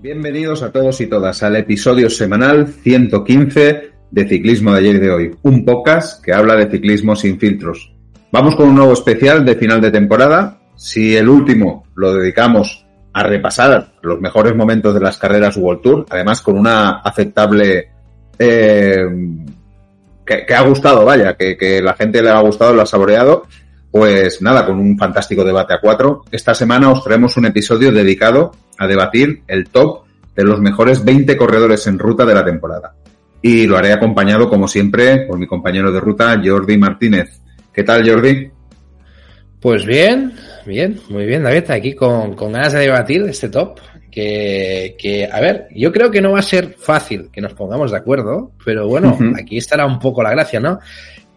Bienvenidos a todos y todas al episodio semanal 115 de Ciclismo de ayer y de hoy, un podcast que habla de ciclismo sin filtros. Vamos con un nuevo especial de final de temporada. Si el último lo dedicamos a repasar los mejores momentos de las carreras World Tour, además con una aceptable eh, que, ha gustado, vaya, que, que la gente le ha gustado, lo ha saboreado, pues nada, con un fantástico debate a cuatro. Esta semana os traemos un episodio dedicado a debatir el top de los mejores 20 corredores en ruta de la temporada. Y lo haré acompañado, como siempre, por mi compañero de ruta, Jordi Martínez. ¿Qué tal, Jordi? Pues bien, bien, muy bien, David, aquí con, con ganas de debatir este top. Que, que, a ver, yo creo que no va a ser fácil que nos pongamos de acuerdo, pero bueno, aquí estará un poco la gracia, ¿no?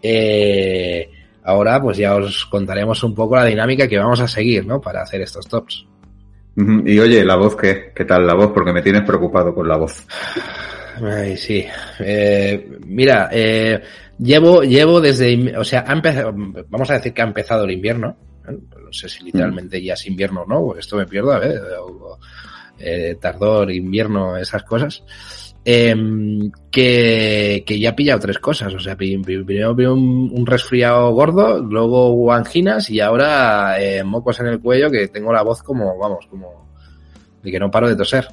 Eh, ahora pues ya os contaremos un poco la dinámica que vamos a seguir, ¿no? Para hacer estos tops. Y oye, la voz, ¿qué? ¿Qué tal la voz? Porque me tienes preocupado con la voz. Ay, sí. Eh, mira, eh, llevo, llevo desde, o sea, ha empezado, vamos a decir que ha empezado el invierno. No sé si literalmente ya es invierno o no, porque esto me pierdo, a ver, eh, tardor, invierno, esas cosas. Eh, que, que, ya ha pillado tres cosas. O sea, primero un, un resfriado gordo, luego anginas y ahora eh, mocos en el cuello que tengo la voz como, vamos, como de que no paro de toser.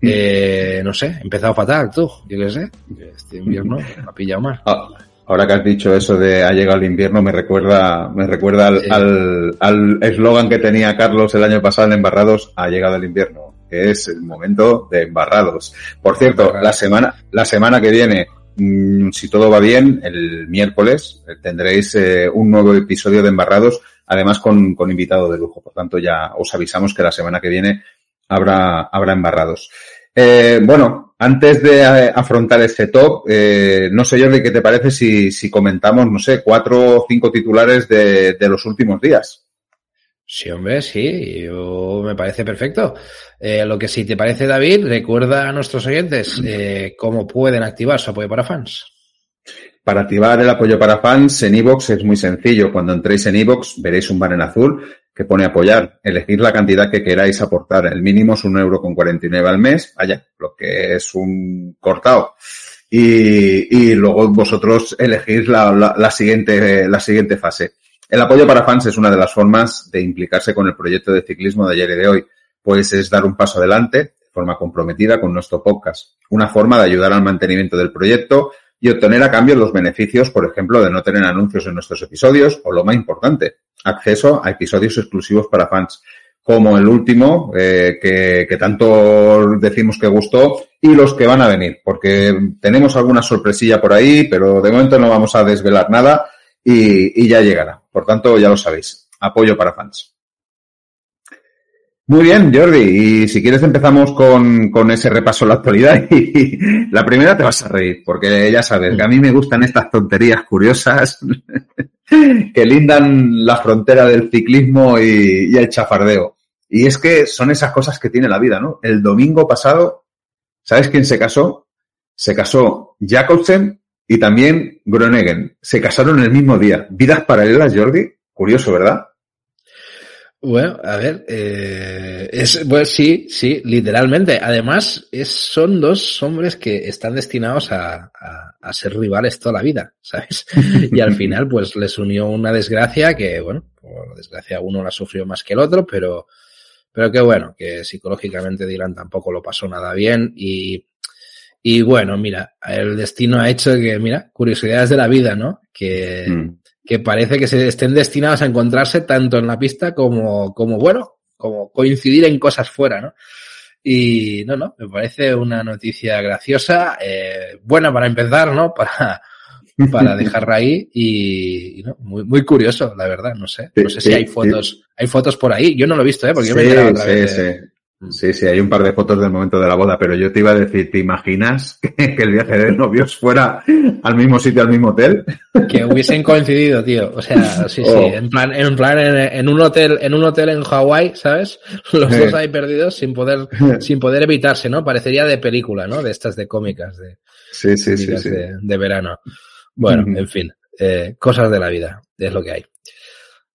Mm. Eh, no sé, he empezado fatal, tú, yo qué sé. Este invierno me ha pillado mal. Ah, ahora que has dicho eso de ha llegado el invierno, me recuerda, me recuerda al eslogan que tenía Carlos el año pasado en Embarrados, ha llegado el invierno es el momento de embarrados. Por cierto, la semana, la semana que viene, mm, si todo va bien, el miércoles eh, tendréis eh, un nuevo episodio de embarrados, además con, con invitado de lujo. Por tanto, ya os avisamos que la semana que viene habrá, habrá embarrados. Eh, bueno, antes de afrontar este top, eh, no sé, Jordi, ¿qué te parece si, si comentamos, no sé, cuatro o cinco titulares de, de los últimos días? Sí, hombre, sí, me parece perfecto. Eh, lo que sí te parece, David, recuerda a nuestros oyentes eh, cómo pueden activar su apoyo para fans. Para activar el apoyo para fans en iVoox es muy sencillo. Cuando entréis en iVoox veréis un banner azul que pone apoyar. Elegir la cantidad que queráis aportar. El mínimo es un euro con 49 al mes. Vaya, lo que es un cortado. Y, y luego vosotros elegís la, la siguiente, la siguiente fase. El apoyo para fans es una de las formas de implicarse con el proyecto de ciclismo de ayer y de hoy, pues es dar un paso adelante de forma comprometida con nuestro podcast, una forma de ayudar al mantenimiento del proyecto y obtener a cambio los beneficios, por ejemplo, de no tener anuncios en nuestros episodios o lo más importante, acceso a episodios exclusivos para fans, como el último eh, que, que tanto decimos que gustó y los que van a venir, porque tenemos alguna sorpresilla por ahí, pero de momento no vamos a desvelar nada y, ya llegará. Por tanto, ya lo sabéis. Apoyo para fans. Muy bien, Jordi. Y si quieres empezamos con, con ese repaso a la actualidad. Y la primera te vas a reír, porque ya sabes que a mí me gustan estas tonterías curiosas que lindan la frontera del ciclismo y, y, el chafardeo. Y es que son esas cosas que tiene la vida, ¿no? El domingo pasado, ¿sabes quién se casó? Se casó Jacobsen y también Groningen. Se casaron el mismo día. Vidas paralelas, Jordi. Curioso, ¿verdad? Bueno, a ver, eh, es, pues sí, sí, literalmente. Además, son dos hombres que están destinados a, a, a, ser rivales toda la vida, ¿sabes? Y al final, pues les unió una desgracia que, bueno, por desgracia uno la sufrió más que el otro, pero, pero que bueno, que psicológicamente Dylan tampoco lo pasó nada bien y, y bueno, mira, el destino ha hecho que, mira, curiosidades de la vida, ¿no? Que, mm. que parece que se estén destinados a encontrarse tanto en la pista como, como, bueno, como coincidir en cosas fuera, ¿no? Y no, no, me parece una noticia graciosa, eh, buena para empezar, ¿no? Para, para dejarla ahí y, y no, muy, muy curioso, la verdad, no sé. No sé si hay fotos, hay fotos por ahí. Yo no lo he visto, ¿eh? Porque yo me he otra sí, vez. Sí. De... Sí, sí, hay un par de fotos del momento de la boda, pero yo te iba a decir, ¿te imaginas que, el viaje de novios fuera al mismo sitio, al mismo hotel? Que hubiesen coincidido, tío. O sea, sí, oh. sí, en plan, en plan, en, en, un hotel, en un hotel en Hawái, ¿sabes? Los dos ahí perdidos sin poder, sin poder evitarse, ¿no? Parecería de película, ¿no? De estas de cómicas, de, sí, sí, sí, sí. De, de, verano. Bueno, uh -huh. en fin, eh, cosas de la vida, es lo que hay.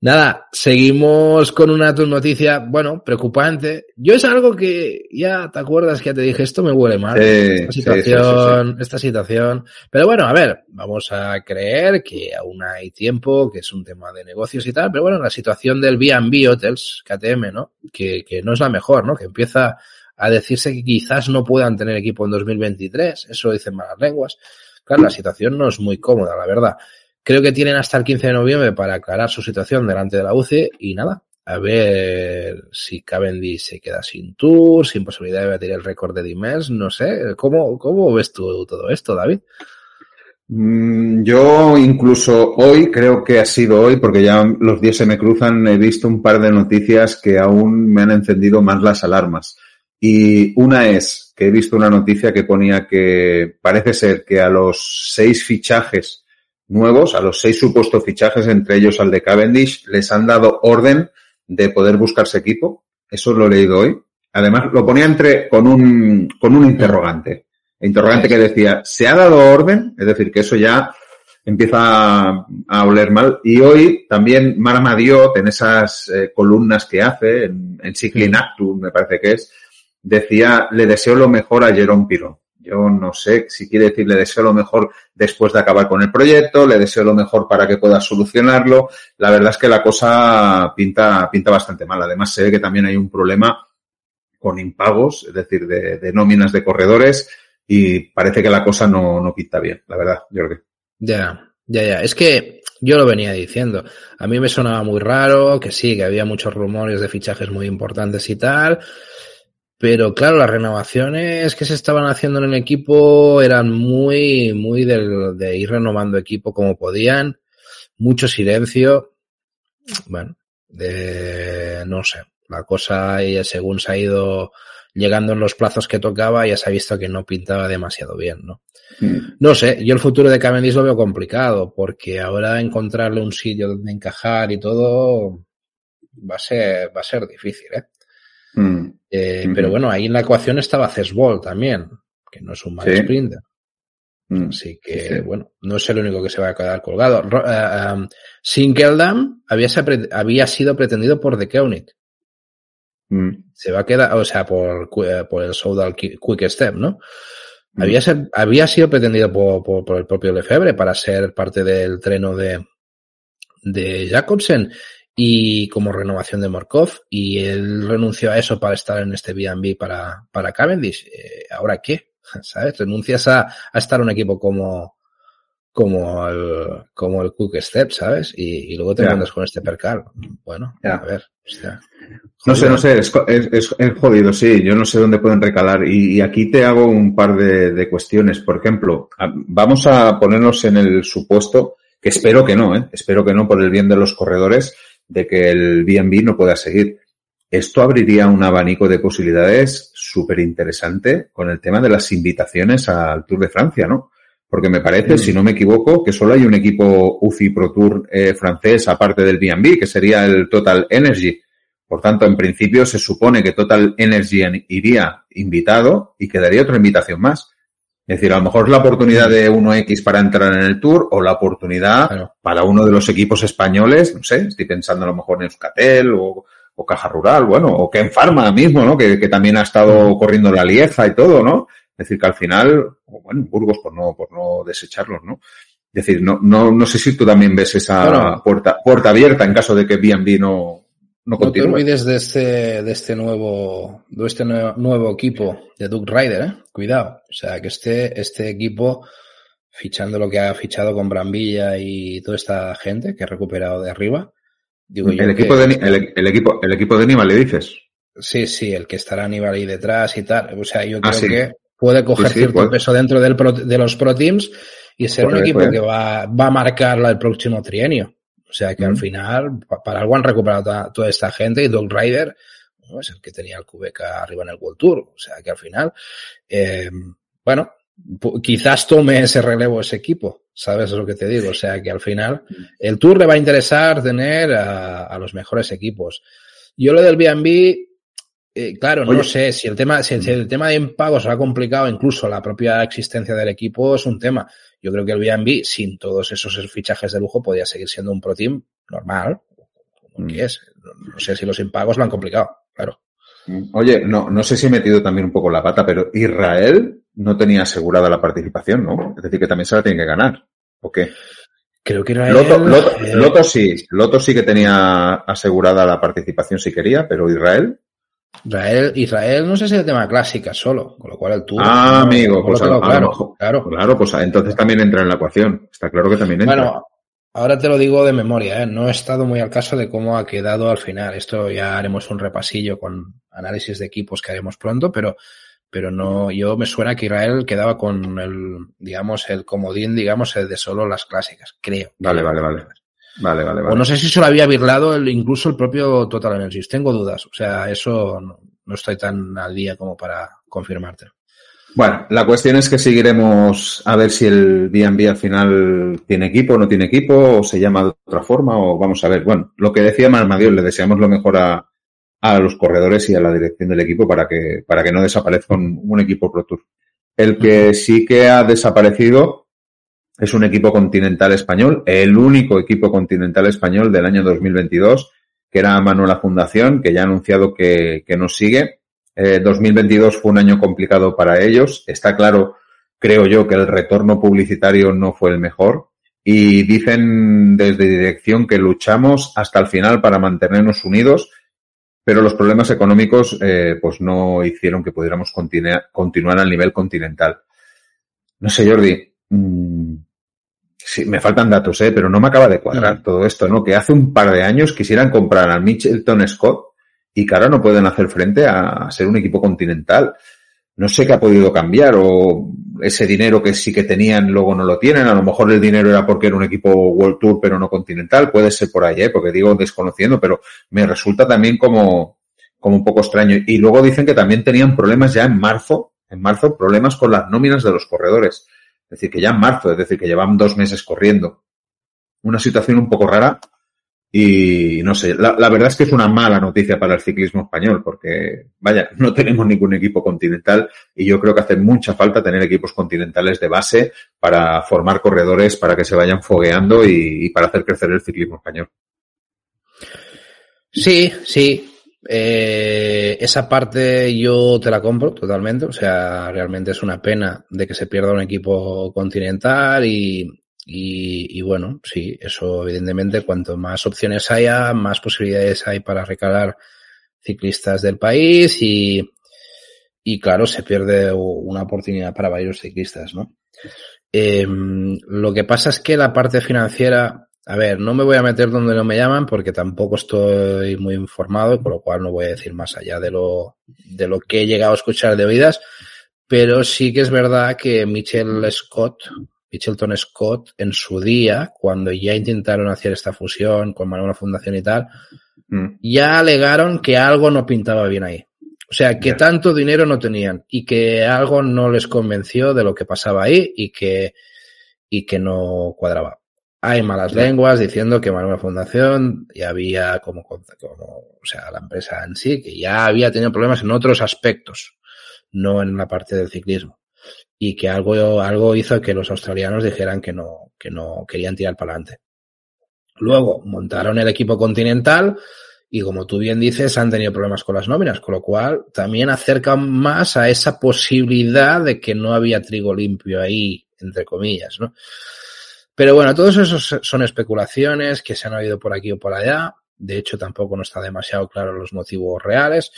Nada, seguimos con una noticia, bueno, preocupante. Yo es algo que ya te acuerdas que ya te dije, esto me huele mal. esta situación, esta situación. Pero bueno, a ver, vamos a creer que aún hay tiempo, que es un tema de negocios y tal, pero bueno, la situación del B&B Hotels, KTM, ¿no? Que, que no es la mejor, ¿no? Que empieza a decirse que quizás no puedan tener equipo en 2023. Eso dicen malas lenguas. Claro, la situación no es muy cómoda, la verdad. Creo que tienen hasta el 15 de noviembre para aclarar su situación delante de la UCI y nada, a ver si Cavendish se queda sin tour, sin posibilidad de batir el récord de Dimers, no sé. ¿Cómo, ¿Cómo ves tú todo esto, David? Mm, yo incluso hoy, creo que ha sido hoy, porque ya los días se me cruzan, he visto un par de noticias que aún me han encendido más las alarmas. Y una es que he visto una noticia que ponía que parece ser que a los seis fichajes nuevos, a los seis supuestos fichajes, entre ellos al de Cavendish, les han dado orden de poder buscarse equipo. Eso lo he leído hoy. Además, lo ponía entre, con un, con un interrogante. Interrogante que decía, ¿se ha dado orden? Es decir, que eso ya empieza a, oler mal. Y hoy también Marma Diot, en esas eh, columnas que hace, en, en Cycling Actu, me parece que es, decía, le deseo lo mejor a Jerome Piro. Yo no sé si quiere decir le deseo lo mejor después de acabar con el proyecto, le deseo lo mejor para que pueda solucionarlo. La verdad es que la cosa pinta, pinta bastante mal. Además, se ve que también hay un problema con impagos, es decir, de, nóminas de corredores, y parece que la cosa no, no pinta bien, la verdad, Jorge. Ya, ya, ya. Es que yo lo venía diciendo. A mí me sonaba muy raro, que sí, que había muchos rumores de fichajes muy importantes y tal. Pero claro, las renovaciones que se estaban haciendo en el equipo eran muy, muy de, de ir renovando equipo como podían. Mucho silencio. Bueno, de, no sé. La cosa, según se ha ido llegando en los plazos que tocaba, ya se ha visto que no pintaba demasiado bien, ¿no? Mm. No sé, yo el futuro de Cavendish lo veo complicado, porque ahora encontrarle un sitio donde encajar y todo va a ser, va a ser difícil, ¿eh? Mm. Eh, pero bueno, ahí en la ecuación estaba Cesbol también, que no es un mal sprinter. Mm. Así que, bueno, no es el único que se va a quedar colgado. Uh, um, Sinkeldam había, había sido pretendido por The Koenig. Mm. Se va a quedar, o sea, por, eh, por el Soudal Quick Step, ¿no? Había, había sido pretendido por, por, por, el propio Lefebvre para ser parte del treno de, de Jacobsen y como renovación de Morkov y él renunció a eso para estar en este B&B para, para Cavendish. Eh, ¿Ahora qué? ¿Sabes? Renuncias a, a estar en un equipo como, como el, como el Cook Step, ¿sabes? Y, y luego te mandas con este percal. Bueno, a ver. no sé, no sé, es, es, es, jodido, sí. Yo no sé dónde pueden recalar. Y, y aquí te hago un par de, de, cuestiones. Por ejemplo, vamos a ponernos en el supuesto, que espero que no, ¿eh? espero que no por el bien de los corredores, de que el BNB no pueda seguir. Esto abriría un abanico de posibilidades súper interesante con el tema de las invitaciones al Tour de Francia, ¿no? Porque me parece, si no me equivoco, que solo hay un equipo UCI Pro Tour eh, francés aparte del BNB, que sería el Total Energy. Por tanto, en principio se supone que Total Energy iría invitado y quedaría otra invitación más. Es decir, a lo mejor es la oportunidad de 1X para entrar en el Tour o la oportunidad para uno de los equipos españoles, no sé, estoy pensando a lo mejor en Euskatel o, o Caja Rural, bueno, o que en Farma mismo, ¿no? Que, que, también ha estado corriendo la Lieja y todo, ¿no? Es decir, que al final, bueno, Burgos por no, por no desecharlos, ¿no? Es decir, no, no, no sé si tú también ves esa puerta, puerta abierta en caso de que B&B no, no, no te olvides de este, de este nuevo, de este nuevo, equipo de Duke Ryder, ¿eh? Cuidado. O sea, que este, este equipo, fichando lo que ha fichado con Brambilla y toda esta gente que ha recuperado de arriba. Digo el, equipo de, el, equipo, el equipo de Aníbal, le dices. Sí, sí, el que estará Aníbal ahí detrás y tal. O sea, yo ah, creo que puede coger cierto peso dentro del de los Pro Teams y ser un equipo que va, va a marcar el próximo trienio. O sea que al final, para algo han recuperado toda, esta gente y Doug Ryder es el que tenía el Cubeca arriba en el World Tour. O sea que al final, eh, bueno, quizás tome ese relevo ese equipo, ¿sabes lo que te digo? O sea que al final el Tour le va a interesar tener a, los mejores equipos. Yo lo del B&B, eh, claro, no sé si el tema, si el, tema de impagos ha complicado, incluso la propia existencia del equipo es un tema. Yo creo que el B&B, sin todos esos fichajes de lujo, podía seguir siendo un pro team normal, porque mm. es. No sé si los impagos lo han complicado, claro. Mm. Oye, no, no sé si he metido también un poco la pata, pero Israel no tenía asegurada la participación, ¿no? Es decir, que también se la tiene que ganar. ¿O qué? Creo que Israel... Loto, eh, Loto, sí, Loto sí que tenía asegurada la participación si quería, pero Israel... Israel, Israel no sé si es el tema clásica solo, con lo cual el tubo. Ah, amigo, pues claro, claro. Claro, pues entonces también entra en la ecuación. Está claro que también entra. Bueno, ahora te lo digo de memoria, ¿eh? no he estado muy al caso de cómo ha quedado al final. Esto ya haremos un repasillo con análisis de equipos que haremos pronto, pero, pero no, yo me suena que Israel quedaba con el, digamos, el comodín, digamos, el de solo las clásicas, creo. Vale, vale, vale. Vale, vale, vale. O no sé si se lo había virlado el, incluso el propio Total Energies. Tengo dudas. O sea, eso no, no estoy tan al día como para confirmarte. Bueno, la cuestión es que seguiremos a ver si el B&B al final tiene equipo o no tiene equipo, o se llama de otra forma, o vamos a ver. Bueno, lo que decía Marmadiol, le deseamos lo mejor a, a los corredores y a la dirección del equipo para que, para que no desaparezca un, un equipo Pro Tour. El que sí que ha desaparecido es un equipo continental español, el único equipo continental español del año 2022, que era Manuela Fundación, que ya ha anunciado que, que nos sigue. Eh, 2022 fue un año complicado para ellos. Está claro, creo yo, que el retorno publicitario no fue el mejor. Y dicen desde dirección que luchamos hasta el final para mantenernos unidos, pero los problemas económicos eh, pues no hicieron que pudiéramos continuar al nivel continental. No sé, Jordi. Mmm, Sí, me faltan datos, ¿eh? pero no me acaba de cuadrar mm. todo esto, ¿no? Que hace un par de años quisieran comprar al Mitchelton Scott y que ahora no pueden hacer frente a ser un equipo continental. No sé qué ha podido cambiar o ese dinero que sí que tenían luego no lo tienen. A lo mejor el dinero era porque era un equipo World Tour pero no continental. Puede ser por ahí, ¿eh? porque digo desconociendo, pero me resulta también como, como un poco extraño. Y luego dicen que también tenían problemas ya en marzo, en marzo, problemas con las nóminas de los corredores. Es decir, que ya en marzo, es decir, que llevan dos meses corriendo. Una situación un poco rara y no sé, la, verdad es que es una mala noticia para el ciclismo español porque, vaya, no tenemos ningún equipo continental y yo creo que hace mucha falta tener equipos continentales de base para formar corredores, para que se vayan fogueando y para hacer crecer el ciclismo español. Sí, sí, eh, esa parte yo te la compro totalmente, o sea, realmente es una pena de que se pierda un equipo continental y, y, y, bueno, sí, eso evidentemente cuanto más opciones haya, más posibilidades hay para recalar ciclistas del país y, y claro, se pierde una oportunidad para varios ciclistas, ¿no? Eh, lo que pasa es que la parte financiera a ver, no me voy a meter donde no me llaman porque tampoco estoy muy informado, por lo cual no voy a decir más allá de lo, de lo que he llegado a escuchar de oídas, pero sí que es verdad que Michel Scott, Michelton Scott, en su día, cuando ya intentaron hacer esta fusión con Manuela Fundación y tal, mm. ya alegaron que algo no pintaba bien ahí. O sea, que yeah. tanto dinero no tenían y que algo no les convenció de lo que pasaba ahí y que, y que no cuadraba. Hay malas lenguas diciendo que Manuel Fundación ya había como, como, o sea, la empresa en sí, que ya había tenido problemas en otros aspectos, no en la parte del ciclismo. Y que algo, algo hizo que los australianos dijeran que no, que no querían tirar para adelante. Luego montaron el equipo continental y como tú bien dices, han tenido problemas con las nóminas, con lo cual también acercan más a esa posibilidad de que no había trigo limpio ahí, entre comillas, ¿no? Pero bueno, todos esos son especulaciones que se han oído por aquí o por allá. De hecho, tampoco no está demasiado claro los motivos reales.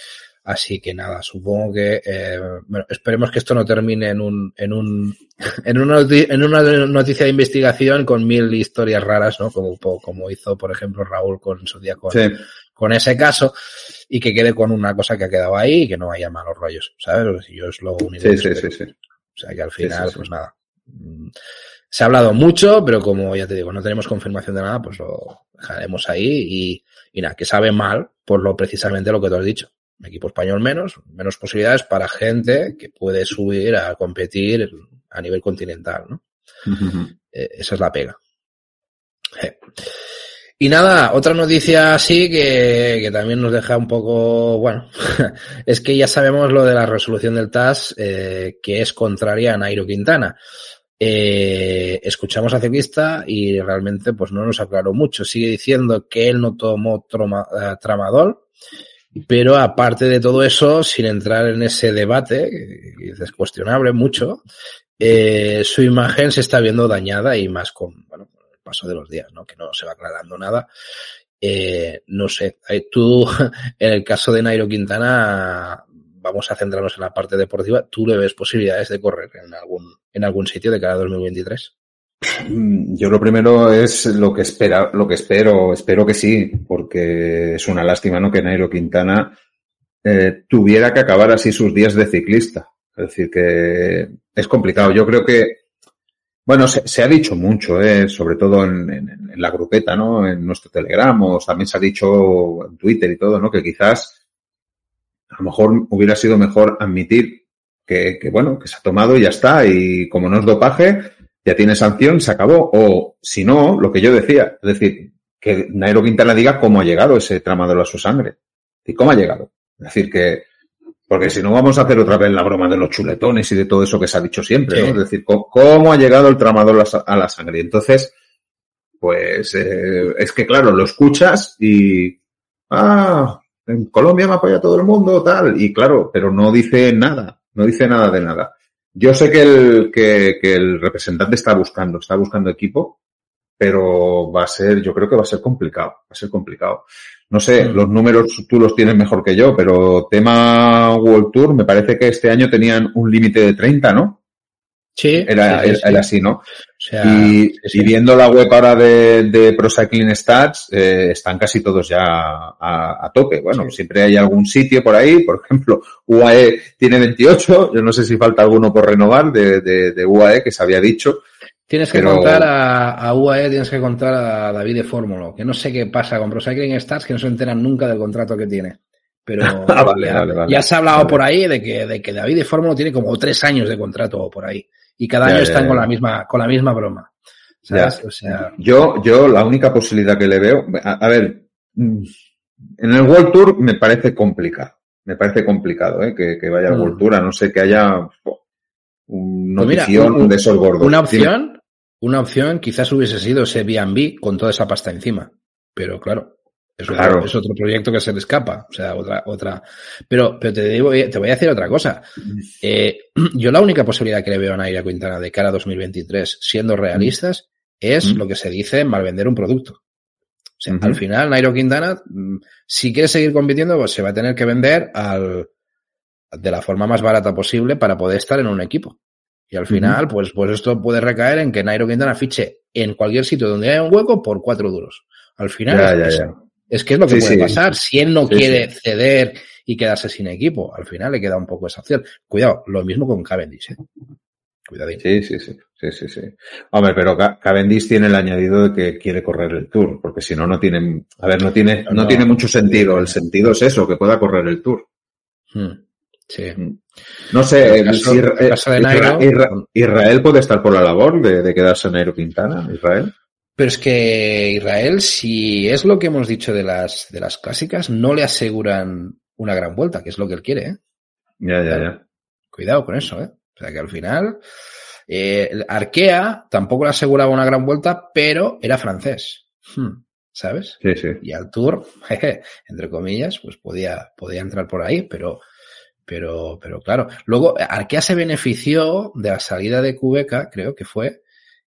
Así que nada, supongo que eh, bueno, esperemos que esto no termine en un, en un, en una, en una noticia de investigación con mil historias raras, ¿no? Como, como hizo, por ejemplo, Raúl con su día con, sí. con ese caso, y que quede con una cosa que ha quedado ahí y que no haya malos rollos, ¿sabes? Yo es lo único. Sí, sí, sí, sí. O sea que al final, pues nada. Se ha hablado mucho, pero como ya te digo, no tenemos confirmación de nada, pues lo dejaremos ahí y, y nada, que sabe mal por lo precisamente lo que tú has dicho. Equipo español menos, menos posibilidades para gente que puede subir a competir a nivel continental, ¿no? Uh -huh. eh, esa es la pega. Eh. Y nada, otra noticia así que, que, también nos deja un poco, bueno, es que ya sabemos lo de la resolución del TAS eh, que es contraria a Nairo Quintana. Eh, escuchamos a Ciclista y realmente pues no nos aclaró mucho. Sigue diciendo que él no tomó troma, eh, pero aparte de todo eso, sin entrar en ese debate, que es cuestionable mucho, eh, su imagen se está viendo dañada y más con, bueno, el paso de los días, ¿no? Que no se va aclarando nada. Eh, no sé, tú, en el caso de Nairo Quintana, vamos a centrarnos en la parte deportiva, ¿tú le ves posibilidades de correr en algún, en algún sitio de cara a 2023? Mm, yo lo primero es lo que espera, lo que espero, espero que sí, porque es una lástima, ¿no? Que Nairo Quintana eh, tuviera que acabar así sus días de ciclista. Es decir, que es complicado. Yo creo que, bueno, se, ha dicho mucho, ¿eh? sobre todo en, en, en, la grupeta, ¿no? En nuestro Telegram, o también se ha dicho en Twitter y todo, ¿no? Que quizás a lo mejor hubiera sido mejor admitir que, que, bueno, que se ha tomado y ya está, y como no es dopaje, ya tiene sanción, se acabó. O si no, lo que yo decía, es decir, que Nairo Quintana diga cómo ha llegado ese tramador a su sangre. ¿Y cómo ha llegado? Es decir, que, porque si no vamos a hacer otra vez la broma de los chuletones y de todo eso que se ha dicho siempre, sí. ¿no? Es decir, ¿cómo, ha llegado el tramador a la sangre? Y entonces, pues, eh, es que claro, lo escuchas y, ah, en Colombia me apoya todo el mundo, tal, y claro, pero no dice nada, no dice nada de nada. Yo sé que el, que, que el representante está buscando, está buscando equipo, pero va a ser, yo creo que va a ser complicado, va a ser complicado. No sé, mm. los números tú los tienes mejor que yo, pero tema World Tour, me parece que este año tenían un límite de 30, ¿no? Sí. Era, sí, era, sí. era así, ¿no? O sea, y, sí, y, viendo la web ahora de, de Pro Cycling Stats, eh, están casi todos ya a, a tope. Bueno, siempre hay algún sitio por ahí, por ejemplo, UAE tiene 28, yo no sé si falta alguno por renovar de, de, de UAE que se había dicho. Tienes que pero... contar a, a, UAE, tienes que contar a David de Fórmula, que no sé qué pasa con Pro Cycling Stats, que no se enteran nunca del contrato que tiene. Pero ah, vale, ya, vale, vale, ya, se ha hablado por ahí de que, de que David de Fórmula tiene como tres años de contrato por ahí y cada año están ya, con la misma con la misma broma. ¿sabes? O sea, yo yo la única posibilidad que le veo, a, a, ver, en el World Tour me parece complicado, me parece complicado, ¿eh? que, que vaya al World Tour, a no ser que haya un notición pues mira, un, de esos gordos. Una opción, una opción quizás hubiese sido ese B&B con toda esa pasta encima, pero claro, es, claro. otro, es otro proyecto que se le escapa. O sea, otra, otra. Pero, pero te, digo, te voy a decir otra cosa. Eh, yo la única posibilidad que le veo a Naira Quintana de cara a 2023, siendo realistas, es mm. lo que se dice mal vender un producto. O sea, mm al final, Nairo Quintana, mm, si quiere seguir compitiendo, pues se va a tener que vender al, de la forma más barata posible para poder estar en un equipo. Y al final, mm pues, pues esto puede recaer en que Nairo Quintana fiche en cualquier sitio donde haya un hueco por cuatro duros. Al final, ya, ya, ya. Es que es lo que sí, puede sí. pasar. Si él no sí, quiere ceder y quedarse sin equipo, al final le queda un poco esa opción. Cuidado, lo mismo con Cavendish. ¿eh? Cuidadín. Sí, sí, sí, sí, sí, sí. Hombre, pero Cavendish tiene el añadido de que quiere correr el Tour, porque si no, no tiene, a ver, no tiene, no, no tiene mucho sentido. El sentido es eso, que pueda correr el Tour. Hmm. Sí. No sé, el caso, el Israel, Israel, puede estar por la labor de, de quedarse en Nairo Quintana, Israel. Pero es que Israel, si es lo que hemos dicho de las, de las clásicas, no le aseguran una gran vuelta, que es lo que él quiere, ¿eh? Ya, ya, ya. Cuidado con eso, ¿eh? O sea que al final, eh, Arkea tampoco le aseguraba una gran vuelta, pero era francés. Hmm, ¿Sabes? Sí, sí. Y al Tour, jeje, entre comillas, pues podía, podía entrar por ahí, pero, pero, pero claro. Luego, Arkea se benefició de la salida de Cubeca, creo que fue,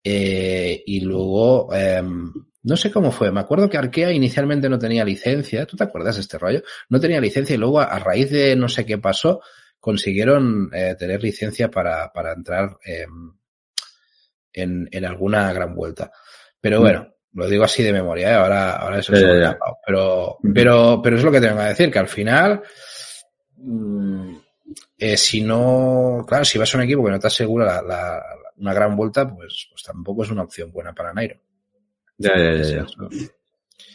eh, y luego, eh, no sé cómo fue, me acuerdo que Arkea inicialmente no tenía licencia, ¿tú te acuerdas de este rollo? No tenía licencia y luego a, a raíz de no sé qué pasó, consiguieron eh, tener licencia para, para entrar en, en, alguna gran vuelta. Pero bueno, mm. lo digo así de memoria, ¿eh? ahora, ahora eso se me ha pero, mm. pero, pero es lo que tengo que decir, que al final, mmm, si no, claro, si vas a un equipo que no te asegura la, la una gran vuelta, pues, pues tampoco es una opción buena para Nairo. Ya, ya, ya, ya.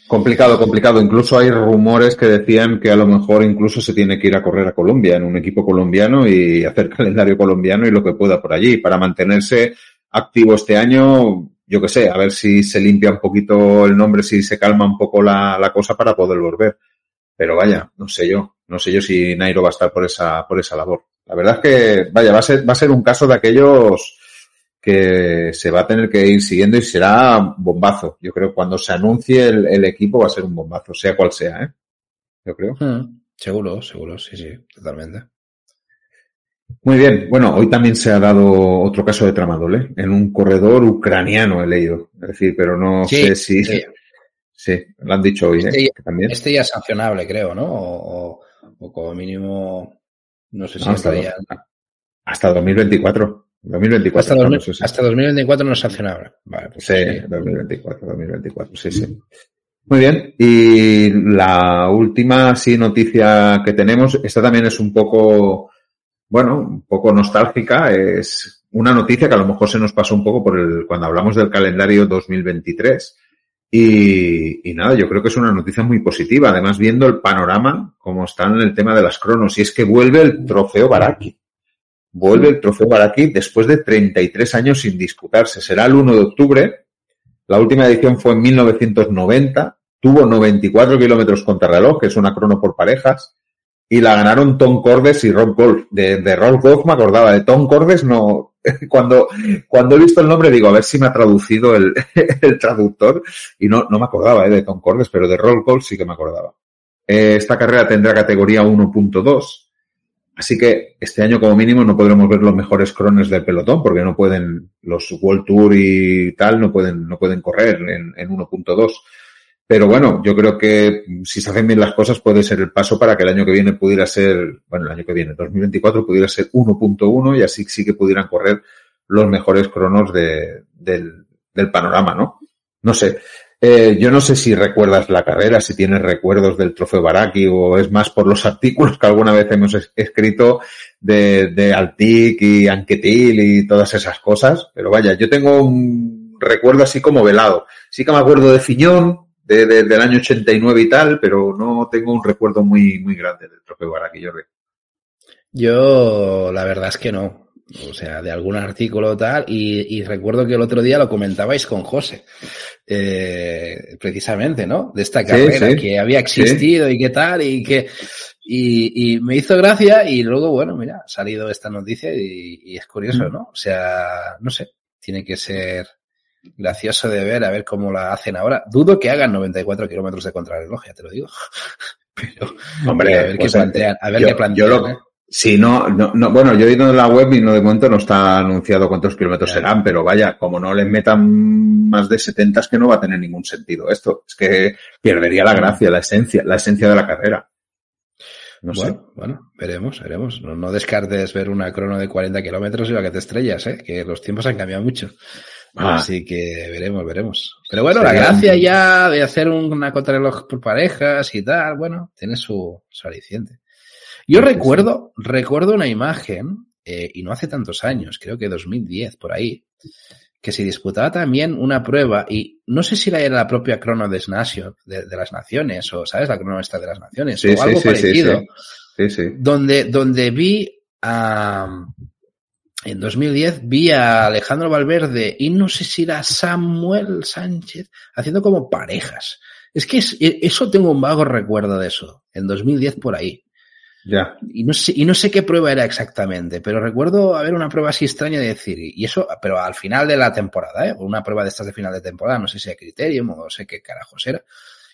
Complicado, complicado. Incluso hay rumores que decían que a lo mejor incluso se tiene que ir a correr a Colombia, en un equipo colombiano y hacer calendario colombiano y lo que pueda por allí, para mantenerse activo este año, yo que sé, a ver si se limpia un poquito el nombre, si se calma un poco la, la cosa para poder volver. Pero vaya, no sé yo, no sé yo si Nairo va a estar por esa, por esa labor. La verdad es que, vaya, va a ser, va a ser un caso de aquellos que se va a tener que ir siguiendo y será bombazo. Yo creo que cuando se anuncie el, equipo va a ser un bombazo, sea cual sea, ¿eh? Yo creo. Hmm, seguro, seguro, sí, sí, totalmente. Muy bien. Bueno, hoy también se ha dado otro caso de tramadol, ¿eh? En un corredor ucraniano he leído. Es decir, pero no sé si... Sí. lo han dicho hoy, ¿eh? este, ya, también. este ya es sancionable, creo, ¿no? O, como mínimo, no sé si hasta, hasta 2024. 2024. Hasta, 2024 no es sancionable. Vale, pues sí, 2024, 2024, sí, sí. Muy bien. Y la última, sí, noticia que tenemos, esta también es un poco, bueno, un poco nostálgica. Es una noticia que a lo mejor se nos pasó un poco por el, cuando hablamos del calendario 2023. Y, y nada, yo creo que es una noticia muy positiva. Además, viendo el panorama, como está en el tema de las cronos, y es que vuelve el trofeo Baraki. Vuelve el trofeo Baraki después de 33 años sin disputarse. Será el 1 de octubre. La última edición fue en 1990. Tuvo 94 kilómetros contra reloj, que es una crono por parejas. Y la ganaron Tom Cordes y Rob Golf. De, de Rob Golf me acordaba. De Tom Cordes no. Cuando, cuando he visto el nombre digo, a ver si me ha traducido el, el traductor. Y no, no me acordaba eh, de Tom Cordes, pero de Rob Golf sí que me acordaba. Eh, esta carrera tendrá categoría 1.2 Así que este año como mínimo no podremos ver los mejores crones del pelotón porque no pueden, los World Tour y tal no pueden, no pueden correr en, en 1.2. Pero bueno, yo creo que si se hacen bien las cosas puede ser el paso para que el año que viene pudiera ser, bueno, el año que viene, 2024, pudiera ser 1.1 y así sí que pudieran correr los mejores cronos de, del, del panorama, ¿no? No sé. Eh, yo no sé si recuerdas la carrera, si tienes recuerdos del trofeo Baraki o es más por los artículos que alguna vez hemos escrito de, de Altic y Anquetil y todas esas cosas. Pero vaya, yo tengo un recuerdo así como velado. Sí que me acuerdo de Fiñón, de, del año 89 y tal, pero no tengo un recuerdo muy, muy grande del trofeo Baraki, Jordi. Yo, la verdad es que no o sea, de algún artículo tal, y, y, recuerdo que el otro día lo comentabais con José, eh, precisamente, ¿no? De esta carrera que había existido y qué tal, y que, y, y, me hizo gracia, y luego, bueno, mira, ha salido esta noticia y, y es curioso. ¿no? O sea, no sé, tiene que ser gracioso de ver, a ver cómo la hacen ahora. Dudo que hagan 94 kilómetros de contrarreloj, ya te lo digo. Pero, Hombre, a ver qué pues, plantean, a ver yo, qué plantean. ¿eh? Sí, no, no, no, bueno, yo he ido en la web y no de momento no está anunciado cuántos kilómetros serán, pero vaya, como no les metan más de 70 es que no va a tener ningún sentido esto. Es que perdería la gracia, la esencia, la esencia de la carrera. No bueno, sé. Bueno, veremos, veremos. No, no, descartes ver una crono de 40 kilómetros y la que te estrellas, ¿eh? que los tiempos han cambiado mucho. Ah. Así que veremos, veremos. Pero bueno, la gracia ya de hacer una contrarreloj por parejas y tal, bueno, tiene su, su aliciente. Yo recuerdo, recuerdo una imagen, eh, y no hace tantos años, creo que 2010, por ahí, que se disputaba también una prueba, y no sé si era la propia crono de, de, de las naciones, o, ¿sabes? La crono esta de las naciones, sí, o algo parecido, sí, sí, Donde, donde vi a, en 2010 vi a Alejandro Valverde y no sé si era Samuel Sánchez haciendo como parejas. Es que es, eso tengo un vago recuerdo de eso, en 2010 por ahí. Ya. Y no sé, y no sé qué prueba era exactamente, pero recuerdo haber una prueba así extraña de decir, y eso, pero al final de la temporada, ¿eh? Una prueba de estas de final de temporada, no sé si a Criterium o no sé qué carajos era.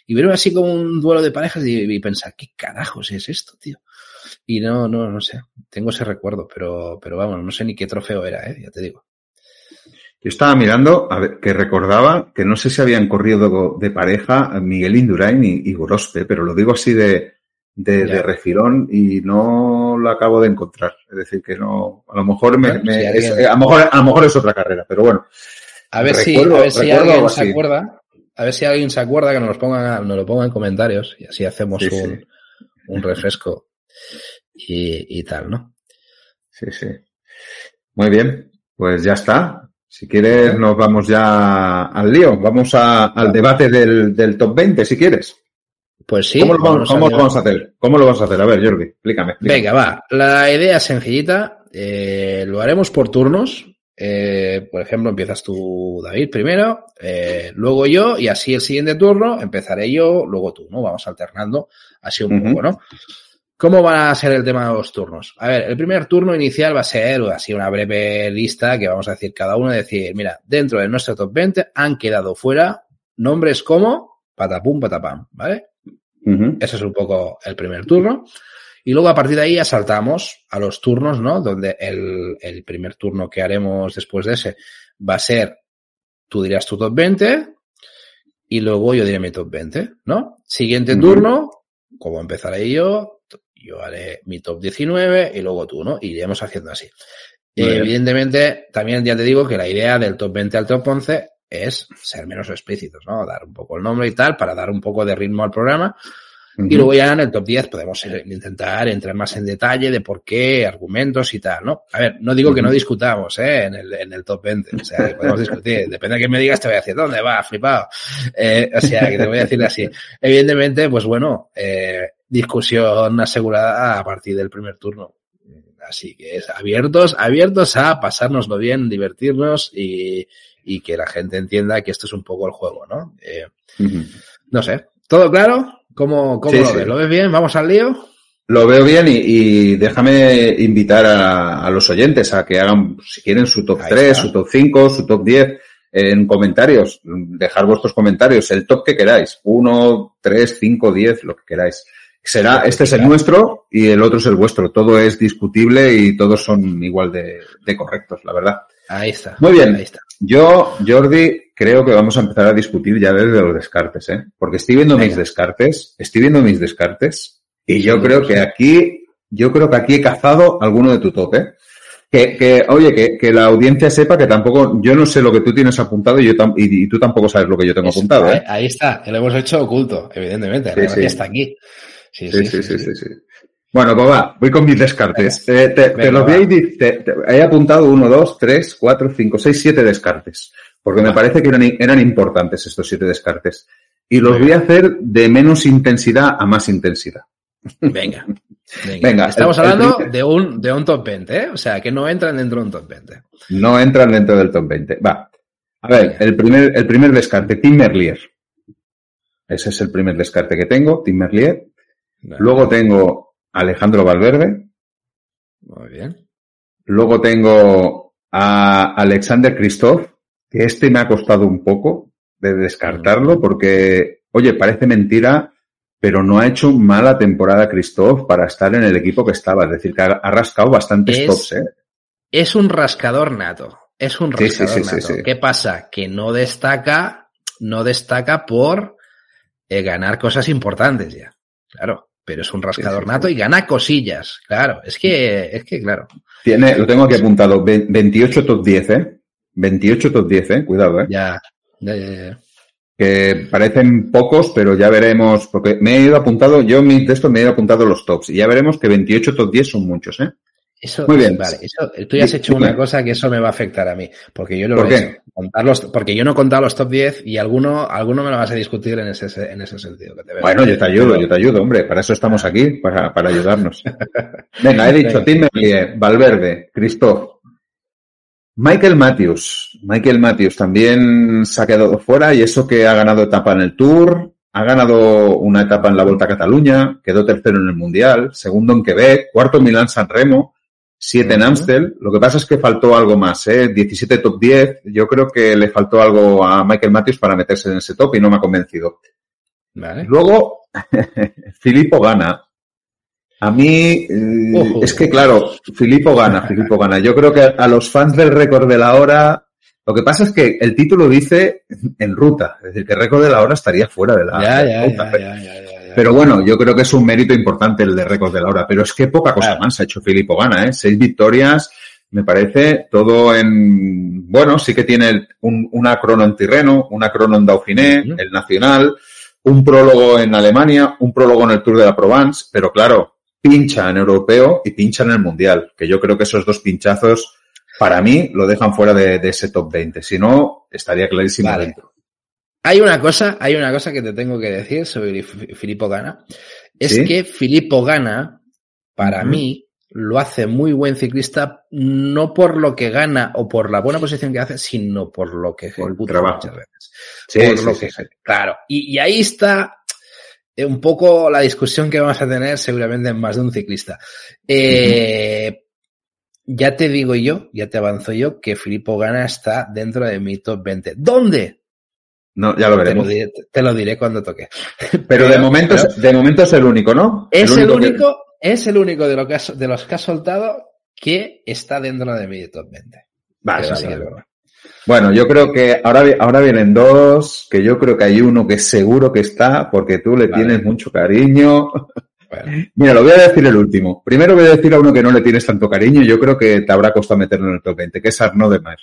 Y verlo así como un duelo de parejas y, y, pensar, ¿qué carajos es esto, tío? Y no, no, no sé. Tengo ese recuerdo, pero, pero vamos, no sé ni qué trofeo era, ¿eh? Ya te digo. Yo estaba mirando, a ver, que recordaba que no sé si habían corrido de pareja Miguel Indurain y, y Gorospe, pero lo digo así de, de, de, refilón y no lo acabo de encontrar. Es decir, que no, a lo mejor me, bueno, me si es, a, lo mejor, a lo mejor es otra carrera, pero bueno. A ver recuerdo, si, a ver si alguien se acuerda, a ver si alguien se acuerda que nos, ponga, nos lo ponga en comentarios y así hacemos sí, un, sí. un, refresco y, y tal, ¿no? Sí, sí. Muy bien, pues ya está. Si quieres, nos vamos ya al lío. Vamos a, al debate del, del top 20, si quieres. Pues sí. ¿Cómo lo vamos, ¿cómo a, vamos a hacer? ¿Cómo lo vamos a hacer? A ver, Jordi, explícame. explícame. Venga, va. La idea es sencillita. Eh, lo haremos por turnos. Eh, por ejemplo, empiezas tú, David, primero, eh, luego yo, y así el siguiente turno empezaré yo, luego tú, ¿no? Vamos alternando así un uh -huh. poco, ¿no? ¿Cómo va a ser el tema de los turnos? A ver, el primer turno inicial va a ser así una breve lista que vamos a decir cada uno, decir, mira, dentro de nuestro top 20 han quedado fuera nombres como patapum, patapam, ¿vale? Ese es un poco el primer turno. Y luego a partir de ahí ya saltamos a los turnos, ¿no? Donde el, el primer turno que haremos después de ese va a ser, tú dirás tu top 20 y luego yo diré mi top 20, ¿no? Siguiente turno, como empezaré yo, yo haré mi top 19 y luego tú, ¿no? Iremos haciendo así. evidentemente, también ya te digo que la idea del top 20 al top 11 es ser menos explícitos, ¿no? Dar un poco el nombre y tal para dar un poco de ritmo al programa. Y luego ya en el top 10 podemos intentar entrar más en detalle de por qué, argumentos y tal, ¿no? A ver, no digo que no discutamos, ¿eh? En el, en el top 20. O sea, podemos discutir. Depende de qué me digas, te voy a decir, ¿dónde va? Flipado. Eh, o sea, que te voy a decir así. Evidentemente, pues bueno, eh, discusión asegurada a partir del primer turno. Así que es abiertos, abiertos a pasárnoslo bien, divertirnos y, y que la gente entienda que esto es un poco el juego, ¿no? Eh, No sé. ¿Todo claro? ¿Cómo, cómo lo ves? ¿Lo ves bien? ¿Vamos al lío? Lo veo bien y, déjame invitar a, los oyentes a que hagan, si quieren, su top 3, su top 5, su top 10 en comentarios. Dejar vuestros comentarios, el top que queráis. 1, 3, 5, 10, lo que queráis. Será, este es el nuestro y el otro es el vuestro. Todo es discutible y todos son igual de, de correctos, la verdad. Ahí está. Muy bien. Ahí está. Yo, Jordi, creo que vamos a empezar a discutir ya desde los descartes, ¿eh? Porque estoy viendo mis descartes, estoy viendo mis descartes, y yo creo que aquí, yo creo que aquí he cazado alguno de tu tope. ¿eh? Que, que, oye, que, que la audiencia sepa que tampoco, yo no sé lo que tú tienes apuntado y, yo y, tú tampoco sabes lo que yo tengo apuntado. ¿eh? Ahí, está, lo hemos hecho oculto, evidentemente, sí, está aquí. Sí sí sí, sí, sí. Bueno, pues va, voy con mis descartes. Eh, te, los voy te, he apuntado uno, dos, tres, cuatro, cinco, seis, siete descartes. Porque me parece que eran, eran, importantes estos siete descartes. Y los voy a hacer de menos intensidad a más intensidad. Venga. Venga. Estamos hablando de, un, de un top 20, ¿eh? O sea, que no entran dentro de un top 20. No entran dentro del top 20. Va. A ver, el primer, el primer descarte, Tim Merlier. Ese es el primer descarte que tengo, Tim Merlier. Luego tengo Alejandro Valverde. Muy bien. Luego tengo a Alexander Christoph, que este me ha costado un poco de descartarlo porque, oye, parece mentira, pero no ha hecho mala temporada Christoph para estar en el equipo que estaba. Es decir, que ha, rascado bastantes tops, ¿eh? Es un rascador nato. Es un rascador nato. ¿Qué pasa? Que no destaca, no destaca por eh, ganar cosas importantes ya. Claro pero es un rascador nato y gana cosillas, claro. Es que, es que, claro. Tiene, lo tengo aquí apuntado, 28 top 10, ¿eh? 28 top 10, ¿eh? Cuidado, ¿eh? Ya, ya, ya, Que parecen pocos, pero ya veremos, porque me he ido apuntado, yo mi texto me he ido apuntado los tops, y ya veremos que 28 top 10 son muchos, ¿eh? Eso, Muy bien. Vale, eso, tú ya has hecho una cosa que eso me va a afectar a mí, porque yo lo ¿Por qué? Contar los, porque yo no he contado los top 10 y alguno, alguno me lo vas a discutir en ese, en ese sentido. bueno, yo te ayudo, yo te ayudo, hombre, para eso estamos aquí, para, para ayudarnos. Venga, he dicho Tim Valverde, Christoph, Michael Matthews. Michael Matthews también se ha quedado fuera y eso que ha ganado etapa en el Tour, ha ganado una etapa en la Vuelta a Cataluña, quedó tercero en el Mundial, segundo en Quebec, cuarto en Milán San Remo, 7 en Amstel. Lo que pasa es que faltó algo más, ¿eh? 17 top 10. Yo creo que le faltó algo a Michael Matthews para meterse en ese top y no me ha convencido. Vale. Luego, Filippo gana. A mí, eh, es que claro, Filippo gana, Filippo gana. Yo creo que a los fans del récord de la hora, lo que pasa es que el título dice en ruta, es decir, que el récord de la hora estaría fuera de la, ya, ya, Ya, pero bueno, yo creo que es un mérito importante el de récord de la hora. Pero es que poca cosa más ha hecho Filippo Gana, ¿eh? Seis victorias, me parece, todo en, bueno, sí que tiene un, una crono en Tirreno, una crono en Dauphiné, el Nacional, un prólogo en Alemania, un prólogo en el Tour de la Provence, pero claro, pincha en europeo y pincha en el mundial, que yo creo que esos dos pinchazos, para mí, lo dejan fuera de, ese top 20. Si no, estaría clarísimo dentro. Hay una cosa, hay una cosa que te tengo que decir sobre Filippo Gana. Es que Filippo Gana, para mí, lo hace muy buen ciclista, no por lo que gana o por la buena posición que hace, sino por lo que ejecuta muchas veces. Sí, por lo que, claro. Y, ahí está eh, un poco la discusión que vamos a tener seguramente en más de un ciclista. Eh, ya te digo yo, ya te avanzo yo, que Filippo Gana está dentro de mi top 20. ¿Dónde? No, ya lo veremos. Te lo diré, te lo diré cuando toque. Pero, pero de momento, pero, de momento es el único, ¿no? Es el único, el único que... es el único de, lo que de los que ha soltado que está dentro de mi top 20. Vale, vale. Bueno, yo creo que ahora, ahora vienen dos, que yo creo que hay uno que seguro que está, porque tú le vale. tienes mucho cariño. Bueno. Mira, lo voy a decir el último. Primero voy a decir a uno que no le tienes tanto cariño, yo creo que te habrá costado meterlo en el top 20, que es Arnaud de Mer.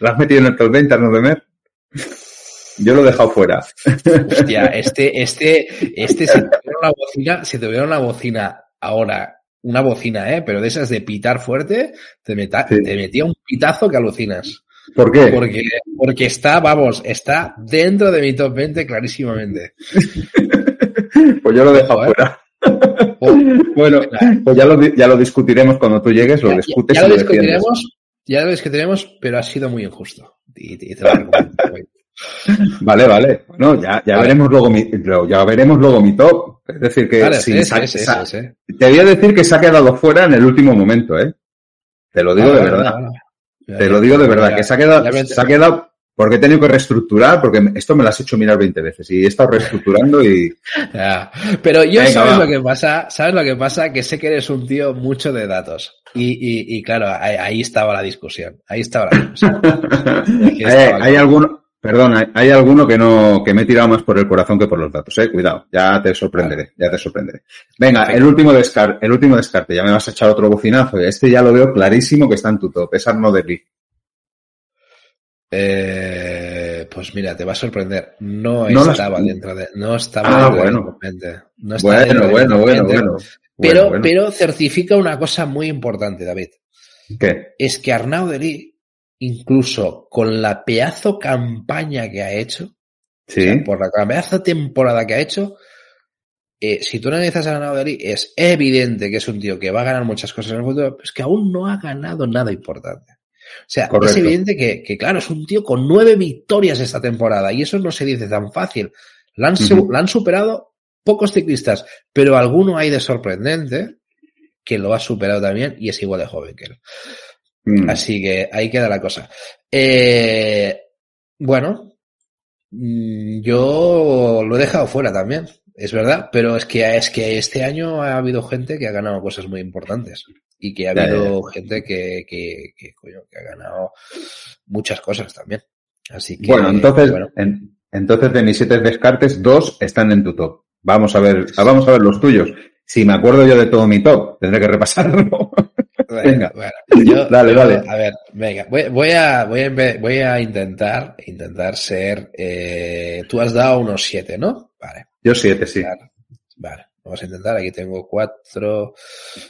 ¿Lo has metido en el top 20, Arnaud de Mer? Yo lo he dejado fuera. Hostia, este, este, este, si tuviera una bocina, si tuviera una bocina ahora, una bocina, eh, pero de esas de pitar fuerte, te, meta, sí. te metía un pitazo que alucinas. ¿Por qué? Porque, porque está, vamos, está dentro de mi top 20 clarísimamente. pues yo lo he dejado fuera. Oh, bueno, pues ya lo, ya lo discutiremos cuando tú llegues, lo discutes. Ya, ya lo discutiremos, ya lo discutiremos, pero ha sido muy injusto. Y, y te lo Vale, vale. Bueno, ya, ya veremos luego mi, ya veremos luego mi top. Es decir, que vale, si sí, sí, sí, sí, te voy a decir que se ha quedado fuera en el último momento, ¿eh? Te lo digo de verdad. Te lo digo de verdad, que se ha quedado, se ha quedado porque he tenido que reestructurar, porque esto me lo has hecho mirar 20 veces y he estado reestructurando y. Ya. Pero yo Venga, sabes va. lo que pasa, sabes lo que pasa, que sé que eres un tío mucho de datos. Y, y, y claro, ahí, ahí, estaba la discusión. Ahí estaba la discusión. eh, hay alguno, Perdón, hay, hay, alguno que no, que me he tirado más por el corazón que por los datos, eh. Cuidado, ya te sorprenderé, ya te sorprenderé. Venga, el último descarte, el último descarte, ya me vas a echar otro bocinazo. Este ya lo veo clarísimo que está en tu top, es Arno de Lee. Eh, pues mira, te va a sorprender. No, no estaba las... dentro de, no estaba ah, dentro bueno. de no estaba bueno, bueno, bueno, bueno, Pero, bueno. pero certifica una cosa muy importante, David. ¿Qué? Es que Arnaud de Lee incluso con la pedazo campaña que ha hecho, sí. o sea, por la pedazo temporada que ha hecho, eh, si tú analizas a ganado de Lee, es evidente que es un tío que va a ganar muchas cosas en el futuro, pero es que aún no ha ganado nada importante. O sea, Correcto. es evidente que, que, claro, es un tío con nueve victorias esta temporada y eso no se dice tan fácil. La han, uh -huh. la han superado pocos ciclistas, pero alguno hay de sorprendente que lo ha superado también y es igual de joven que él. Mm. Así que ahí queda la cosa. Eh, bueno, mm, yo lo he dejado fuera también, es verdad, pero es que, es que este año ha habido gente que ha ganado cosas muy importantes y que ha habido ya, ya. gente que, que, que, coño, que, ha ganado muchas cosas también. Así que, bueno, entonces, bueno. En, entonces de mis siete descartes, dos están en tu top. Vamos a ver, vamos a ver los tuyos. Si me acuerdo yo de todo mi top, tendré que repasarlo. Venga, bueno, yo, dale, yo, dale. A ver, venga, voy, voy, a, voy, a, voy a intentar, intentar ser, eh, tú has dado unos siete, ¿no? Vale. Yo siete, sí. Vale. Vamos a intentar, aquí tengo cuatro.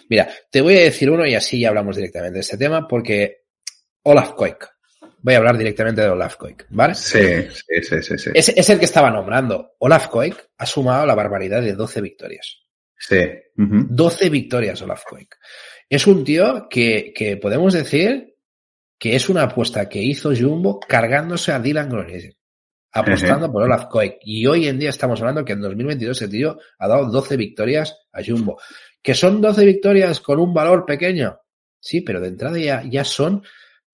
Mira, te voy a decir uno y así ya hablamos directamente de este tema porque Olaf Koik. Voy a hablar directamente de Olaf Koik, ¿vale? Sí, sí, sí, sí. sí. Es, es, el que estaba nombrando. Olaf Koik ha sumado la barbaridad de 12 victorias. Sí. Uh -huh. 12 victorias Olaf Koik. Es un tío que, que podemos decir que es una apuesta que hizo Jumbo cargándose a Dylan Groenewegen, apostando uh -huh. por Olaf Koik. Y hoy en día estamos hablando que en 2022 ese tío ha dado 12 victorias a Jumbo. ¿Que son 12 victorias con un valor pequeño? Sí, pero de entrada ya, ya son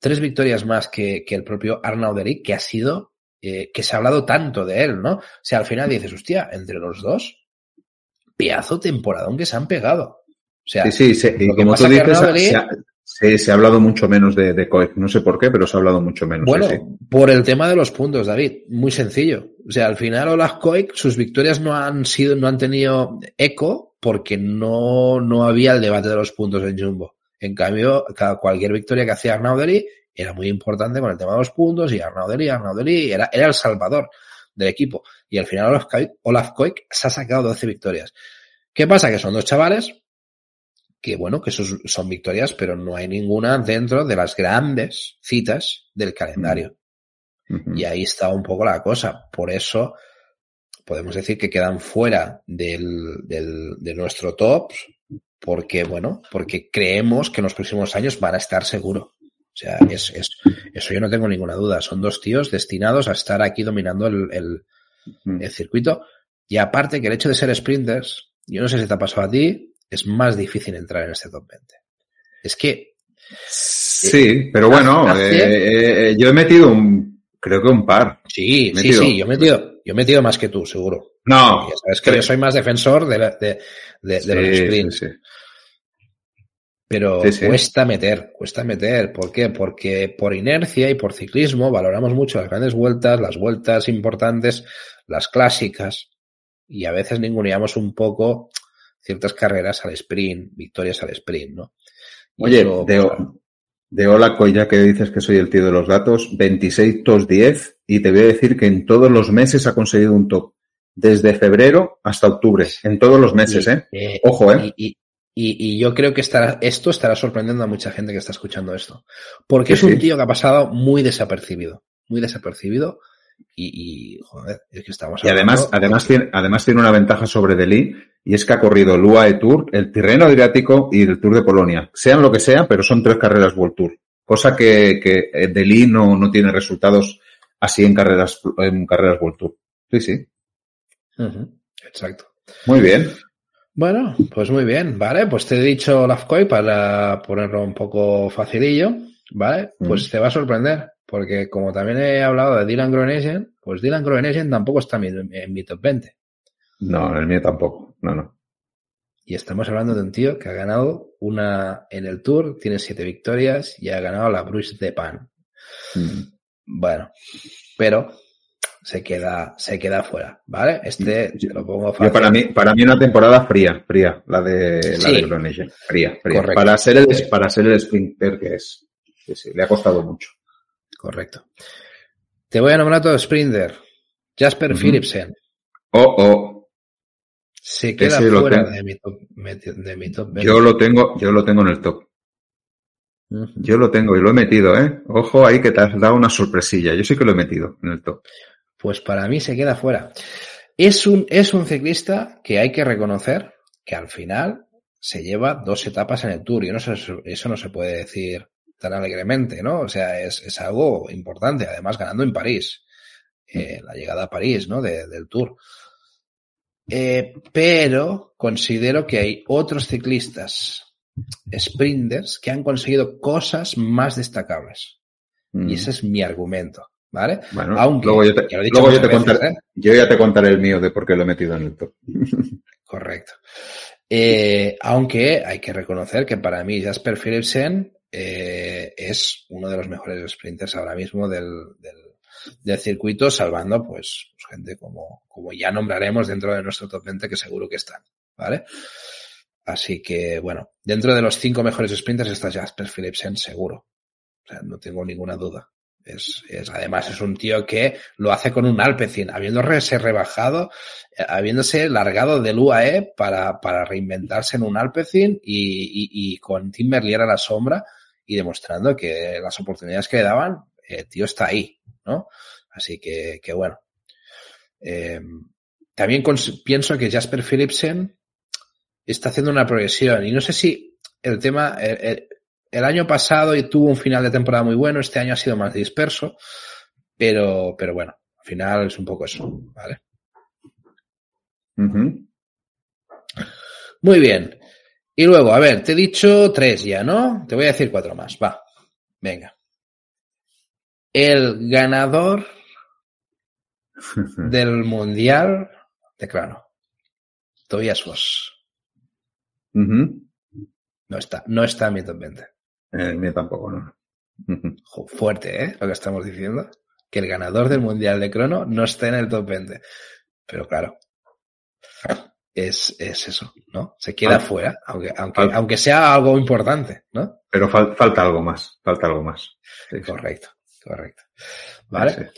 tres victorias más que, que el propio Arnaud Deric, que ha sido, eh, que se ha hablado tanto de él, ¿no? O sea, al final dices, hostia, entre los dos, pedazo temporadón que se han pegado. O sea, sí, sí, sí. y como tú dices, se ha, se, se ha, hablado mucho menos de, de. No sé por qué, pero se ha hablado mucho menos. Bueno, sí, por el tema de los puntos, David. Muy sencillo. O sea, al final Olaf Coec, sus victorias no han sido, no han tenido eco porque no, no había el debate de los puntos en Jumbo. En cambio, cada, cualquier victoria que hacía Arnaudeli era muy importante con el tema de los puntos y Arnaudeli, Arnaudeli era, era el salvador del equipo. Y al final Olaf Koik, Olaf Koik se ha sacado 12 victorias. ¿Qué pasa? Que son dos chavales que bueno, que son, son victorias, pero no hay ninguna dentro de las grandes citas del calendario. Uh -huh. Y ahí está un poco la cosa. Por eso podemos decir que quedan fuera del, del, de nuestro top, porque bueno, porque creemos que en los próximos años van a estar seguros. O sea, es, es, eso yo no tengo ninguna duda. Son dos tíos destinados a estar aquí dominando el, el, el circuito Y aparte que el hecho de ser sprinters, yo no sé si te ha pasado a ti, es más difícil entrar en este top 20. Es que... Sí, pero bueno, eh, eh, yo he metido un, creo que un par. Sí, sí, sí, yo he metido, yo he metido más que tú, seguro. No. Es que yo soy más defensor de, de, de, los sprints. Sí, Pero cuesta meter, cuesta meter. ¿Por qué? Porque por inercia y por ciclismo valoramos mucho las grandes vueltas, las vueltas importantes, las clásicas, y a veces ninguneamos un poco ciertas carreras al sprint, victorias al sprint, ¿no? Oye, de, de hola, ya que dices que soy el tío de los datos, 26 tos 10 y te voy a decir que en todos los meses ha conseguido un top. Desde febrero hasta octubre, en todos los meses, ¿eh? eh Ojo, ¿eh? Y, y, yo creo que estará, esto estará sorprendiendo a mucha gente que está escuchando esto. Porque es un tío que ha pasado muy desapercibido, muy desapercibido. Y, joder, es que estamos Y además, además tiene, además tiene una ventaja sobre Delhi y es que ha corrido el UAE Tour, el Tirreno Adriático y el Tour de Polonia. Sean lo que sea, pero son tres carreras World Tour. Cosa que, que eh, Delhi no, no tiene resultados así en carreras, en carreras World Tour. Sí, sí. Exacto. Muy bien. Bueno, pues muy bien, vale, pues te he dicho Lafcoy para ponerlo un poco facilillo, ¿vale? Pues te va a sorprender, porque como también he hablado de Dylan Groenesen, pues Dylan Groenesen tampoco está en mi, top 20. No, en el mío tampoco, no, no. Y estamos hablando de un tío que ha ganado una en el Tour, tiene siete victorias y ha ganado la Bruce de Pan. Mm. Bueno, pero se queda, se queda fuera, ¿vale? Este lo pongo fácil. para mí, para mí una temporada fría, fría, la de la de fría, fría. Para ser el, para ser el sprinter que es. Sí, sí, le ha costado mucho. Correcto. Te voy a nombrar todo sprinter. Jasper Philipsen. Oh, oh. Se queda fuera de mi, top, de mi top Yo lo tengo, yo lo tengo en el top. Yo lo tengo y lo he metido, ¿eh? Ojo ahí que te has dado una sorpresilla. Yo sí que lo he metido en el top. Pues para mí se queda fuera. Es un, es un ciclista que hay que reconocer que al final se lleva dos etapas en el Tour y no eso no se puede decir tan alegremente, ¿no? O sea, es, es algo importante, además ganando en París, eh, la llegada a París, ¿no? del Tour. Eh, pero considero que hay otros ciclistas sprinters que han conseguido cosas más destacables. Y mm. ese es mi argumento. ¿Vale? Bueno, Aunque, luego yo, te, yo, te contaré, ¿eh? yo ya te contaré el mío de por qué lo he metido en el top. Correcto. Eh, aunque hay que reconocer que para mí Jasper Philipsen eh, es uno de los mejores sprinters ahora mismo del, del, del circuito, salvando pues, pues, gente como, como ya nombraremos dentro de nuestro top 20 que seguro que están. ¿Vale? Así que, bueno, dentro de los cinco mejores sprinters está Jasper Philipsen seguro. O sea, no tengo ninguna duda. Es, es, además es un tío que lo hace con un Alpecin, habiéndose rebajado, eh, habiéndose largado del UAE para, para reinventarse en un Alpecin y, y, y con Tim Merlier a la sombra y demostrando que las oportunidades que le daban, el eh, tío está ahí, ¿no? Así que, que bueno. Eh, también pienso que Jasper Philipsen está haciendo una progresión. Y no sé si el tema, el, el, año pasado tuvo un final de temporada muy bueno, este año ha sido más disperso, pero, pero bueno, al final es un poco eso, ¿vale? Muy bien. Y luego, a ver, te he dicho tres ya, ¿no? Te voy a decir cuatro más. Va. Venga. El ganador del Mundial de Claro. Tobias Vos. No está, no está en mi top 20. El mío tampoco, ¿no? Fuerte, ¿eh? Lo que estamos diciendo. Que el ganador del Mundial de Crono no está en el top 20. Pero claro, es, es eso, ¿no? Se queda fuera, aunque, aunque, aunque sea algo importante, ¿no? Pero falta algo más, falta algo más. correcto, correcto. ¿Vale?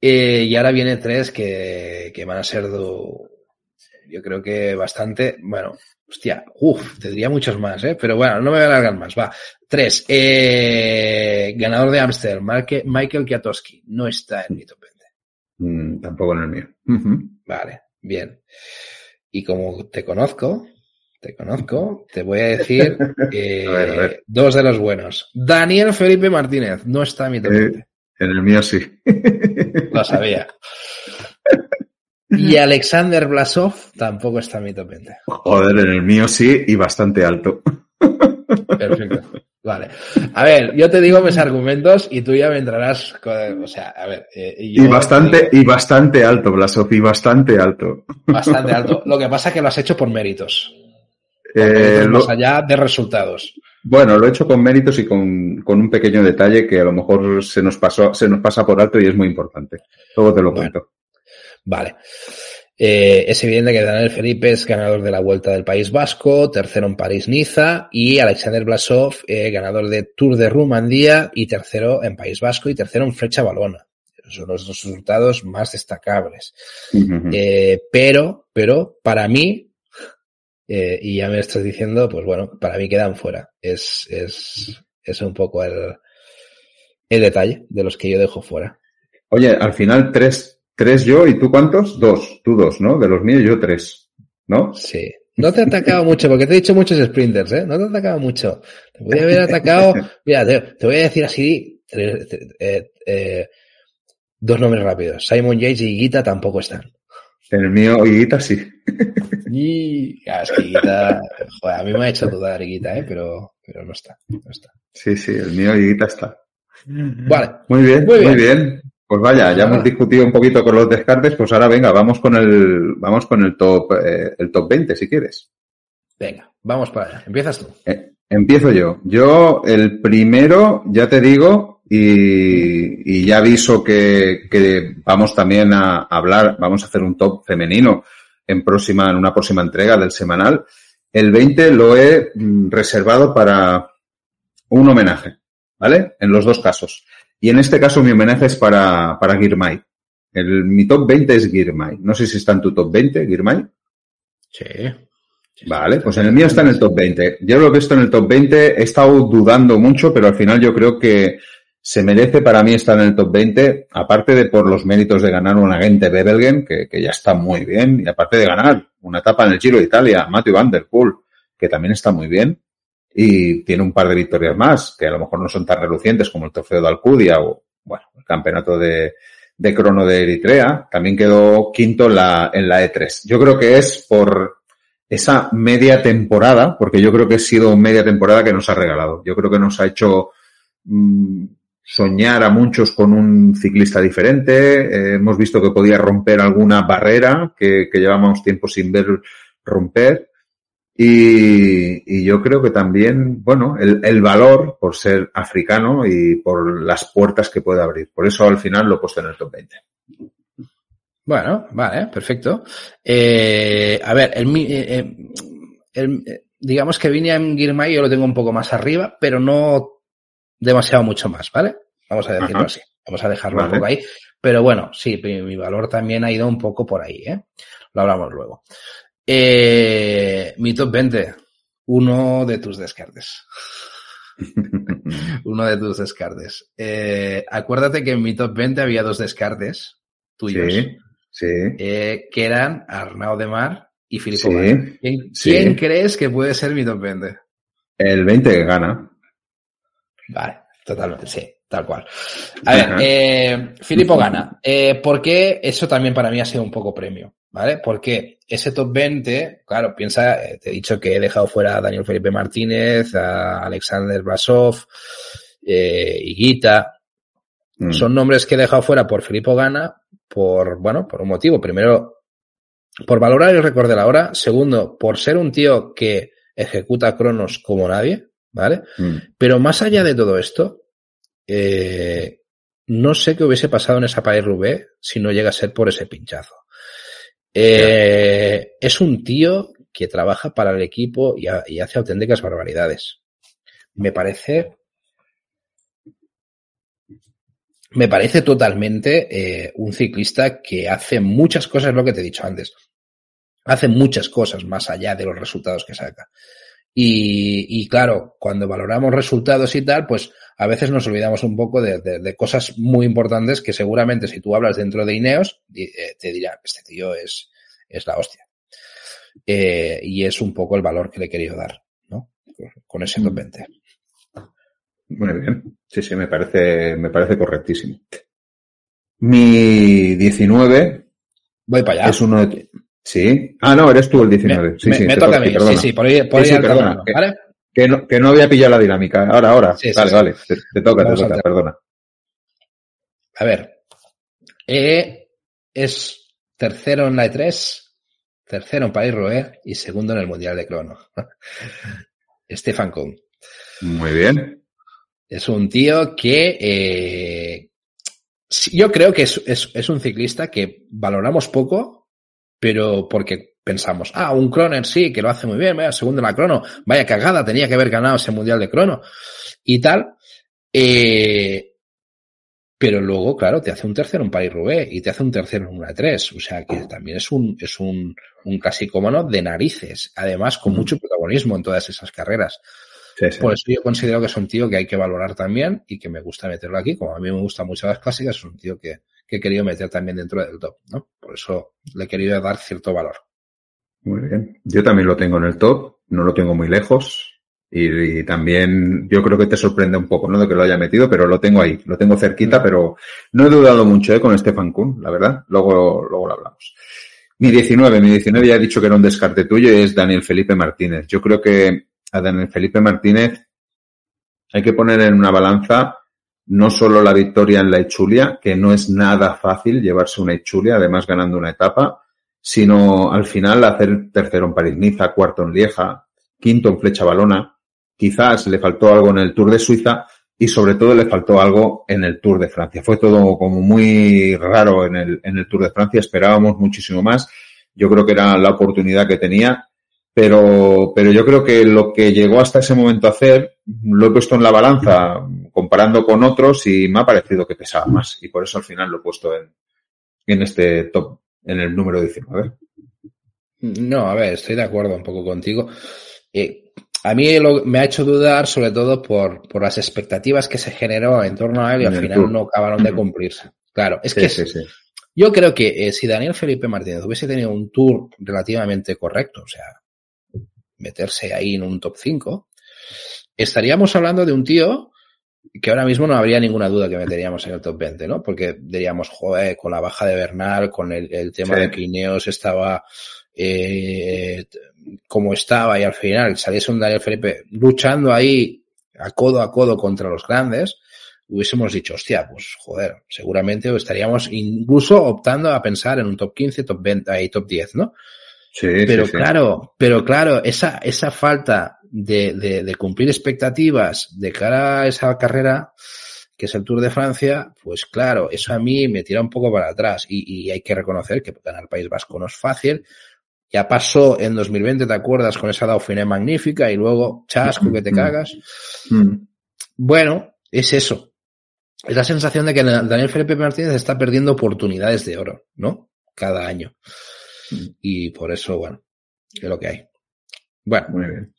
Eh, y ahora viene tres que, que van a ser, yo creo que bastante, bueno, Hostia, uff, tendría muchos más, ¿eh? Pero bueno, no me voy a alargar más. Va. Tres. Eh, ganador de Amstel, Michael Kiatowski. No está en mi top 20. Mm, tampoco en el mío. Vale, bien. Y como te conozco, te conozco, te voy a decir eh, dos de los buenos. Daniel Felipe Martínez. No está en mi top 20. En el mío sí. Lo sabía. Y Alexander Blasov tampoco está en mi top 20. Joder, en el mío sí y bastante alto. Perfecto. Vale. A ver, yo te digo mis argumentos y tú ya me entrarás. Con, o sea, a ver. Eh, y bastante, y bastante alto, Blasov, y bastante alto. Bastante alto. Lo que pasa es que lo has hecho por méritos. Eh, más allá de resultados. Bueno, lo he hecho con méritos y con, con, un pequeño detalle que a lo mejor se nos pasó, se nos pasa por alto y es muy importante. Luego te lo cuento. Vale. Eh, es evidente que Daniel Felipe es ganador de la Vuelta del País Vasco, tercero en París-Niza y Alexander Blasov, eh, ganador de Tour de Rumandía y tercero en País Vasco y tercero en Flecha Balona. son los dos resultados más destacables. eh, pero, pero para mí, y ya me estás diciendo, pues bueno, para mí quedan fuera. Es, es, es un poco el, el detalle de los que yo dejo fuera. Oye, al final tres, Tres yo y tú cuántos? Dos. Tú dos, ¿no? De los míos yo tres. ¿No? Sí. No te he atacado mucho, porque te he dicho muchos sprinters, ¿eh? No te he atacado mucho. Te podría haber atacado. Mira, te, voy a decir así. Eh, eh, dos nombres rápidos. Simon Yates y Guita tampoco están. El mío, Guita sí. Y es que joder, a mí me ha hecho dudar Guita, ¿eh? Pero, pero no está, no está. Sí, sí, el mío Guita está. Vale. Muy bien, muy bien. Muy bien. Pues vaya, ya hemos discutido un poquito con los descartes, pues ahora venga, vamos con el, vamos con el top, eh, el top 20 si quieres. Venga, vamos para allá. Empiezas tú. Eh, empiezo yo. Yo, el primero, ya te digo, y, y ya aviso que, que, vamos también a hablar, vamos a hacer un top femenino en próxima, en una próxima entrega del semanal. El 20 lo he mm, reservado para un homenaje, ¿vale? En los dos casos. Y en este caso mi homenaje es para, para Girmay. El, mi top 20 es Girmay. No sé si está en tu top 20, Girmay. Sí. Vale, pues en el mío está en el top 20. Yo lo he visto en el top 20, he estado dudando mucho, pero al final yo creo que se merece para mí estar en el top 20, aparte de por los méritos de ganar un agente Bebelgen, que, que ya está muy bien, y aparte de ganar una etapa en el Giro de Italia, Matthew Van Der Poel, que también está muy bien y tiene un par de victorias más, que a lo mejor no son tan relucientes como el trofeo de Alcudia o, bueno, el campeonato de, de crono de Eritrea. También quedó quinto en la, en la E3. Yo creo que es por esa media temporada, porque yo creo que ha sido media temporada que nos ha regalado. Yo creo que nos ha hecho mmm, soñar a muchos con un ciclista diferente. Eh, hemos visto que podía romper alguna barrera que, que llevábamos tiempo sin ver romper. Y, y, yo creo que también, bueno, el, el, valor por ser africano y por las puertas que puede abrir. Por eso al final lo he puesto en el top 20. Bueno, vale, perfecto. Eh, a ver, el, eh, el, digamos que Vinian Girmay yo lo tengo un poco más arriba, pero no demasiado mucho más, ¿vale? Vamos a decirlo Ajá. así. Vamos a dejarlo vale. un poco ahí. Pero bueno, sí, mi, mi valor también ha ido un poco por ahí, ¿eh? Lo hablamos luego. Eh, mi top 20. Uno de tus descartes. Uno de tus descartes. Eh, acuérdate que en mi top 20 había dos descartes tuyos. Sí, sí. Eh, que eran Arnau de Mar y Filipe sí, ¿Quién, sí. ¿Quién, crees que puede ser mi top 20? El 20 que gana. Vale, totalmente, sí, tal cual. A ver, eh, Filipo gana. Eh, porque eso también para mí ha sido un poco premio. ¿Vale? Porque ese top 20, claro, piensa, eh, te he dicho que he dejado fuera a Daniel Felipe Martínez, a Alexander Brasov, eh, Guita. Mm. Son nombres que he dejado fuera por Filippo Gana, por, bueno, por un motivo. Primero, por valorar el récord de la hora. Segundo, por ser un tío que ejecuta cronos como nadie, ¿vale? Mm. Pero más allá de todo esto, eh, no sé qué hubiese pasado en esa País Rubé si no llega a ser por ese pinchazo. Eh, es un tío que trabaja para el equipo y, ha, y, hace auténticas barbaridades. Me parece. Me parece totalmente eh, un ciclista que hace muchas cosas, lo que te he dicho antes. Hace muchas cosas más allá de los resultados que saca. Y, y claro, cuando valoramos resultados y tal, pues a veces nos olvidamos un poco de, de, de, cosas muy importantes que seguramente si tú hablas dentro de Ineos, eh, te dirán, este tío es, es la hostia. Eh, y es un poco el valor que le he querido dar, ¿no? Con ese top 20. Muy bien. Sí, sí, me parece, me parece correctísimo. Mi 19 Voy para allá. Es uno de... Sí. Ah, no, eres tú el 19. Me, sí, me, sí, me toca a mí. Sí, sí, por ahí, por ahí sí, perdona, camino, que- ¿vale? Que no, que no había pillado la dinámica. Ahora, ahora. Sí, vale, vale. Te, te toca, Vamos te toca, perdona. A ver. E es tercero en la E3, tercero en Paris Roubaix y segundo en el Mundial de Crono. Stefan Kuhn. Muy bien. Es un tío que eh, yo creo que es, es, es un ciclista que valoramos poco, pero porque pensamos, ah, un Croner sí, que lo hace muy bien, vaya, segundo en la crono, vaya cagada, tenía que haber ganado ese mundial de crono y tal. Eh, pero luego, claro, te hace un tercero en Paris Roubaix y te hace un tercero en una 3. O sea que también es un, es un, un clasicómano de narices. Además, con mucho protagonismo en todas esas carreras. Sí, sí. Por eso yo considero que es un tío que hay que valorar también y que me gusta meterlo aquí. Como a mí me gustan mucho las clásicas, es un tío que, que he querido meter también dentro del top, ¿no? Por eso le he querido dar cierto valor. Muy bien. Yo también lo tengo en el top, no lo tengo muy lejos. Y, y también yo creo que te sorprende un poco, ¿no? De que lo haya metido, pero lo tengo ahí, lo tengo cerquita, pero no he dudado mucho, ¿eh? Con Stefan Kuhn, la verdad. Luego, luego lo hablamos. Mi 19, mi 19 ya he dicho que era un descarte tuyo y es Daniel Felipe Martínez. Yo creo que a Daniel Felipe Martínez hay que poner en una balanza no solo la victoria en la Echulia, que no es nada fácil llevarse una Echulia, además ganando una etapa, sino al final hacer tercero en París-Niza, cuarto en Lieja, quinto en Flecha Balona. Quizás le faltó algo en el Tour de Suiza y sobre todo le faltó algo en el Tour de Francia. Fue todo como muy raro en el, en el Tour de Francia, esperábamos muchísimo más. Yo creo que era la oportunidad que tenía, pero, pero yo creo que lo que llegó hasta ese momento a hacer, lo he puesto en la balanza comparando con otros y me ha parecido que pesaba más y por eso al final lo he puesto en, en este top, en el número 19. No, a ver, estoy de acuerdo un poco contigo. Eh, a mí lo, me ha hecho dudar sobre todo por, por las expectativas que se generó en torno a él y al final no acabaron de cumplirse. Claro, es Sí, que sí, sí. yo creo que eh, si Daniel Felipe Martínez hubiese tenido un tour relativamente correcto, o sea, meterse ahí en un top 5, estaríamos hablando de un tío que ahora mismo no habría ninguna duda que meteríamos en el top 20, ¿no? Porque diríamos, joder, con la baja de Bernal, con el, el tema Sí. de que Ineos estaba eh, como estaba y al final saliese un Daniel Felipe luchando ahí a codo a codo contra los grandes, hubiésemos dicho, hostia, pues joder, seguramente estaríamos incluso optando a pensar en un top 15, top 20, ahí top 10, ¿no? Sí, Pero sí, sí. claro, pero claro, esa, esa falta de, de, de cumplir expectativas de cara a esa carrera, que es el Tour de Francia, pues claro, eso a mí me tira un poco para atrás y, y hay que reconocer que ganar el País Vasco no es fácil. Ya pasó en 2020, ¿te acuerdas? Con esa Dauphiné magnífica y luego chasco que te Mm. cagas. Mm. Bueno, es eso. Es la sensación de que Daniel Felipe Martínez está perdiendo oportunidades de oro, ¿no? Cada año. Y por eso, bueno, es lo que hay. Bueno, Muy bien.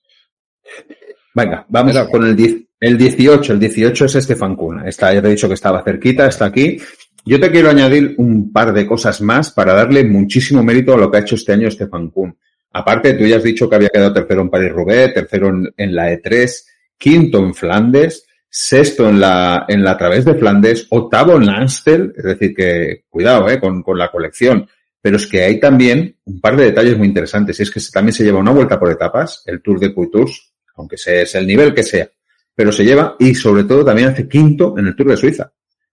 Venga, vamos Pero- con el, 10 el 18. El 18 es Estefan Cuna. Está, ya te he dicho que estaba cerquita, está aquí. Yo te quiero añadir un par de cosas más para darle muchísimo mérito a lo que ha hecho este año Stefan Kuhn. Aparte, tú ya has dicho que había quedado tercero en París-Roubaix, tercero en, en la E3, quinto en Flandes, sexto en la, en la Través de Flandes, octavo en la Amstel, es decir que, cuidado, eh, con, con la colección. Pero es que hay también un par de detalles muy interesantes. Y es que también se lleva una vuelta por etapas, el Tour de Poitou-Tours, aunque sea es el nivel que sea. Pero se lleva y sobre todo también hace quinto en el Tour de Suiza.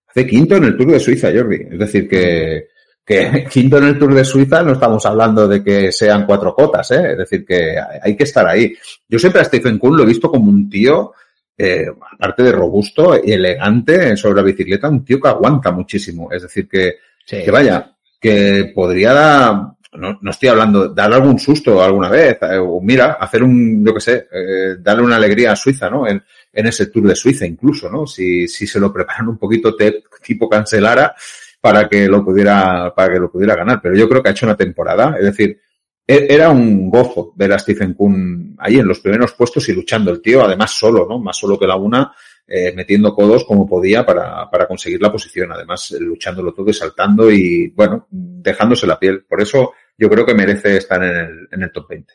Hace quinto en el Tour de Suiza, Jordi. Es decir que, que quinto en el Tour de Suiza no estamos hablando de que sean cuatro cotas, ¿eh? Es decir que hay- hay que estar ahí. Yo siempre a Stephen Kuhn lo he visto como un tío, eh, aparte de robusto y elegante sobre la bicicleta, un tío que aguanta muchísimo. Es decir que, sí. que vaya, que podría dar, no, no estoy hablando, dar algún susto alguna vez, eh, o mira, hacer un, yo qué sé, eh, darle una alegría a Suiza, ¿no? En, ese Tour de Suiza incluso, ¿no? Si, si se lo preparan un poquito te- tipo cancelara para que lo pudiera, para que lo pudiera ganar. Pero yo creo que ha hecho una temporada, es decir, e- era un gozo ver a Stephen Kuhn ahí en los primeros puestos y luchando el tío, además solo, ¿no? Más solo que la una, eh, metiendo codos como podía para, para conseguir la posición, además luchándolo todo y saltando y, bueno, dejándose la piel. Por eso yo creo que merece estar en el, en el top 20.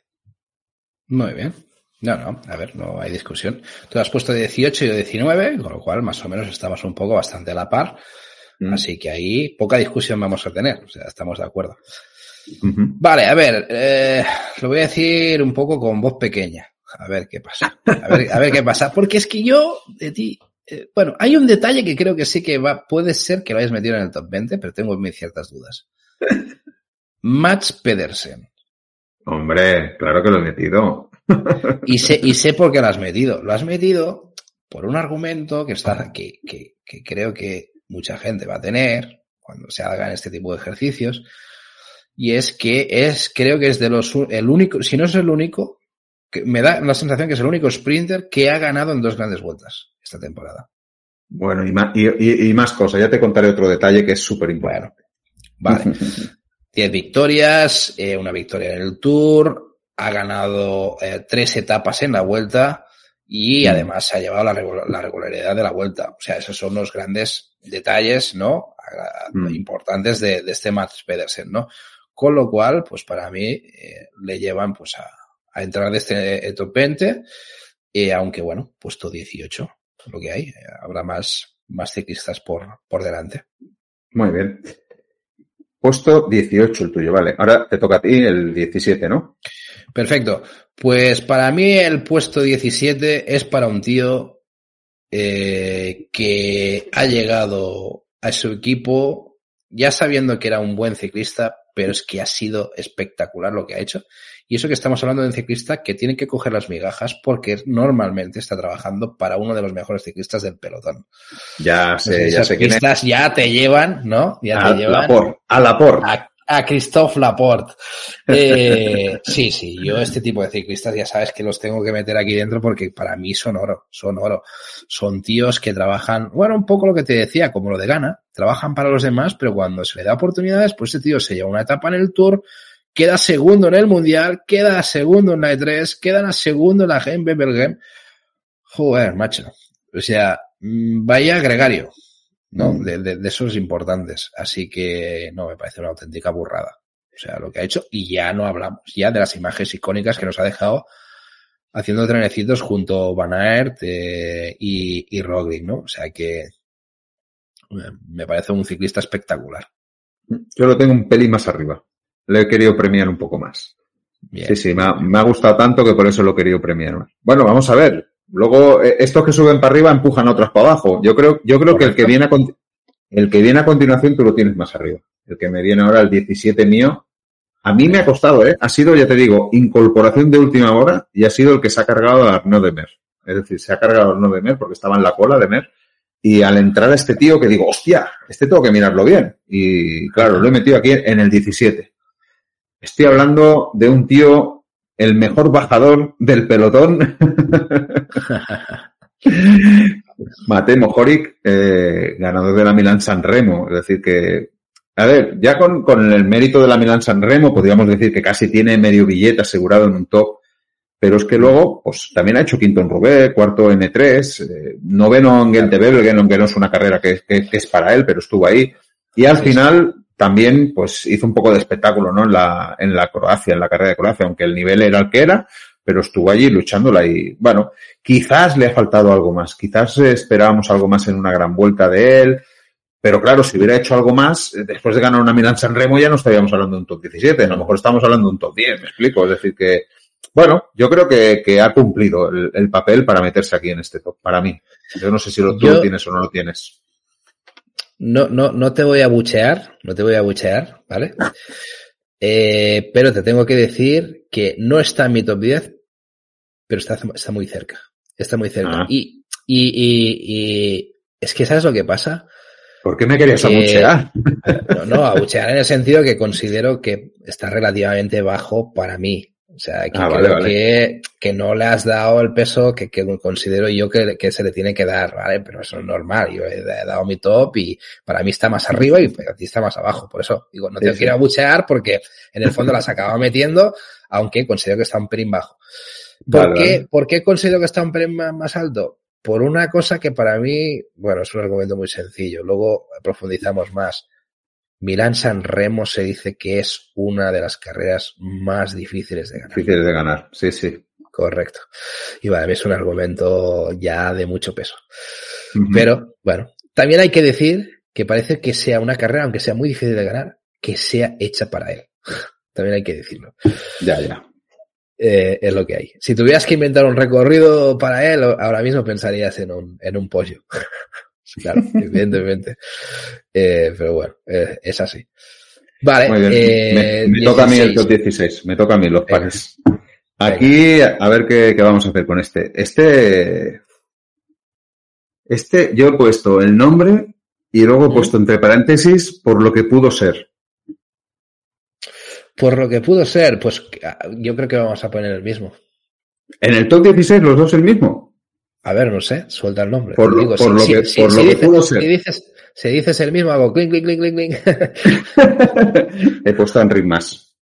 Muy bien. No, no, a ver, no hay discusión. Tú has puesto 18 y yo 19, con lo cual más o menos estamos un poco bastante a la par. Mm. Así que ahí poca discusión vamos a tener, o sea, estamos de acuerdo. Vale, a ver, eh, lo voy a decir un poco con voz pequeña. A ver qué pasa. A ver, a ver qué pasa. Porque es que yo de ti, eh, bueno, hay un detalle que creo que sí que va, puede ser que lo hayas metido en el top 20, pero tengo mis ciertas dudas. Max Pedersen. Hombre, claro que lo he metido. y sé, y sé por qué lo has metido. Lo has metido por un argumento que está, que, que, que creo que mucha gente va a tener cuando se hagan este tipo de ejercicios. Y es que es, creo que es de los, el único, si no es el único, que me da la sensación que es el único sprinter que ha ganado en dos grandes vueltas esta temporada. Bueno, y más, y, y más cosas. Ya te contaré otro detalle que es súper importante. Bueno, vale. Diez victorias, eh, una victoria en el Tour, ha ganado eh, tres etapas en la vuelta y mm. además se ha llevado la, la, regularidad de la vuelta. O sea, esos son los grandes detalles, ¿no? Mm. Importantes de, de, este Mats Pedersen, ¿no? Con lo cual, pues para mí, eh, le llevan pues a, a, entrar de este top 20, eh, aunque bueno, puesto 18, lo que hay. habrá más, más ciclistas por, por delante. Muy bien. Puesto 18 el tuyo, vale. Ahora te toca a ti el 17, ¿no? Perfecto. Pues para mí el puesto 17 es para un tío eh, que ha llegado a su equipo ya sabiendo que era un buen ciclista, pero es que ha sido espectacular lo que ha hecho. Y eso que estamos hablando de un ciclista que tiene que coger las migajas porque normalmente está trabajando para uno de los mejores ciclistas del pelotón. Ya sé, ya sé quién es. ya te llevan, ¿no? Ya a te llevan. Laporte, a Laporte. A, a Christophe Laporte. Eh, sí, sí, yo este tipo de ciclistas ya sabes que los tengo que meter aquí dentro porque para mí son oro, son oro. Son tíos que trabajan, bueno, un poco lo que te decía, como lo de Gana, trabajan para los demás, pero cuando se le da oportunidades, pues ese tío se lleva una etapa en el Tour, queda segundo en el Mundial, queda segundo en la E3, queda segundo en la Game Bergen. Joder, macho. O sea, mm, vaya gregario, ¿no? De, de, de, esos importantes. Así que, no, me parece una auténtica burrada. O sea, lo que ha hecho. Y ya no hablamos ya de las imágenes icónicas que nos ha dejado haciendo trenecitos junto Van Aert eh, y, y Roglic, ¿no? O sea que me parece un ciclista espectacular. Yo lo tengo un pelín más arriba le he querido premiar un poco más. Bien. Sí, sí, me ha, me ha, gustado tanto que por eso lo he querido premiar más. Bueno, vamos a ver. Luego, eh, estos que suben para arriba empujan a otros para abajo. Yo creo, yo creo que el que viene a, el que viene a continuación tú lo tienes más arriba. El que me viene ahora, el 17 mío, a mí me ha costado, ¿eh? Ha sido, ya te digo, incorporación de última hora y ha sido el que se ha cargado a Arnaud de Mer. Es decir, se ha cargado a Arnaud de Mer porque estaba en la cola de Mer. Y al entrar a este tío que digo, hostia, este tengo que mirarlo bien. Y claro, lo he metido aquí en el 17. Estoy hablando de un tío, el mejor bajador del pelotón. Matej Mohoric, eh, ganador de la Milan San Remo. Es decir, que, a ver, ya con, con, el mérito de la Milan San Remo, podríamos decir que casi tiene medio billete asegurado en un top. Pero es que luego, pues también ha hecho quinto en Roubaix, cuarto en E3, eh, noveno en Gente Belgen, aunque no es una carrera que, que, que, es para él, pero estuvo ahí. Y al final, también pues hizo un poco de espectáculo, ¿no? En la, en la Croacia, en la carrera de Croacia, aunque el nivel era el que era, pero estuvo allí luchándola y, bueno, quizás le ha faltado algo más, quizás esperábamos algo más en una gran vuelta de él, pero claro, si hubiera hecho algo más, después de ganar una Milan San Remo ya no estaríamos hablando de un top 17, a lo mejor estamos hablando de un top 10, me explico, es decir que, bueno, yo creo que, que ha cumplido el, el, papel para meterse aquí en este top, para mí. Yo no sé si lo, tú yo... lo tienes o no lo tienes no, no, no te voy a buchear, no te voy a buchear, ¿vale? Eh, pero te tengo que decir que no está en mi top 10, pero está, está muy cerca. Está muy cerca. Ah. Y, y, y, y, es que ¿sabes lo que pasa? ¿Por qué me querías abuchear? No, no, abuchear en el sentido que considero que está relativamente bajo para mí. O sea, que, ah, vale, vale. que, que, no le has dado el peso que, que considero yo que, que, se le tiene que dar, ¿vale? Pero eso es normal. Yo he dado mi top y para mí está más arriba y para ti está más abajo. Por eso, digo, no te sí, quiero abuchear porque en el fondo las acaba metiendo, aunque considero que está un pelín bajo. ¿Por, vale, qué, ¿Por qué considero que está un pelín más alto? Por una cosa que para mí, bueno, es un argumento muy sencillo. Luego profundizamos más. Milán San Remo se dice que es una de las carreras más difíciles de ganar. Difíciles de ganar, sí, sí. Correcto. Y vale, es un argumento ya de mucho peso. Uh -huh. Pero, bueno, también hay que decir que parece que sea una carrera, aunque sea muy difícil de ganar, que sea hecha para él. También hay que decirlo. Ya, ya. Eh, es lo que hay. Si tuvieras que inventar un recorrido para él, ahora mismo pensarías en un, en un pollo. claro, evidentemente. Eh, pero bueno, eh, es así. Vale. me, me toca a mí el top 16. Me toca a mí los pares. Aquí, a ver qué, qué, vamos a hacer con este. Este. Este, yo he puesto el nombre y luego he puesto entre paréntesis por lo que pudo ser. Por lo que pudo ser, pues yo creo que vamos a poner el mismo. ¿En el top 16 los dos el mismo? A ver, no sé, suelta el nombre. Por, lo, por si, lo que, si, por si lo que dices, pudo ser. Si dices, si dices el mismo, hago clink, clink, clink, clink. He puesto a Enric más.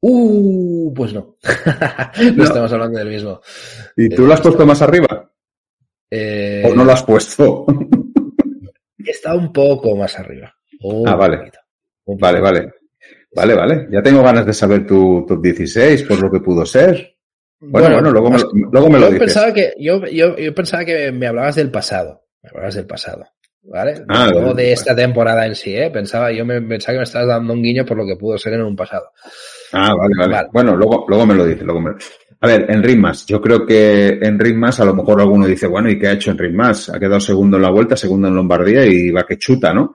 Uh, pues no. no, no, estamos hablando del mismo. ¿Y tú lo has puesto más arriba? Eh, ¿O no lo has puesto? está un poco más arriba. Un ah, vale. poquito, Vale, vale. Vale, vale. Ya tengo ganas de saber tu top 16, por lo que pudo ser. Bueno, bueno, luego, me, luego me lo yo dices. Pensaba que, yo, yo, yo pensaba que me hablabas del pasado. Me hablabas del pasado. ¿Vale? Ah, no vale. de esta temporada en sí, ¿eh? Pensaba, yo me pensaba que me estabas dando un guiño por lo que pudo ser en un pasado. Ah, vale, vale. Vale. Bueno, luego, luego me lo dice, luego me lo... A ver, en Ritmas, yo creo que en Ritmas a lo mejor alguno dice, bueno, ¿y qué ha hecho en Ritmas? Ha quedado segundo en la vuelta, segundo en Lombardía y va que chuta, ¿no?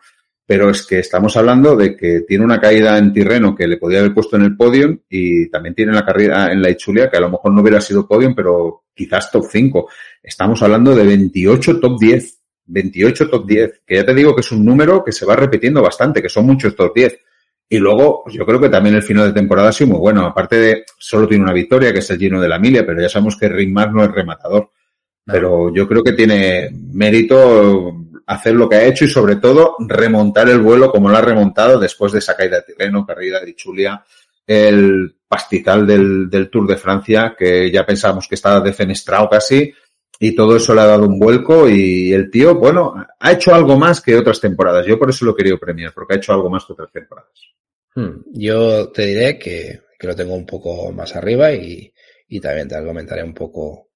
Pero es que estamos hablando de que tiene una caída en Tirreno que le podía haber puesto en el podium y también tiene la carrera en la Ichulia que a lo mejor no hubiera sido podium, pero quizás top 5. Estamos hablando de 28 top 10. 28 top 10, que ya te digo que es un número que se va repitiendo bastante, que son muchos top 10. Y luego, pues yo creo que también el final de temporada ha sido muy bueno. Aparte de, solo tiene una victoria, que es el Gino de la Milia, pero ya sabemos que Ringmar no es rematador. Pero yo creo que tiene mérito hacer lo que ha hecho y sobre todo remontar el vuelo como lo ha remontado después de esa caída de Tirreno, carrera de Chulia, el pastizal del, del Tour de Francia, que ya pensábamos que estaba defenestrado casi, y todo eso le ha dado un vuelco y el tío, bueno, ha hecho algo más que otras temporadas. Yo por eso lo he querido premiar, porque ha hecho algo más que otras temporadas. Hmm. Yo te diré que, que, lo tengo un poco más arriba y, y también te comentaré un poco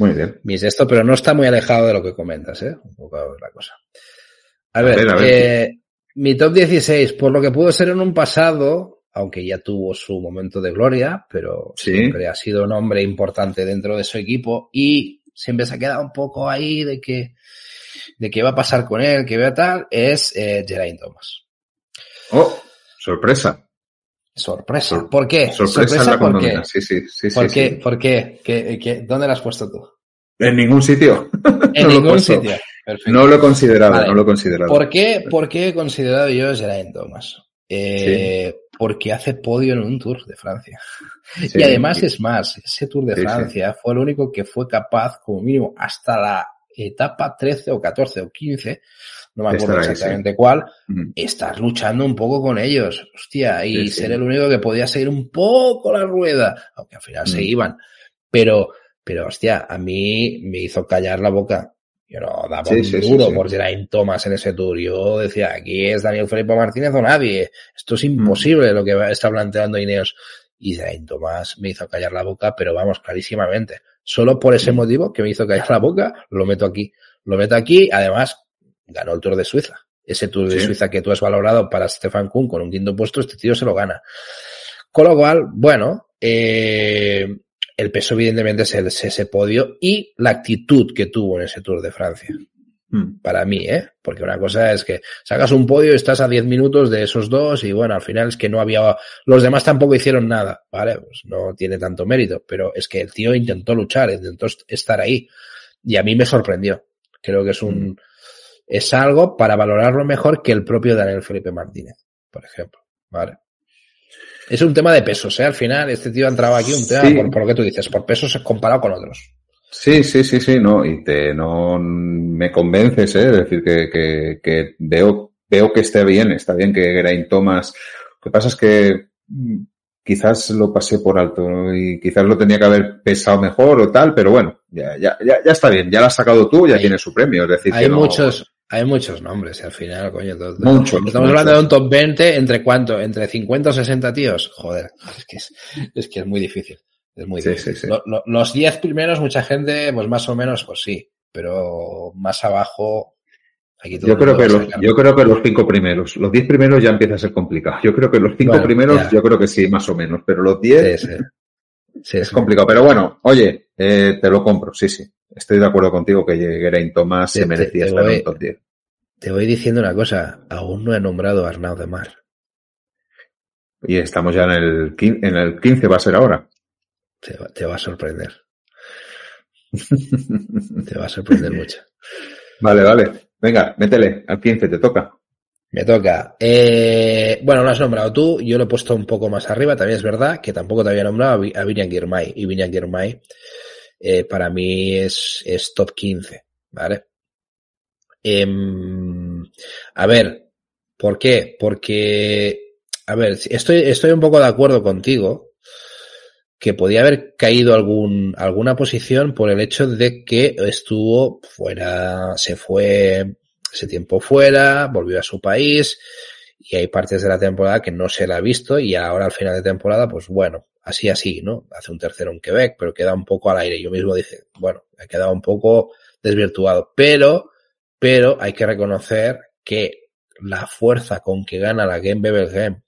muy bien. mis esto, pero no está muy alejado de lo que comentas, ¿eh? Un poco la cosa. A, a ver, ver, a ver. Eh, mi top 16, por lo que pudo ser en un pasado, aunque ya tuvo su momento de gloria, pero Sí. siempre ha sido un hombre importante dentro de su equipo y siempre se ha quedado un poco ahí de que, de qué va a pasar con él, que vea tal, es eh, Geraint Thomas. Oh, sorpresa. Sorpresa. Sor- ¿Por qué? Sorpresa, la ¿por qué? Sí, sí, sí. ¿Por qué? ¿Por qué? ¿Qué, qué? ¿Dónde lo has puesto tú? En ningún sitio. En No ningún sitio. Perfecto. No lo he considerado, Vale. no lo he considerado. ¿Por qué, ¿Por qué he considerado yo Geraint Thomas? Eh, Porque hace podio en un Tour de Francia. Y además es más, ese Tour de. Francia fue el único que fue capaz, como mínimo, hasta la etapa 13 o 14 o 15, no me acuerdo ahí, exactamente cuál, Mm. estar luchando un poco con ellos, hostia, y Sí, sí. ser el único que podía seguir un poco la rueda, aunque al final se iban. Pero, pero hostia, a mí me hizo callar la boca. Yo no daba un duro por Geraint Thomas en ese tour. Yo decía, aquí es Daniel Felipe Martínez o nadie. Esto es imposible lo que está planteando Ineos. Y Geraint Thomas me hizo callar la boca, pero vamos, clarísimamente. Solo por ese motivo que me hizo callar la boca, lo meto aquí. Lo meto aquí, además, ganó el Tour de Suiza. Ese Tour de Sí. Suiza que tú has valorado para Stefan Kuhn con un quinto puesto, este tío se lo gana. Con lo cual, bueno, eh, el peso evidentemente es, el- es ese podio y la actitud que tuvo en ese Tour de Francia. Mm. Para mí, ¿eh? Porque una cosa es que sacas un podio y estás a 10 minutos de esos dos y bueno, al final es que no había... Los demás tampoco hicieron nada, ¿vale? Pues no tiene tanto mérito, pero es que el tío intentó luchar, intentó est- estar ahí y a mí me sorprendió. Creo que es un... Es algo para valorarlo mejor que el propio Daniel Felipe Martínez, por ejemplo, ¿vale? Es un tema de pesos, ¿eh? Al final, este tío ha entrado aquí un tema Sí. por, por lo que tú dices, por pesos comparado con otros. Sí, sí, sí, sí, no, y te, no me convences, ¿eh? Es decir, que, que, que veo, veo que esté bien, está bien que Geraint Thomas. Lo que pasa es que mm, quizás lo pasé por alto ¿no? y quizás lo tenía que haber pesado mejor o tal, pero bueno, ya, ya, ya, ya está bien, ya lo has sacado tú, ya tiene su premio, es decir, Hay que no- muchos, hay muchos nombres, al final, coño, todo- Muchos, Estamos muchos. hablando de un top 20, ¿entre cuánto? ¿Entre 50 o 60 tíos? Joder, es que es, es que es muy difícil. Es muy Sí, difícil. sí, sí. Los 10 primeros, mucha gente, pues más o menos, pues sí. Pero más abajo, yo creo, que los, yo creo que los cinco primeros, los diez primeros ya empieza a ser complicado. Yo creo que los cinco primeros, yo creo que sí, más o menos, pero los diez es complicado. Pero bueno, oye, eh, te lo compro, sí, sí. Estoy de acuerdo contigo que Geraint Thomas se merecía estar en un top 10. Te voy diciendo una cosa, aún no he nombrado a Arnaud de Mar. Y estamos ya en el, en el 15, va a ser ahora. Te, va a sorprender. te va a sorprender mucho. Vale, vale. Venga, métele al 15, te toca. Me toca. Eh, bueno, lo has nombrado tú, yo lo he puesto un poco más arriba, también es verdad que tampoco te había nombrado a Vinian Girmay. Y Vinian Girmay eh, para mí es, es top 15, ¿vale? Em, a ver, ¿por qué? Porque, a ver, estoy, estoy un poco de acuerdo contigo que podía haber caído algún, alguna posición por el hecho de que estuvo fuera, se fue ese tiempo fuera, volvió a su país y hay partes de la temporada que no se la ha visto y ahora al final de temporada, pues bueno, así así, ¿no? Hace un tercero en Quebec, pero queda un poco al aire. Yo mismo dije, bueno, ha quedado un poco desvirtuado, pero pero hay que reconocer que la fuerza con que gana la Game Game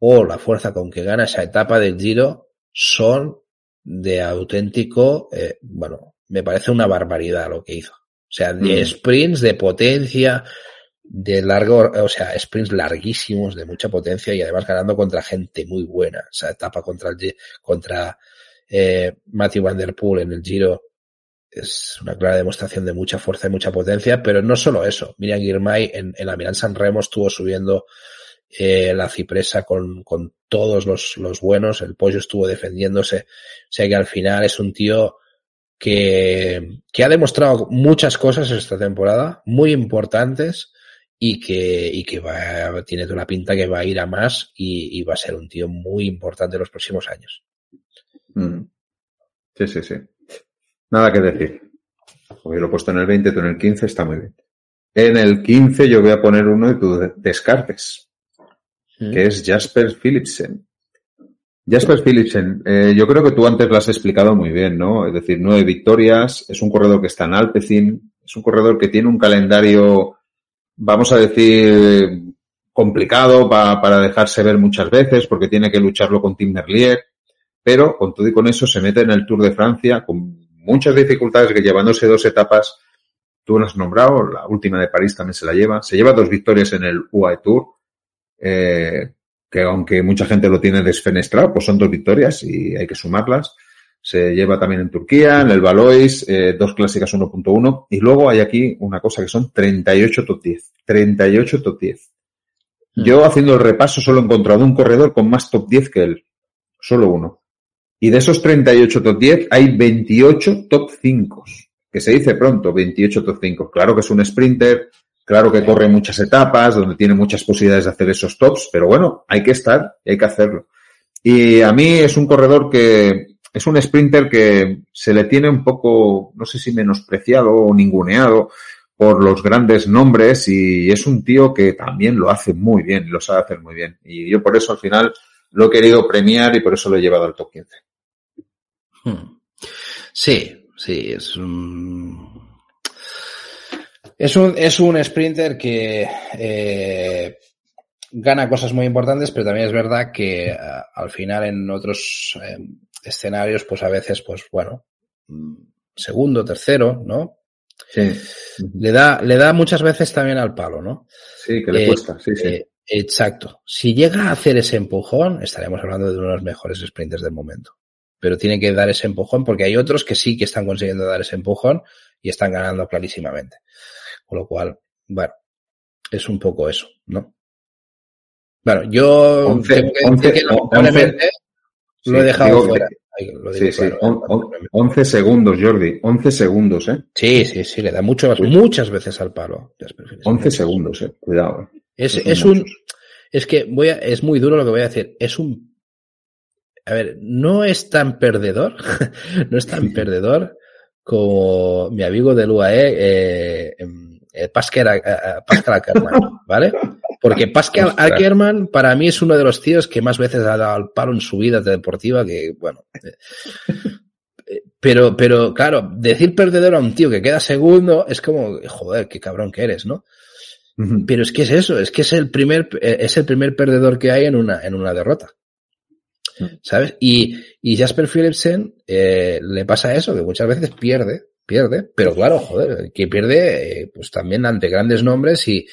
o la fuerza con que gana esa etapa del Giro son de auténtico, eh, bueno, me parece una barbaridad lo que hizo. O sea, de mm. sprints, de potencia, de largo, o sea, sprints larguísimos, de mucha potencia y además ganando contra gente muy buena. O sea, etapa contra el, contra eh, Matthew Van Der Poel en el Giro es una clara demostración de mucha fuerza y mucha potencia, pero no solo eso. Miriam Girmay en, en la Milan San Remo estuvo subiendo eh, la cipresa con, con todos los, los, buenos, el pollo estuvo defendiéndose. O sea que al final es un tío que, que ha demostrado muchas cosas esta temporada, muy importantes, y que, y que va, tiene toda la pinta que va a ir a más y, y va a ser un tío muy importante en los próximos años. Mm. Sí, sí, sí. Nada que decir. Porque lo he puesto en el 20, tú en el 15, está muy bien. En el 15 yo voy a poner uno de tus descartes, mm. que es Jasper Philipsen. Jasper Philipsen, eh, yo creo que tú antes lo has explicado muy bien, ¿no? Es decir, nueve victorias, es un corredor que está en Alpecin, es un corredor que tiene un calendario, vamos a decir, complicado para dejarse ver muchas veces, porque tiene que lucharlo con Tim Merlier, pero con todo y con eso se mete en el Tour de Francia con muchas dificultades que llevándose dos etapas, tú lo has nombrado, la última de París también se la lleva, se lleva dos victorias en el UAE Tour, eh, que aunque mucha gente lo tiene desfenestrado, pues son dos victorias y hay que sumarlas. Se lleva también en Turquía, en el Valois, eh, dos clásicas 1.1. Y luego hay aquí una cosa que son 38 top 10. 38 top 10. Hmm. Yo haciendo el repaso solo he encontrado un corredor con más top 10 que él. Solo uno. Y de esos 38 top 10 hay 28 top 5, que se dice pronto, 28 top 5. Claro que es un sprinter, claro que corre muchas etapas, donde tiene muchas posibilidades de hacer esos tops, pero bueno, hay que estar y hay que hacerlo. Y a mí es un corredor que es un sprinter que se le tiene un poco, no sé si menospreciado o ninguneado por los grandes nombres y es un tío que también lo hace muy bien, lo sabe hacer muy bien. Y yo por eso al final lo he querido premiar y por eso lo he llevado al top 15. Hmm. Sí, sí, es un... Es un, es un sprinter que eh, gana cosas muy importantes, pero también es verdad que eh, al final en otros eh, escenarios, pues a veces, pues bueno, mm, segundo, tercero, ¿no? Sí. Le da, le da muchas veces también al palo, ¿no? Sí, que le cuesta, sí, sí. exacto. Si llega a hacer ese empujón, estaríamos hablando de uno de los mejores sprinters del momento pero tiene que dar ese empujón porque hay otros que sí que están consiguiendo dar ese empujón y están ganando clarísimamente. Con lo cual, bueno, es un poco eso, ¿no? Bueno, yo 11, lo he dejado fuera. sí, sí, 11 segundos, Jordi, 11 segundos, ¿eh? Sí, sí, sí, le da mucho, muchas veces al palo. 11 segundos, eh, cuidado. Eh. Es, es un, es que voy a, es muy duro lo que voy a decir, es un a ver, no es tan perdedor, no es tan perdedor como mi amigo del UAE, eh, em, eh, Pascal, eh, Pascal Ackerman, ¿vale? Porque Pascal Ackerman para mí es uno de los tíos que más veces ha dado al palo en su vida deportiva, que bueno, pero, pero, claro, decir perdedor a un tío que queda segundo es como, joder, qué cabrón que eres, ¿no? Pero es que es eso, es que es el primer, es el primer perdedor que hay en una, en una derrota. ¿Sabes? Y, y Jasper Philipsen eh, le pasa eso, que muchas veces pierde, pierde, pero claro, joder, que pierde, eh, pues también ante grandes nombres y,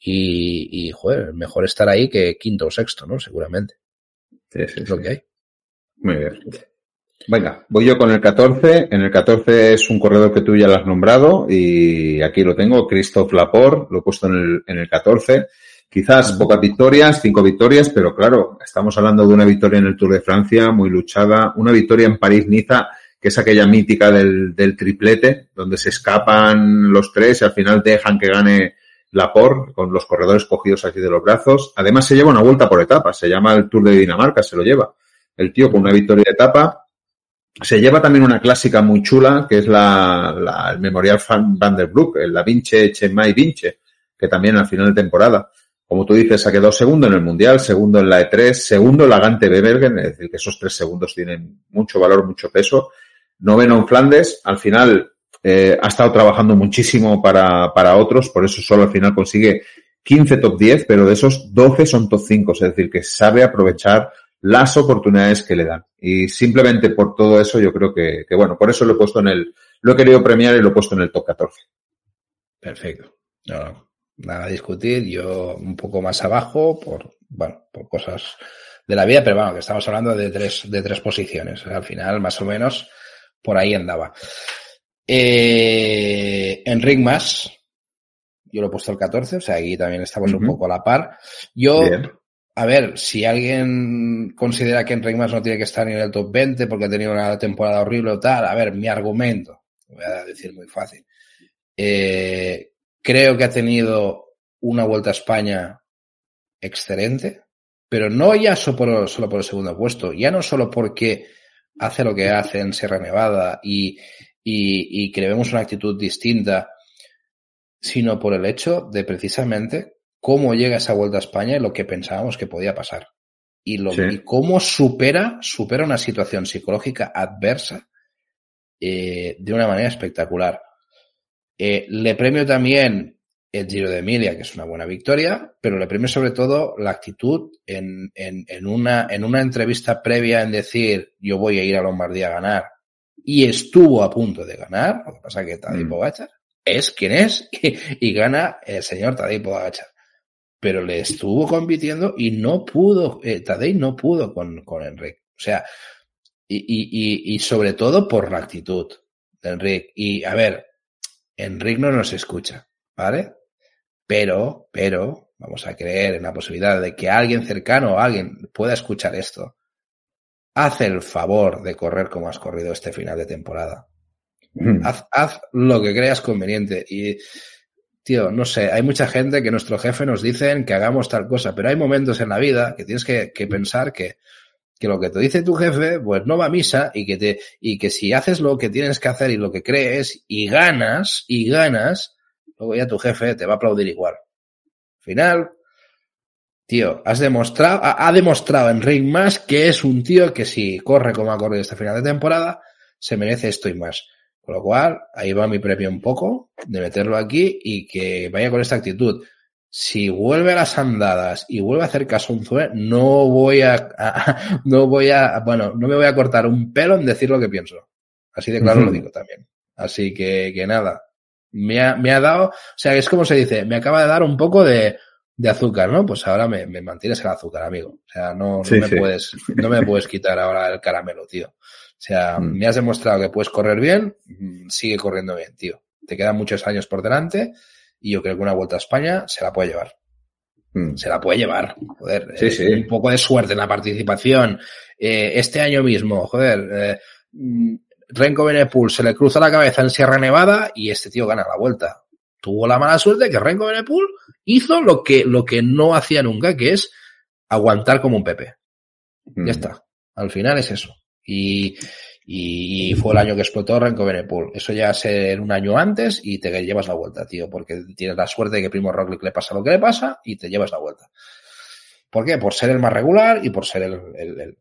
y, y, joder, mejor estar ahí que quinto o sexto, ¿no? Seguramente. Sí, sí, Es lo sí. que hay. Muy bien. Venga, voy yo con el 14. En el 14 es un corredor que tú ya lo has nombrado y aquí lo tengo, Christophe Laporte, lo he puesto en el, en el 14. Quizás pocas victorias, cinco victorias, pero claro, estamos hablando de una victoria en el Tour de Francia, muy luchada, una victoria en París-Niza, que es aquella mítica del, del triplete, donde se escapan los tres y al final dejan que gane Laporte con los corredores cogidos así de los brazos. Además se lleva una vuelta por etapas, se llama el Tour de Dinamarca, se lo lleva. El tío con una victoria de etapa. Se lleva también una clásica muy chula, que es la, la- el Memorial Van der Broek, el La Vinci Chemay Vinci, que también al final de temporada, como tú dices, ha quedado segundo en el Mundial, segundo en la E3, segundo en la Gante Bebergen, es decir, que esos tres segundos tienen mucho valor, mucho peso. Noveno en Flandes, al final eh, ha estado trabajando muchísimo para, para otros, por eso solo al final consigue 15 top 10, pero de esos 12 son top 5, es decir, que sabe aprovechar las oportunidades que le dan. Y simplemente por todo eso yo creo que, bueno, por eso lo he puesto en el, lo he querido premiar y lo he puesto en el top 14. Perfecto. No, nada a discutir. Yo un poco más abajo por, bueno, por cosas de la vida, pero bueno, que estamos hablando de tres, de tres posiciones. Al final, más o menos, por ahí andaba. Eh, Enric Mas, yo lo he puesto el 14, o sea, aquí también estamos un poco a la par. Yo, Bien. a ver, si alguien considera que Enric Mas no tiene que estar ni en el top 20 porque ha tenido una temporada horrible o tal, a ver, mi argumento, lo voy a decir muy fácil. Eh, creo que ha tenido una vuelta a España excelente, pero no ya solo por, solo por el segundo puesto, ya no solo porque hace lo que hace en Sierra Nevada y, y, y que le vemos una actitud distinta, sino por el hecho de precisamente cómo llega esa vuelta a España y lo que pensábamos que podía pasar. Y, lo, Sí. y cómo supera, supera una situación psicológica adversa eh, de una manera espectacular. Eh, le premio también el Giro de Emilia, que es una buena victoria, pero le premio sobre todo la actitud en, en, en una, en una entrevista previa en decir yo voy a ir a Lombardía a ganar y estuvo a punto de ganar, lo que pasa que Tadej Mm. Pogacar es quien es y, y gana el señor Tadej Pogacar. Pero le estuvo compitiendo y no pudo, eh, Tadej no pudo con, con Enrique. O sea, y, y, y, y sobre todo por la actitud de Enrique. Y a ver, Enrique no nos escucha, ¿vale? Pero, pero, vamos a creer en la posibilidad de que alguien cercano o alguien pueda escuchar esto. Haz el favor de correr como has corrido este final de temporada. Haz, haz lo que creas conveniente. Y, tío, no sé, hay mucha gente que nuestro jefe nos dicen que hagamos tal cosa, pero hay momentos en la vida que tienes que, que pensar que, que lo que te dice tu jefe, pues no va a misa y que te, y que si haces lo que tienes que hacer y lo que crees y ganas, y ganas, luego ya tu jefe te va a aplaudir igual. Al final, tío, has demostrado, ha, ha demostrado Enric más que es un tío que si corre como ha corrido este final de temporada, se merece esto y más. Con lo cual, ahí va mi premio un poco de meterlo aquí y que vaya con esta actitud. Si vuelve a las andadas y vuelve a hacer caso a un Zue, no voy a, a- no voy a, bueno, no me voy a cortar un pelo en decir lo que pienso. Así de claro lo digo también. Así que, que nada. Me ha, me ha dado, o sea, es como se dice, me acaba de dar un poco de, de azúcar, ¿no? Pues ahora me, me mantienes el azúcar, amigo. O sea, no, no Sí, me sí. puedes, no me puedes quitar ahora el caramelo, tío. O sea, Mm. me has demostrado que puedes correr bien, mm, sigue corriendo bien, tío. Te quedan muchos años por delante y yo creo que una vuelta a España se la puede llevar. Mm. Se la puede llevar. Joder, Sí, eh, un poco de suerte en la participación. Eh, este año mismo, joder, eh, Renko Benepul se le cruza la cabeza en Sierra Nevada y este tío gana la vuelta. Tuvo la mala suerte que Renko Benepul hizo lo que, lo que no hacía nunca, que es aguantar como un Pepe. Mm. Ya está. Al final es eso. Y, y fue el año que explotó Renko Benepul. Eso ya ser un año antes y te llevas la vuelta, tío, porque tienes la suerte de que Primo Roglic le pasa lo que le pasa y te llevas la vuelta. ¿Por qué? Por ser el más regular y por ser el, el- el-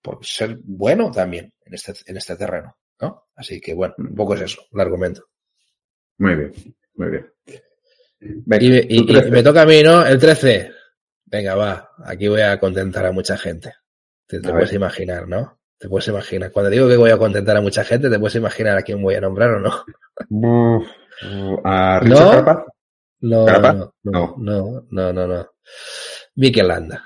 por ser bueno también en este, en este terreno, ¿no? Así que bueno, un poco es eso, el argumento. Muy bien, muy bien. Venga, y, y, y, me toca a mí, ¿no? El 13. Venga, va, aquí voy a contentar a mucha gente. Te, te puedes imaginar, ¿no? Te puedes imaginar. Cuando digo que voy a contentar a mucha gente, te puedes imaginar a quién voy a nombrar o no. ¿A Richard ¿No? No, no, no, no, no, no, no. Mikel Landa.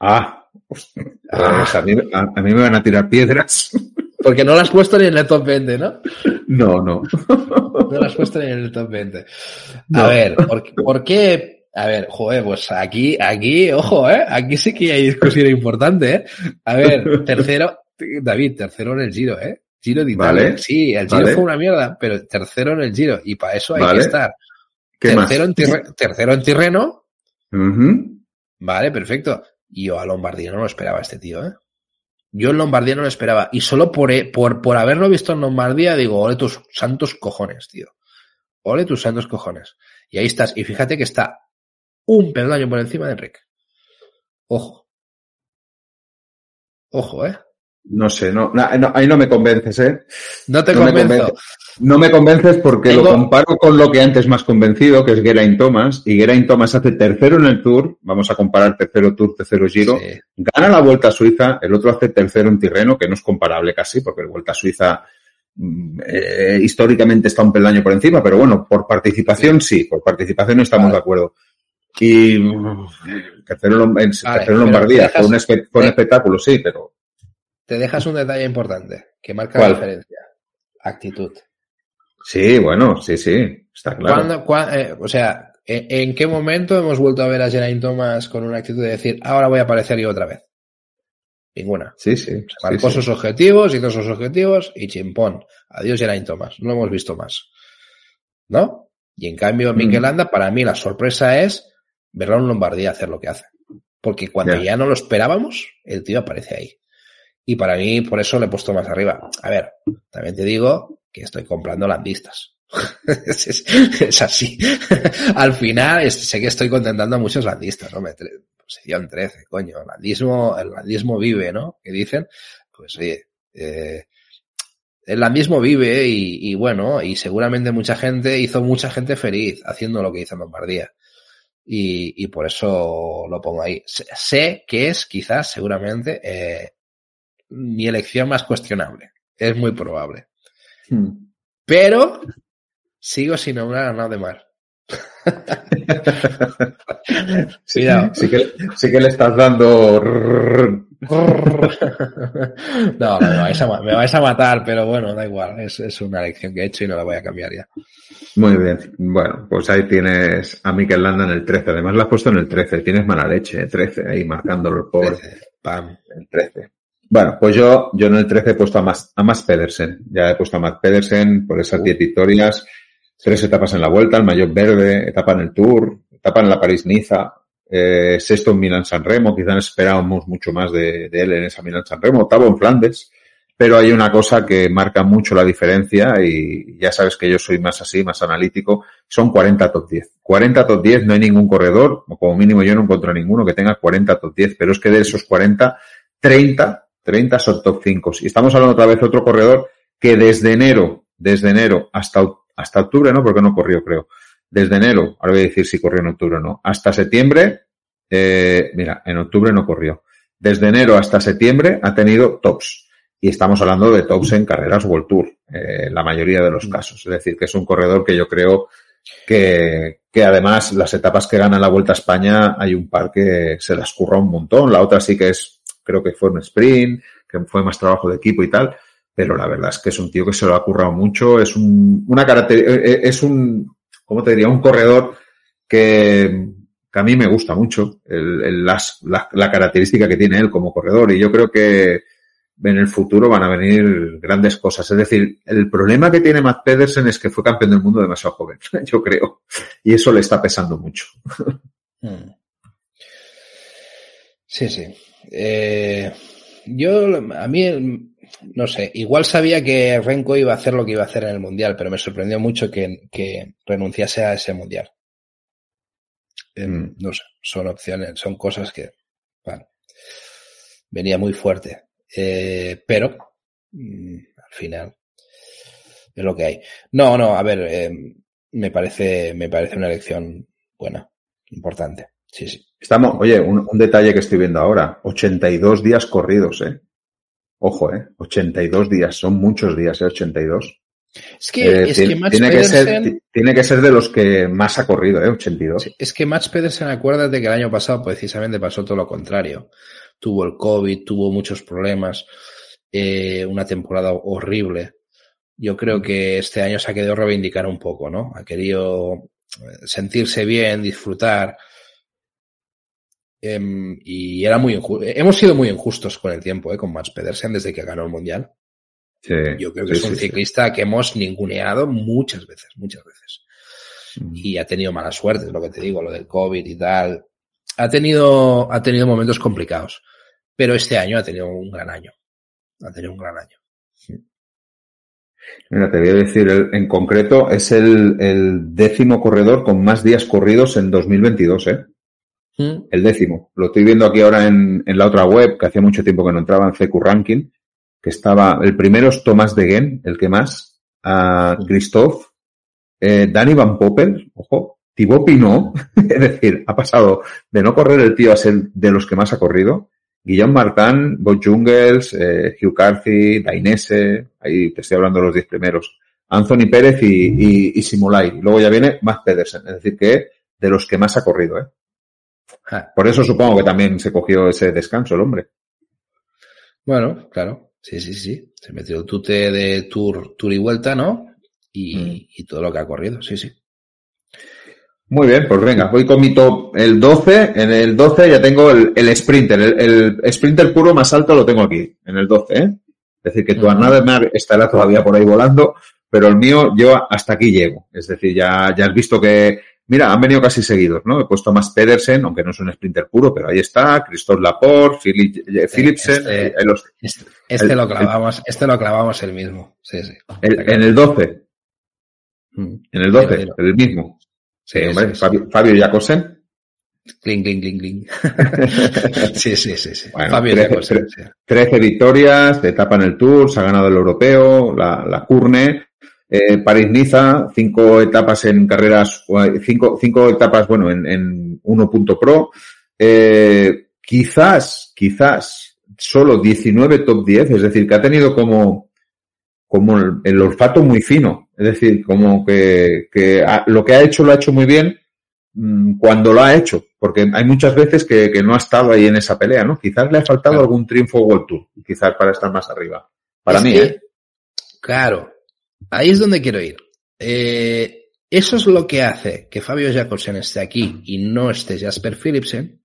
Ah. Pues a, mí, a, a mí me van a tirar piedras. Porque no lo has puesto ni en el top 20, ¿no? No, no. No lo has puesto ni en el top 20. A No. ver, ¿por, por qué? A ver, joder, pues aquí, aquí, ojo, ¿eh? Aquí sí que hay discusión importante, ¿eh? A ver, tercero, David, tercero en el Giro, ¿eh? Giro de Italia. Vale. Sí, el Giro Vale. fue una mierda, pero tercero en el Giro. Y para eso hay Vale. que estar. ¿Qué más? Tercero en, Tirre- tercero en Tirreno. Vale, perfecto. Y yo a Lombardía no lo esperaba este tío, ¿eh? Yo en Lombardía no lo esperaba. Y solo por, e- por, por haberlo visto en Lombardía, digo, ole tus santos cojones, tío. Ole tus santos cojones. Y ahí estás. Y fíjate que está un peldaño por encima de Enrique. Ojo. Ojo, ¿eh? No sé, no, no, ahí no me convences, ¿eh? No te No me convenzo. convence. No me convences porque Tengo- lo comparo con lo que antes más convencido, que es Geraint Thomas, y Geraint Thomas hace tercero en el Tour, vamos a comparar tercero Tour, tercero Giro, Sí. gana la Vuelta a Suiza, el otro hace tercero en Tirreno, que no es comparable casi, porque el Vuelta a Suiza mm, eh, históricamente está un peldaño por encima, pero bueno, por participación sí, por participación estamos Vale. de acuerdo. Y tercero, en tercero Lombardía, dejas- fue un, espe- fue un de- espectáculo, sí, pero Te dejas un detalle importante que marca ¿Cuál? la diferencia. Actitud. sí, bueno, sí, sí, está claro. ¿Cuándo- cua- eh, o sea, ¿en, qué momento hemos vuelto a ver a Geraint Thomas con una actitud de decir, ahora voy a aparecer yo otra vez? Ninguna. Sí, sí. Se sí, marcó sí. sus objetivos, hizo sus objetivos y chimpón. Adiós Geraint Thomas. No lo hemos visto más. ¿No? Y en cambio, Mm. Mikel Landa, para mí la sorpresa es verlo en Lombardía hacer lo que hace. Porque cuando ya no lo esperábamos, el tío aparece ahí. Y para mí, por eso le he puesto más arriba. A ver, también te digo que estoy comprando landistas. es, es- así. Al final, sé que estoy contentando a muchos landistas, ¿no? Me Posición 13, coño. El landismo, el landismo vive, ¿no? Que dicen. Pues oye, eh, el landismo vive y, bueno, y seguramente mucha gente hizo mucha gente feliz haciendo lo que hizo en Lombardía. Y, y por eso lo pongo ahí. Sé, sé que es quizás, seguramente, eh, mi elección más cuestionable. Es muy probable. Hmm. Pero sigo sin nombrar a Naudemar. Sí, Cuidado. sí que, sí que le estás dando. No, me vais, a, ma- me vais a matar, pero bueno, da igual. Es, es una elección que he hecho y no la voy a cambiar ya. Muy bien. Bueno, pues ahí tienes a Mikel Landa en el 13. Además, lo has puesto en el 13. Tienes mala leche, eh, 13, ahí marcándolo por 13. Pam. el 13. Bueno, pues yo, yo en el 13 he puesto a Mas, a Mas Pedersen. Ya he puesto a Matt Pedersen por esas 10 victorias, tres etapas en la vuelta, el maillot verde, etapa en el Tour, etapa en la París-Niza, eh, sexto en Milán-San Remo, quizá esperábamos mucho más de, de él en esa Milán-San Remo, octavo en Flandes, pero hay una cosa que marca mucho la diferencia y ya sabes que yo soy más así, más analítico, son 40 top 10. 40 top 10 no hay ningún corredor, o como mínimo yo no encuentro ninguno que tenga 40 top 10, pero es que de esos 40, 30, 30 son top 5. Y estamos hablando otra vez de otro corredor que desde enero, desde enero hasta, hasta octubre, no, porque no corrió, creo. Desde enero, ahora voy a decir si corrió en octubre o no, hasta septiembre, eh, mira, en octubre no corrió. Desde enero hasta septiembre ha tenido tops. Y estamos hablando de tops en carreras World Tour, eh, la mayoría de los casos. Es decir, que es un corredor que yo creo que, que además las etapas que gana la Vuelta a España hay un par que se las curra un montón. La otra sí que es, creo que fue un sprint, que fue más trabajo de equipo y tal. Pero la verdad es que es un tío que se lo ha currado mucho. Es un, una caracter, es un, ¿cómo te diría? Un corredor que, a mí me gusta mucho la, la, característica que tiene él como corredor y yo creo que en el futuro van a venir grandes cosas. Es decir, el problema que tiene Matt Pedersen es que fue campeón del mundo demasiado joven, yo creo, y eso le está pesando mucho. Hmm. Sí, sí. Eh, yo, a mí, no sé, igual sabía que Renko iba a hacer lo que iba a hacer en el Mundial, pero me sorprendió mucho que, que renunciase a ese Mundial. Eh, no sé, son opciones, son cosas que, bueno, venía muy fuerte. Eh, pero, mmm, al final, es lo que hay. No, no, a ver, eh, me parece, me parece una elección buena, importante. Sí, sí. Estamos, oye, un, un, detalle que estoy viendo ahora, 82 días corridos, ¿eh? Ojo, ¿eh? 82 días, son muchos días, ¿eh? 82. Es que, eh, es tiene, que Max tiene Pedersen, que ser, tiene que ser de los que más ha corrido, ¿eh? 82. es que Max Pedersen, acuérdate que el año pasado precisamente pasó todo lo contrario. Tuvo el COVID, tuvo muchos problemas, eh, una temporada horrible. Yo creo que este año se ha querido reivindicar un poco, ¿no? Ha querido eh, sentirse bien, disfrutar. Em, y era muy injusto. Hemos sido muy injustos con el tiempo, ¿eh? Con Max Pedersen desde que ganó el Mundial. Sí, Yo creo que sí, es un sí. ciclista que hemos ninguneado muchas veces, muchas veces. Mm. Y ha tenido mala suerte, es lo que te digo, lo del COVID y tal. Ha tenido, ha tenido momentos complicados. Pero este año ha tenido un gran año. Ha tenido un gran año. Mira, te voy a decir, el- en concreto es el, el décimo corredor con más días corridos en 2022, ¿eh? Mm. El décimo. Lo estoy viendo aquí ahora en, en la otra web, que hacía mucho tiempo que no entraba en CQ Ranking, que estaba, el primero es Tomás Degen, el que más, a Christoph, eh, Danny Van Poppel, ojo, Thibaut Pinot, es decir, ha pasado de no correr el tío a ser de los que más ha corrido, Guillaume Martin, Bob Jungels, eh, Hugh Carthy, Dainese, ahí te estoy hablando de los diez primeros, Anthony Pérez y, y, y Simulay. Luego ya viene Matt Pedersen, es decir, que de los que más ha corrido, ¿eh? Ah, Por eso supongo que también se cogió ese descanso el hombre. Bueno, claro. Sí, sí, sí. Se metió el tute de tour, tour y vuelta, ¿no? Y, Mm. y todo lo que ha corrido. Sí, sí. Muy bien, pues venga, voy con mi top el 12. En el 12 ya tengo el, el sprinter. El, el sprinter puro más alto lo tengo aquí, en el 12, ¿eh? Es decir, que tu Ujú. Arnademar estará todavía por ahí volando, pero el mío yo hasta aquí llego. Es decir, ya, ya has visto que, mira, han venido casi seguidos, ¿no? He puesto más Pedersen, aunque no es un sprinter puro, pero ahí está, Christophe Laporte, Philip, eh, Philipsen, este- eh, los- Este, este El- lo clavamos, este lo clavamos el mismo. Sí, sí. el- en el 12, Mm. en el 12, Dilo, dilo. el mismo. Sí, hombre. Fabio, Fabio Jacobsen. Cling, cling, cling, cling. sí, sí, sí, sí. Bueno, Fabio trece- Jacobsen, sí. 13 victorias, etapa en el Tour, se ha ganado el europeo, la, la Curne, eh, París-Niza, cinco etapas en carreras, eh, cinco, cinco etapas, bueno, en, en 1.pro. Eh, quizás, quizás, solo 19 top 10, es decir, que ha tenido como, como el, el olfato muy fino, es decir, como que, que lo que ha hecho lo ha hecho muy bien mm, cuando lo ha hecho, porque hay muchas veces que, que no ha estado ahí en esa pelea, ¿no? Quizás le ha faltado Claro. algún triunfo World Tour, quizás para estar más arriba. Para Es mí, que, ¿eh? Claro, ahí es donde quiero ir. Eh, eso es lo que hace que Fabio Jacobsen esté aquí y no esté Jasper Philipsen.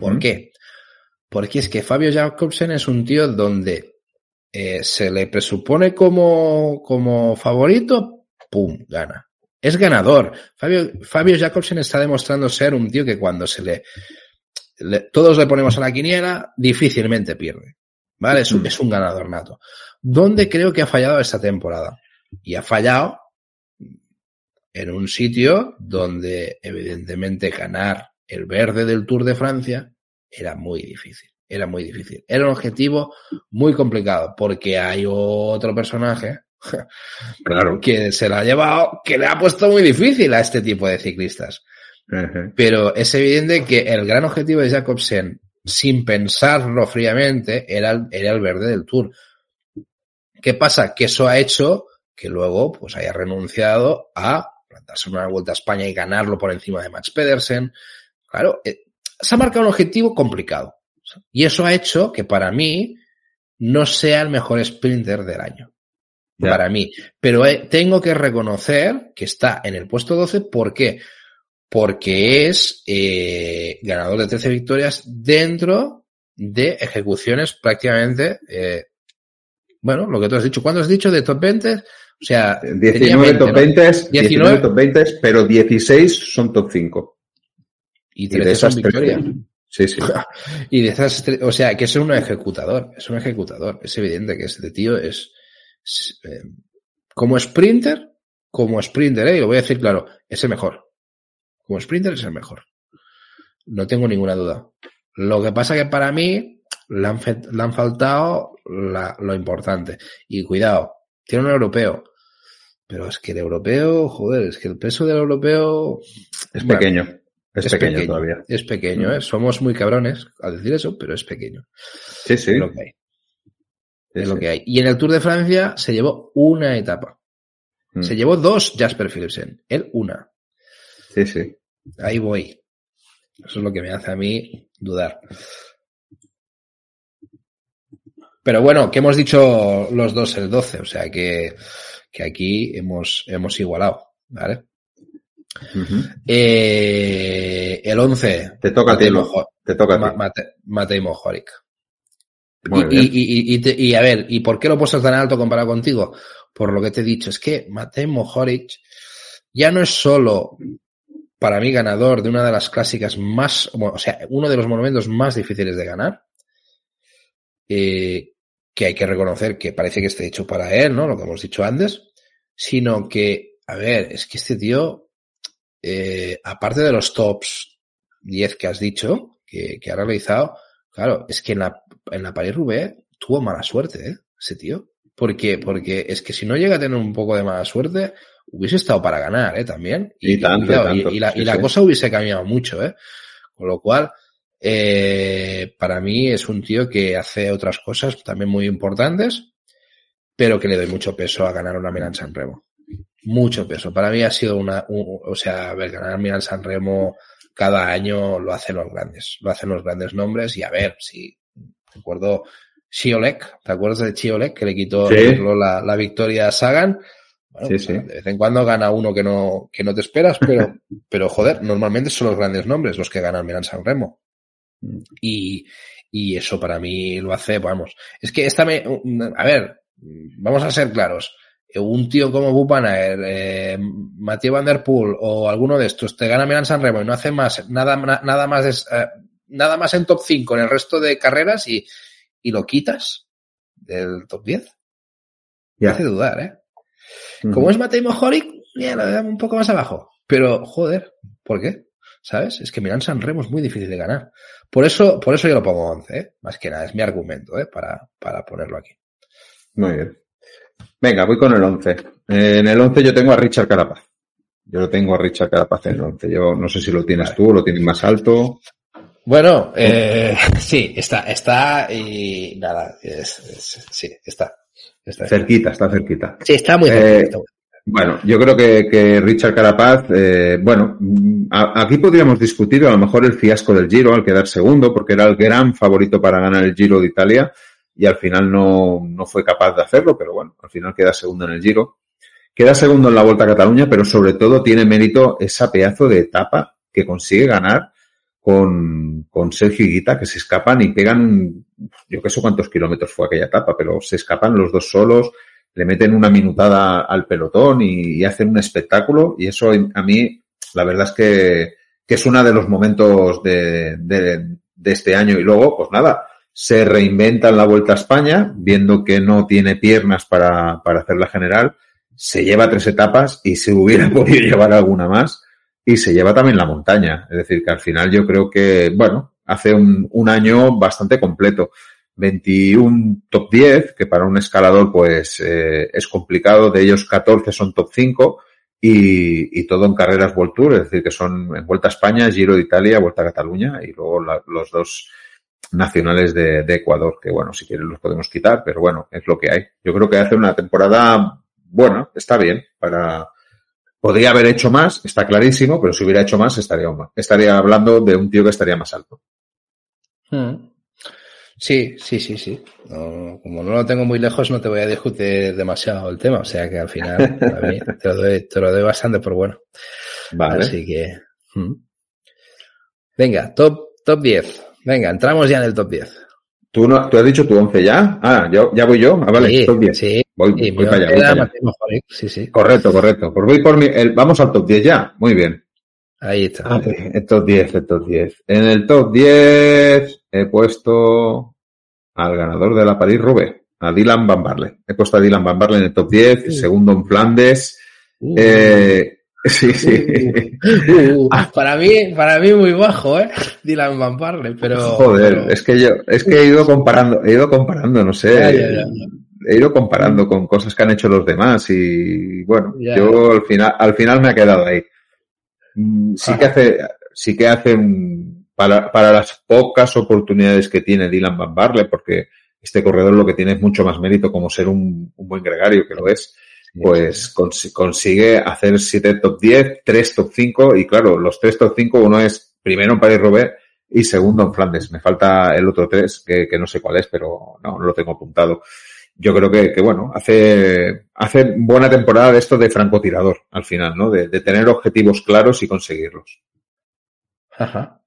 ¿Por qué? Porque es que Fabio Jacobsen es un tío donde eh, se le presupone como, como favorito, ¡pum! gana. Es ganador. Fabio, Fabio Jacobsen está demostrando ser un tío que cuando se le, le- todos le ponemos a la quiniela, difícilmente pierde. ¿Vale? Es un, es un ganador nato. ¿Dónde creo que ha fallado esta temporada? Y ha fallado en un sitio donde evidentemente ganar el verde del Tour de Francia era muy difícil. Era muy difícil. Era un objetivo muy complicado porque hay otro personaje Claro. que se la ha llevado, que le ha puesto muy difícil a este tipo de ciclistas. Pero es evidente que el gran objetivo de Jacobsen, sin pensarlo fríamente, era, el- era el verde del Tour. ¿Qué pasa? Que eso ha hecho que luego pues haya renunciado a plantarse una vuelta a España y ganarlo por encima de Max Pedersen. Claro, eh, se ha marcado un objetivo complicado. Y eso ha hecho que para mí no sea el mejor sprinter del año. Ya. Para mí. Pero eh, tengo que reconocer que está en el puesto 12. ¿Por qué? Porque es eh, ganador de 13 victorias dentro de ejecuciones prácticamente, eh, bueno, lo que tú has dicho. ¿Cuándo has dicho de top 20? O sea, tenía 19 top ¿no? 20, 19 19 top 20, pero 16 son top 5. Y Y de 13 son esas victorias. 13. Sí, sí. Y de esas, o sea, que es un ejecutador, es un ejecutador. Es evidente que este tío es, es, eh, como sprinter, como sprinter, eh, y lo voy a decir claro, es el mejor. Como sprinter es el mejor. No tengo ninguna duda. Lo que pasa que para mí le han, le han faltado la- lo importante. Y cuidado, tiene un europeo. Pero es que el europeo, joder, es que el peso del europeo es pequeño. Es, pequeño, todavía. Es pequeño, ¿eh? Somos muy cabrones al decir eso, pero es pequeño. Sí, sí. Es lo que hay. es lo que hay. Y en el Tour de Francia se llevó una etapa. Mm. Se llevó dos Jasper Philipsen. Él una. Sí, sí. Ahí voy. Eso es lo que me hace a mí dudar. Pero bueno, que hemos dicho los dos el 12, o sea que, que aquí hemos, hemos igualado, ¿vale? Eh, el 11. Te toca a ti, Mojo- te toca a ti. Mate- Matej Mohoric. Y, y, y, y, te- y, a ver, ¿y por qué lo he puesto tan alto comparado contigo? Por lo que te he dicho, es que Matej Mohoric ya no es solo para mí ganador de una de las clásicas más, o sea, uno de los monumentos más difíciles de ganar, eh, que hay que reconocer que parece que esté hecho para él, ¿no? Lo que hemos dicho antes, sino que, a ver, es que este tío, eh, aparte de los tops 10 que has dicho, que, que ha realizado, claro, es que en la, en la París-Roubaix tuvo mala suerte, ¿eh? Ese tío. Porque, porque es que si no llega a tener un poco de mala suerte, hubiese estado para ganar, ¿eh? También. Y tanto, y cuidado, tanto, y la, sí, y la sí. cosa hubiese cambiado mucho, ¿eh? Con lo cual, eh, para mí es un tío que hace otras cosas también muy importantes, pero que le doy mucho peso a ganar una Milan San Remo. Mucho peso. Para mí ha sido una, un- o sea, a ver, ganar Milan San Remo cada año lo hacen los grandes, lo hacen los grandes nombres y a ver, si recuerdo Chiolek, ¿te acuerdas de Chiolek que le quitó, Sí. le quitó la, la victoria a Sagan? Bueno, Sí, pues, sí. De vez en cuando gana uno que no, que no te esperas, pero, pero joder, normalmente son los grandes nombres los que ganan Milan San Remo. Y, y eso para mí lo hace, vamos. Es que esta me, a ver, vamos a ser claros. Un tío como Bupanaer, eh, Mathieu Van Der Poel o alguno de estos te gana Milan San Remo y no hace más, nada, na- nada más, es, eh, nada más en top 5 en el resto de carreras y, y lo quitas del top 10. Me Ya. hace dudar, ¿eh? Como es Matej Mohoric, ya lo damos un poco más abajo. Pero, joder, ¿por qué? ¿Sabes? Es que Milan San Remo es muy difícil de ganar. Por eso, por eso yo lo pongo 11, ¿eh? Más que nada, es mi argumento, ¿eh? Para, para ponerlo aquí. Muy bien. Venga, voy con el 11. Eh, en el 11 yo tengo a Richard Carapaz. Yo lo tengo a Richard Carapaz en el 11. Yo no sé si lo tienes Vale. tú o lo tienes más alto. Bueno, eh, sí, está, está y nada, es, es- sí, está. está Cerquita, está cerquita. Sí, está muy Eh, está muy- Bueno, yo creo que, que Richard Carapaz, eh, bueno, aquí podríamos discutir a lo mejor el fiasco del Giro al quedar segundo, porque era el gran favorito para ganar el Giro de Italia y al final no, no fue capaz de hacerlo, pero bueno, al final queda segundo en el Giro. Queda segundo en la Vuelta a Cataluña, pero sobre todo tiene mérito esa pedazo de etapa que consigue ganar con, con Sergio Higuita, que se escapan y pegan, yo qué sé cuántos kilómetros fue aquella etapa, pero se escapan los dos solos, le meten una minutada al pelotón y, hacen un espectáculo y eso a mí la verdad es que, que es uno de los momentos de, de, de este año y luego pues nada, se reinventa en la Vuelta a España viendo que no tiene piernas para, para hacer la general, se lleva tres etapas y se hubiera podido llevar alguna más y se lleva también la montaña. Es decir, que al final yo creo que, bueno, hace un, un año bastante completo. 21 top 10, que para un escalador pues eh, es complicado, de ellos 14 son top 5 y, y todo en carreras World es decir, que son en Vuelta a España, Giro de Italia, Vuelta a Cataluña y luego la, los dos nacionales de, de, Ecuador, que bueno, si quieren los podemos quitar, pero bueno, es lo que hay. Yo creo que hace una temporada, bueno, está bien para... Podría haber hecho más, está clarísimo, pero si hubiera hecho más estaría, estaría hablando de un tío que estaría más alto. Hmm. Sí, sí, sí, sí. No, como no lo tengo muy lejos, no te voy a discutir demasiado el tema. O sea que al final a mí te, lo doy, te lo doy bastante por bueno. Vale. Así que. Hmm. Venga, top, top 10. Venga, entramos ya en el top 10. ¿Tú, no, ¿Tú has dicho tu 11 ya? Ah, ¿ya, ya voy yo. Ah, vale, sí, top 10. Sí, voy, sí, voy para allá. Voy para allá. Sí, sí. Correcto, correcto. Pues voy por mi, el, vamos al top 10 ya. Muy bien. Ahí está. Ah, el top 10, el top 10. En el top 10 he puesto al ganador de la París-Roubaix, a Dylan Van Barle. He puesto a Dylan Van Barle en el top 10, Uh. segundo en Flandes. Uh, Eh, sí, sí. uh, para mí, para mí muy bajo, eh. Dylan Van Barle, pero. Joder, pero... es que yo, es que he ido comparando, he ido comparando, no sé. Ya, ya, ya. he ido comparando con cosas que han hecho los demás y bueno, yo al final, al final me ha quedado ahí. Mm, sí que hace, sí que hace para, para las pocas oportunidades que tiene Dylan Van Barle, porque este corredor lo que tiene es mucho más mérito como ser un, un buen gregario, que lo es, pues consigue hacer siete top 10, tres top 5 y claro, los tres top 5, uno es primero en Paris Robert y segundo en Flandes. Me falta el otro tres, que, que no sé cuál es, pero no, no lo tengo apuntado. Yo creo que, que, bueno, hace, hace buena temporada de esto de francotirador al final, ¿no? De, de tener objetivos claros y conseguirlos. Ajá.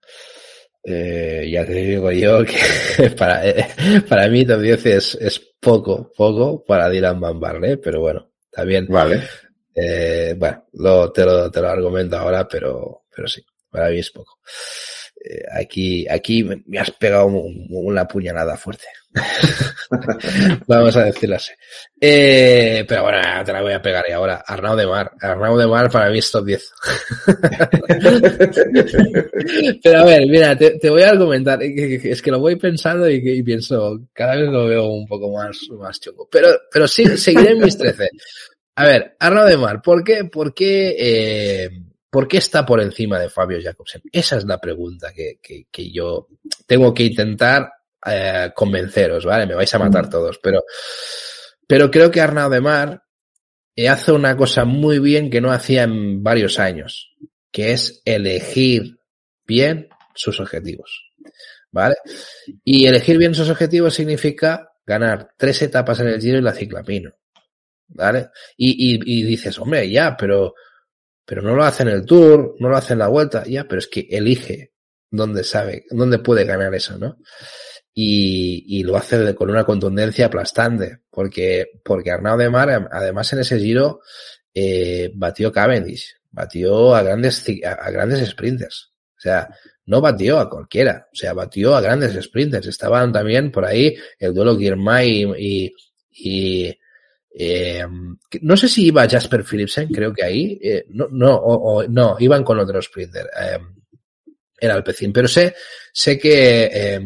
Eh, ya te digo yo que para, eh, para mí 10 es, es poco, poco para Dylan Van Barley, pero bueno, bien. Vale. Eh, bueno, lo, te, lo, te lo argumento ahora, pero, pero sí, para mí es poco. Eh, aquí, aquí me has pegado una puñalada fuerte. Vamos a decirlo así. Eh, pero bueno, te la voy a pegar y ahora. Arnau de Mar. Arnau de Mar para mí es top 10. pero a ver, mira, te, te, voy a argumentar. Es que lo voy pensando y, pienso, cada vez lo veo un poco más, más chungo. Pero, pero sí, seguiré en mis 13. A ver, Arnau de Mar, ¿por qué? ¿Por qué, eh, ¿Por qué está por encima de Fabio Jacobsen? Esa es la pregunta que, que yo tengo que intentar eh, convenceros, ¿vale? Me vais a matar todos, pero, pero creo que Arnaud de Mar hace una cosa muy bien que no hacía en varios años, que es elegir bien sus objetivos, ¿vale? Y elegir bien sus objetivos significa ganar tres etapas en el Giro y la Ciclapino, ¿vale? Y, y, y dices, hombre, ya, pero pero no lo hace en el Tour, no lo hace en la Vuelta, ya, pero es que elige dónde sabe, dónde puede ganar eso, ¿no? Y, y lo hace con una contundencia aplastante, porque, porque Arnaud de Mar, además en ese giro, eh, batió Cavendish, batió a grandes, a grandes sprinters. O sea, no batió a cualquiera, o sea, batió a grandes sprinters. Estaban también por ahí el duelo Guirmay y, y, eh, no sé si iba Jasper Philipsen, creo que ahí. Eh, no, no, o, no, iban con otro sprinter. El pecín. Pero sé, sé que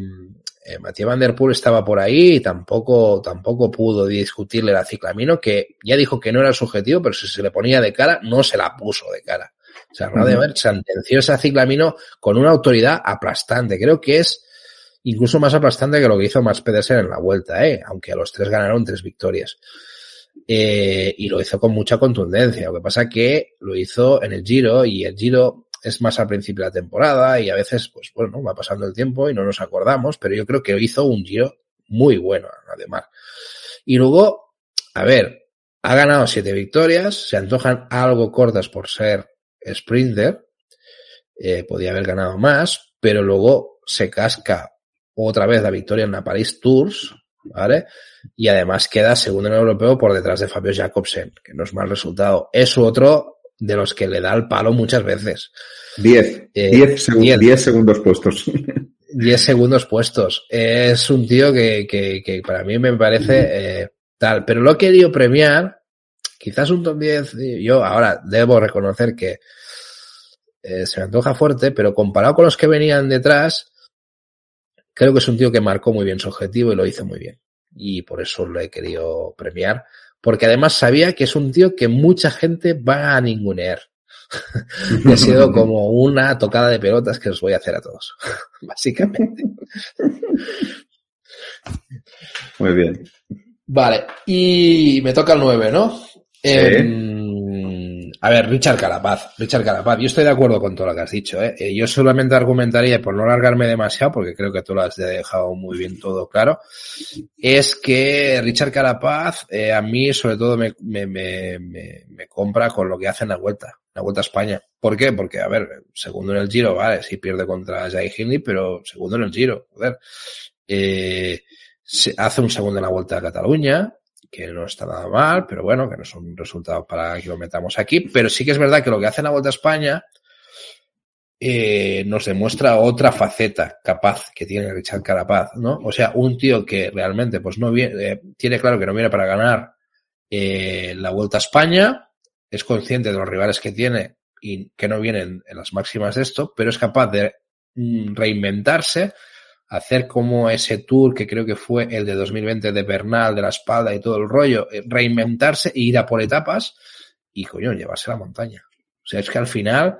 eh, Matías Van Der Poel estaba por ahí y tampoco, tampoco pudo discutirle la ciclamino, que ya dijo que no era su objetivo, pero si se le ponía de cara, no se la puso de cara. O sea, uh -huh. sentenció esa ciclamino con una autoridad aplastante. Creo que es incluso más aplastante que lo que hizo Max Pedersen en la vuelta, ¿eh? aunque a los tres ganaron tres victorias. Eh, y lo hizo con mucha contundencia. Lo que pasa que lo hizo en el Giro y el Giro es más al principio de la temporada y a veces, pues bueno, va pasando el tiempo y no nos acordamos, pero yo creo que hizo un Giro muy bueno, además. Y luego, a ver, ha ganado siete victorias, se antojan algo cortas por ser sprinter, eh, podía haber ganado más, pero luego se casca otra vez la victoria en la Paris Tours, ¿vale? Y además queda segundo en el europeo por detrás de Fabio Jacobsen, que no es mal resultado. Es otro de los que le da el palo muchas veces. Diez. Eh, diez, seg diez. diez, segundos puestos. Diez segundos puestos. Es un tío que, que, que para mí me parece eh, tal. Pero lo he querido premiar. Quizás un top 10. Yo ahora debo reconocer que eh, se me antoja fuerte, pero comparado con los que venían detrás, creo que es un tío que marcó muy bien su objetivo y lo hizo muy bien. Y por eso lo he querido premiar. Porque además sabía que es un tío que mucha gente va a ningunear. y ha sido como una tocada de pelotas que os voy a hacer a todos. Básicamente. Muy bien. Vale. Y me toca el 9, ¿no? Sí. Eh, a ver, Richard Carapaz, Richard Carapaz, yo estoy de acuerdo con todo lo que has dicho. ¿eh? Yo solamente argumentaría, por no largarme demasiado, porque creo que tú lo has dejado muy bien todo claro, es que Richard Carapaz eh, a mí sobre todo me, me, me, me, compra con lo que hace en la vuelta, la vuelta a España. ¿Por qué? Porque, a ver, segundo en el Giro, vale, sí pierde contra Jai Hindley, pero segundo en el Giro, joder. Eh, hace un segundo en la vuelta a Cataluña, que no está nada mal, pero bueno, que no son resultados para que lo metamos aquí. Pero sí que es verdad que lo que hace en la Vuelta a España eh, nos demuestra otra faceta capaz que tiene Richard Carapaz, ¿no? O sea, un tío que realmente pues no viene, eh, tiene claro que no viene para ganar eh, la Vuelta a España, es consciente de los rivales que tiene y que no vienen en las máximas de esto, pero es capaz de mm, reinventarse, hacer como ese tour que creo que fue el de 2020 de Bernal, de la espalda y todo el rollo, eh, reinventarse e ir a por etapas y, coño, llevarse la montaña. O sea, es que al final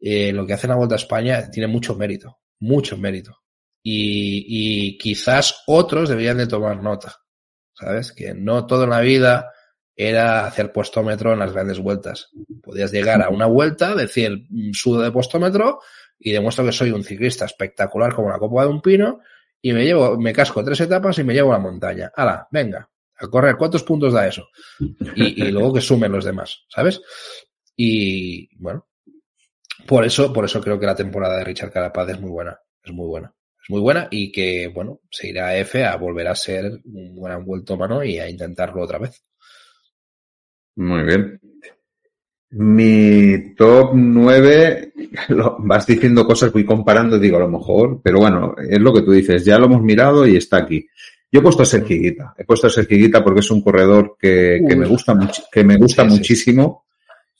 eh, lo que hace la Vuelta a España tiene mucho mérito, mucho mérito. Y, y quizás otros deberían de tomar nota, ¿sabes? Que no toda la vida era hacer puestómetro en las grandes vueltas. Podías llegar a una vuelta, decir, mm, sudo de puestómetro y demuestro que soy un ciclista espectacular como la copa de un pino y me llevo, me casco tres etapas y me llevo a la montaña. ¡Hala! Venga, a correr. ¿Cuántos puntos da eso? Y, luego que sumen los demás, ¿sabes? Y bueno, por eso, por eso creo que la temporada de Richard Carapaz es muy buena. Es muy buena. Es muy buena y que, bueno, se irá a F a volver a ser un gran vuelto mano y a intentarlo otra vez. Muy bien. Mi top 9, lo, vas diciendo cosas, voy comparando, digo a lo mejor, pero bueno, es lo que tú dices, ya lo hemos mirado y está aquí. Yo he puesto a Sergio Guita, he puesto a Sergio Guita porque es un corredor que, que me gusta, que me gusta sí, muchísimo.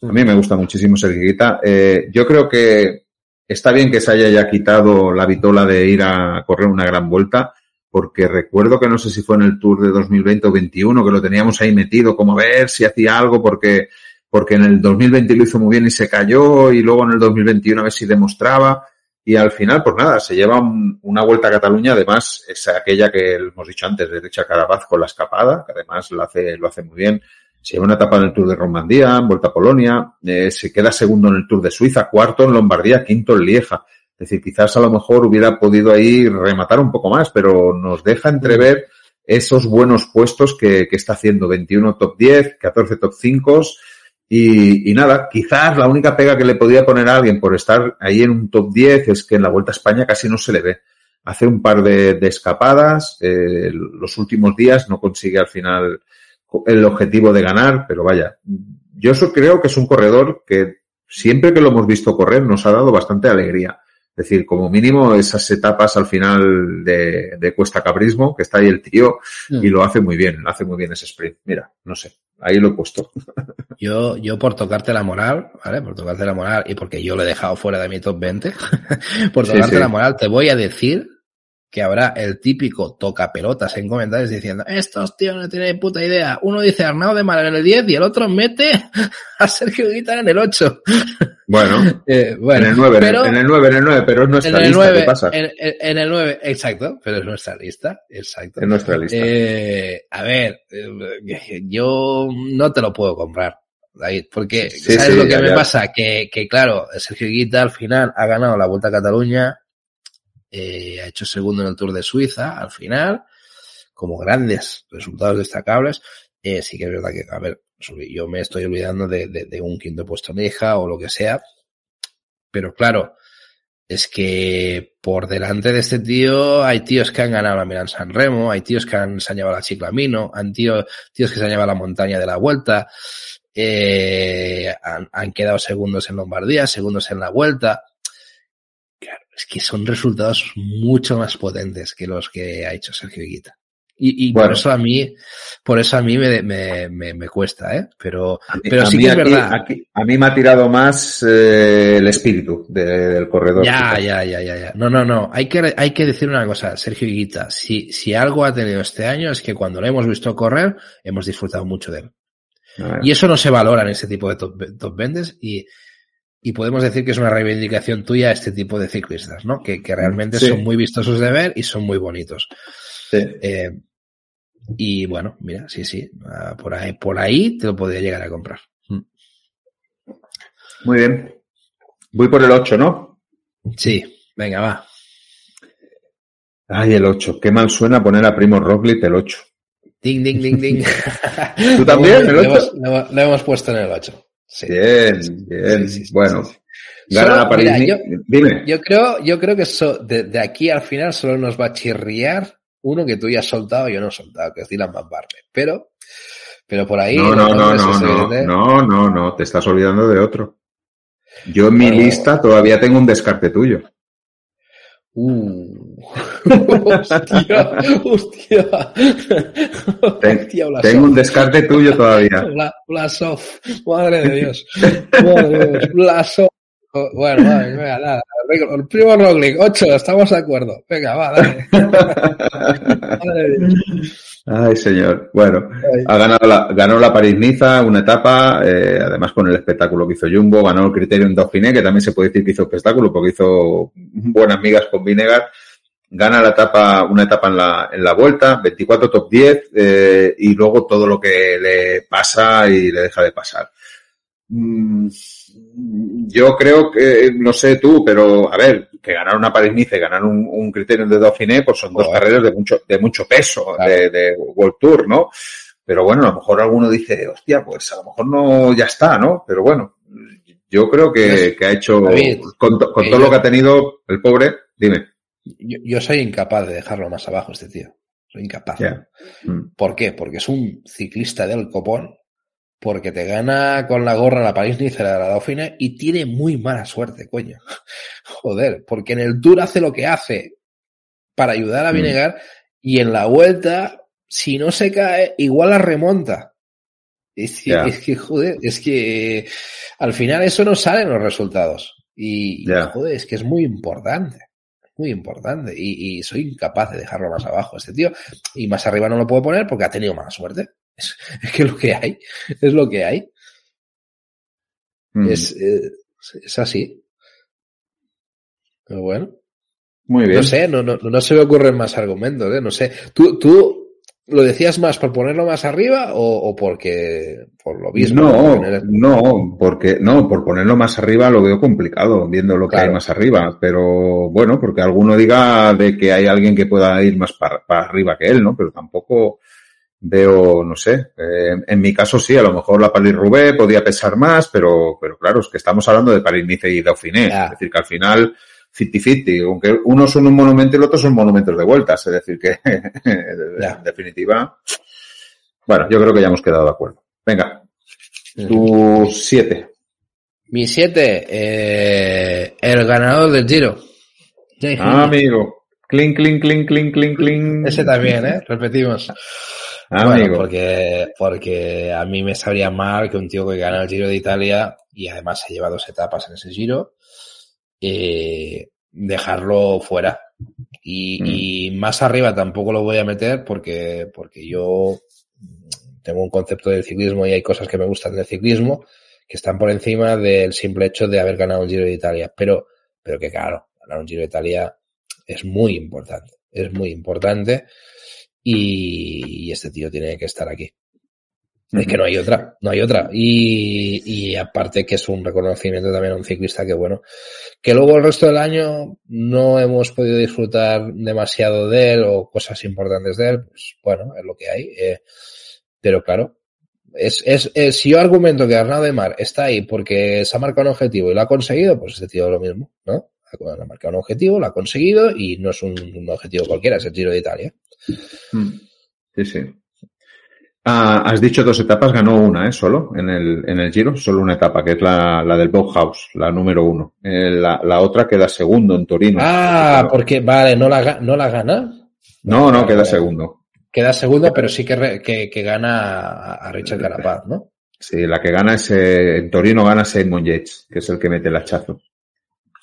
A mí me gusta muchísimo Sergio Guita. Eh, yo creo que está bien que se haya ya quitado la vitola de ir a correr una gran vuelta, porque recuerdo que no sé si fue en el Tour de 2020 o 21 que lo teníamos ahí metido como a ver si hacía algo porque porque en el 2020 lo hizo muy bien y se cayó y luego en el 2021 a ver si demostraba y al final pues nada, se lleva un, una vuelta a Cataluña, además es aquella que hemos dicho antes de Richard Carapaz con la escapada, que además lo hace, lo hace muy bien. Se lleva una etapa en el Tour de Romandía, Vuelta a Polonia, eh, se queda segundo en el Tour de Suiza, cuarto en Lombardía, quinto en Lieja. Es decir, quizás a lo mejor hubiera podido ahí rematar un poco más, pero nos deja entrever esos buenos puestos que, que está haciendo. 21 top 10, 14 top 5 y, y, nada, quizás la única pega que le podía poner a alguien por estar ahí en un top 10 es que en la Vuelta a España casi no se le ve. Hace un par de, de escapadas, eh, los últimos días no consigue al final el objetivo de ganar, pero vaya, yo eso creo que es un corredor que siempre que lo hemos visto correr nos ha dado bastante alegría. Es decir, como mínimo esas etapas al final de, de Cuesta Cabrismo, que está ahí el tío mm. y lo hace muy bien, hace muy bien ese sprint. Mira, no sé, ahí lo he puesto. Yo, yo por tocarte la moral, ¿vale? Por tocarte la moral y porque yo lo he dejado fuera de mi top 20, por tocarte sí, sí. la moral, te voy a decir que habrá el típico toca pelotas en comentarios diciendo, estos tíos no tienen puta idea. Uno dice Arnau de Mal en el 10 y el otro mete a Sergio Guitar en el 8. Bueno, eh, bueno en el 9, pero, en el 9, en el 9, pero es nuestra lista, 9, ¿qué pasa? En, en, el 9, exacto, pero es nuestra lista, exacto. Es nuestra lista. Eh, a ver, eh, yo no te lo puedo comprar. David, porque sí, ¿sabes sí, lo que ya, me ya. pasa? Que, que claro, Sergio Guita al final ha ganado la Vuelta a Cataluña, eh, ha hecho segundo en el Tour de Suiza al final, como grandes resultados destacables. Eh, sí que es verdad que, a ver, yo me estoy olvidando de, de, de un quinto puesto en hija o lo que sea, pero claro, es que por delante de este tío hay tíos que han ganado la Milan San Remo, hay tíos que han, se han llevado la Chiclamino, han tío, tíos que se han llevado la montaña de la vuelta, eh, han, han, quedado segundos en Lombardía, segundos en la vuelta. Es que son resultados mucho más potentes que los que ha hecho Sergio Higuita. Y, y bueno. por eso a mí, por eso a mí me, me, me, me cuesta, ¿eh? Pero, mí, pero sí que es aquí, verdad. Aquí, a mí me ha tirado más eh, el espíritu de, del corredor. Ya, ya, ya, ya, ya. No, no, no. Hay que, hay que decir una cosa, Sergio Higuita. Si, si algo ha tenido este año es que cuando lo hemos visto correr, hemos disfrutado mucho de él. Y eso no se valora en este tipo de top, top vendes y, y podemos decir que es una reivindicación tuya a este tipo de ciclistas, ¿no? Que, que realmente sí. son muy vistosos de ver y son muy bonitos. Sí. Eh, y bueno, mira, sí, sí, uh, por ahí, por ahí te lo podría llegar a comprar. Mm. Muy bien. Voy por el 8, ¿no? Sí, venga, va. Ay, el 8. Qué mal suena poner a Primo Roglic el 8. Ding, ding, ding, ding. ¿Tú también? ¿El 8? Lo hemos, lo hemos puesto en el 8. Sí. Bien, bien. Sí, sí, bueno. Gana la París. Yo, Dime. Yo creo, yo creo que so, de, de, aquí al final solo nos va a chirriar uno que tú ya has soltado y yo no he soltado, que es Dylan Van. Pero, pero por ahí. No, no, no, no, no, no, no, no, te estás olvidando de otro. Yo en mi lista todavía tengo un descarte tuyo. Uh. hostia, hostia. Ten, hostia tengo un descarte tuyo todavía. Blasov, madre de Dios. Madre de Dios. Blasov. Bueno, vale, venga, nada. El primo Roglic, 8, estamos de acuerdo. Venga, va, dale. Ay, señor. Bueno, ha ganado la, ganó la París-Niza, una etapa, eh, además con el espectáculo que hizo Jumbo, ganó el Criterium Dauphiné, que también se puede decir que hizo espectáculo porque hizo buenas migas con Vinegar. Gana la etapa, una etapa en la, en la vuelta, 24 top 10, eh, y luego todo lo que le pasa y le deja de pasar. Mm, yo creo que, no sé tú, pero a ver, que ganar una París-Nice y ganar un, un Criterium de Dauphiné, pues son dos carreras de mucho, de mucho peso, de, de, World Tour, ¿no? Pero bueno, a lo mejor alguno dice, hostia, pues a lo mejor no, ya está, ¿no? Pero bueno, yo creo que, que ha hecho, con, con todo lo que ha tenido el pobre, dime. Yo, yo, soy incapaz de dejarlo más abajo, este tío. Soy incapaz. Yeah. Mm. ¿Por qué? Porque es un ciclista del copón porque te gana con la gorra la París-Nice de la Dauphine y tiene muy mala suerte, coño. Joder, porque en el Tour hace lo que hace para ayudar a Vinegar mm. y en la vuelta, si no se cae, igual la remonta. Es que, yeah. es que, joder, es que al final eso no sale en los resultados. Y, yeah. y joder, es que es muy importante. Muy importante. Y, y, soy incapaz de dejarlo más abajo, este tío. Y más arriba no lo puedo poner porque ha tenido mala suerte. Es, es que lo que hay, es lo que hay. Mm. Es, es, es, así. Pero bueno. Muy bien. No sé, no, no, no se me ocurren más argumentos, ¿eh? No sé. ¿Tú, tú lo decías más por ponerlo más arriba o, o porque por lo mismo? No, no, porque no, por ponerlo más arriba lo veo complicado, viendo lo que hay más arriba. Pero bueno, porque alguno diga de que hay alguien que pueda ir más para, para arriba que él, ¿no? Pero tampoco veo, no sé, eh, en mi caso sí, a lo mejor la París Roubaix podía pesar más, pero, pero claro, es que estamos hablando de París Nice y Dauphiné, es decir, que al final 50-50, aunque unos son un monumento y los otros son monumentos de vueltas, es decir, que en definitiva, bueno, yo creo que ya hemos quedado de acuerdo. Venga, tu siete. Mi siete, eh, el ganador del Giro. Ah, amigo. Cling, cling, cling, cling, cling, cling. Ese también, ¿eh? Repetimos. Ah, bueno, amigo. porque, porque a mí me sabría mal que un tío que gana el Giro de Italia y además se lleva dos etapas en ese Giro, eh, dejarlo fuera. Y, mm. y, más arriba tampoco lo voy a meter porque, porque yo tengo un concepto del ciclismo y hay cosas que me gustan del ciclismo que están por encima del simple hecho de haber ganado el Giro de Italia. Pero, pero que claro, ganar un Giro de Italia es muy importante. Es muy importante y, y este tío tiene que estar aquí. Es que no hay otra, no hay otra. Y, y, aparte que es un reconocimiento también a un ciclista que bueno, que luego el resto del año no hemos podido disfrutar demasiado de él o cosas importantes de él, pues bueno, es lo que hay. Eh, pero claro, es, es, es, si yo argumento que Arnaud de Mar está ahí porque se ha marcado un objetivo y lo ha conseguido, pues este tío es lo mismo, ¿no? Ha marcado un objetivo, lo ha conseguido y no es un, un objetivo cualquiera, es el Giro de Italia. Sí, sí. Ah, has dicho dos etapas, ganó una, ¿eh? Solo en el, en el Giro, solo una etapa, que es la, la del Bauhaus, la número uno. Eh, la, la, otra queda segundo en Torino. Ah, porque, vale, no la, no la gana. No, no, queda segundo. Queda segundo, pero sí que, que, que gana a Richard Carapaz, ¿no? Sí, la que gana es, eh, en Torino gana Simon Yates, que es el que mete el hachazo.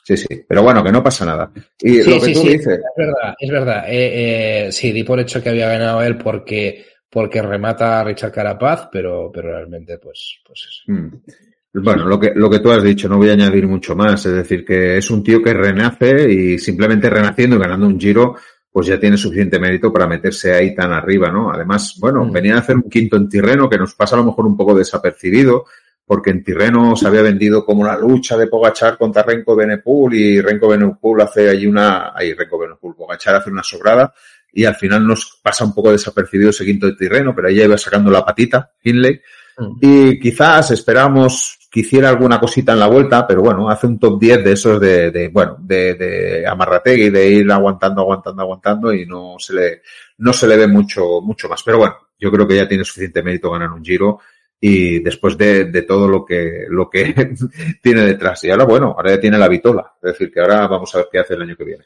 Sí, sí, pero bueno, que no pasa nada. Y sí, lo que sí, tú sí, dices. Es verdad, es verdad. Eh, eh, sí, di por hecho que había ganado él porque, porque remata a Richard Carapaz, pero, pero realmente, pues, pues eso. Mm. Bueno, lo que, lo que tú has dicho, no voy a añadir mucho más. Es decir, que es un tío que renace y simplemente renaciendo y ganando un giro, pues ya tiene suficiente mérito para meterse ahí tan arriba, ¿no? Además, bueno, mm. venía a hacer un quinto en Tirreno que nos pasa a lo mejor un poco desapercibido porque en Tirreno se había vendido como la lucha de Pogachar contra Renko Benepul y Renko Benepul hace allí una, ahí Renko Benepul, Pogachar hace una sobrada y al final nos pasa un poco desapercibido ese quinto de Tirreno, pero ahí iba sacando la patita, Hinley, mm. y quizás esperamos que hiciera alguna cosita en la vuelta, pero bueno, hace un top 10 de esos de, de bueno, de, de amarrategui, de ir aguantando, aguantando, aguantando y no se le, no se le ve mucho, mucho más. Pero bueno, yo creo que ya tiene suficiente mérito ganar un giro y después de, de, todo lo que, lo que tiene detrás. Y ahora, bueno, ahora ya tiene la vitola. Es decir, que ahora vamos a ver qué hace el año que viene.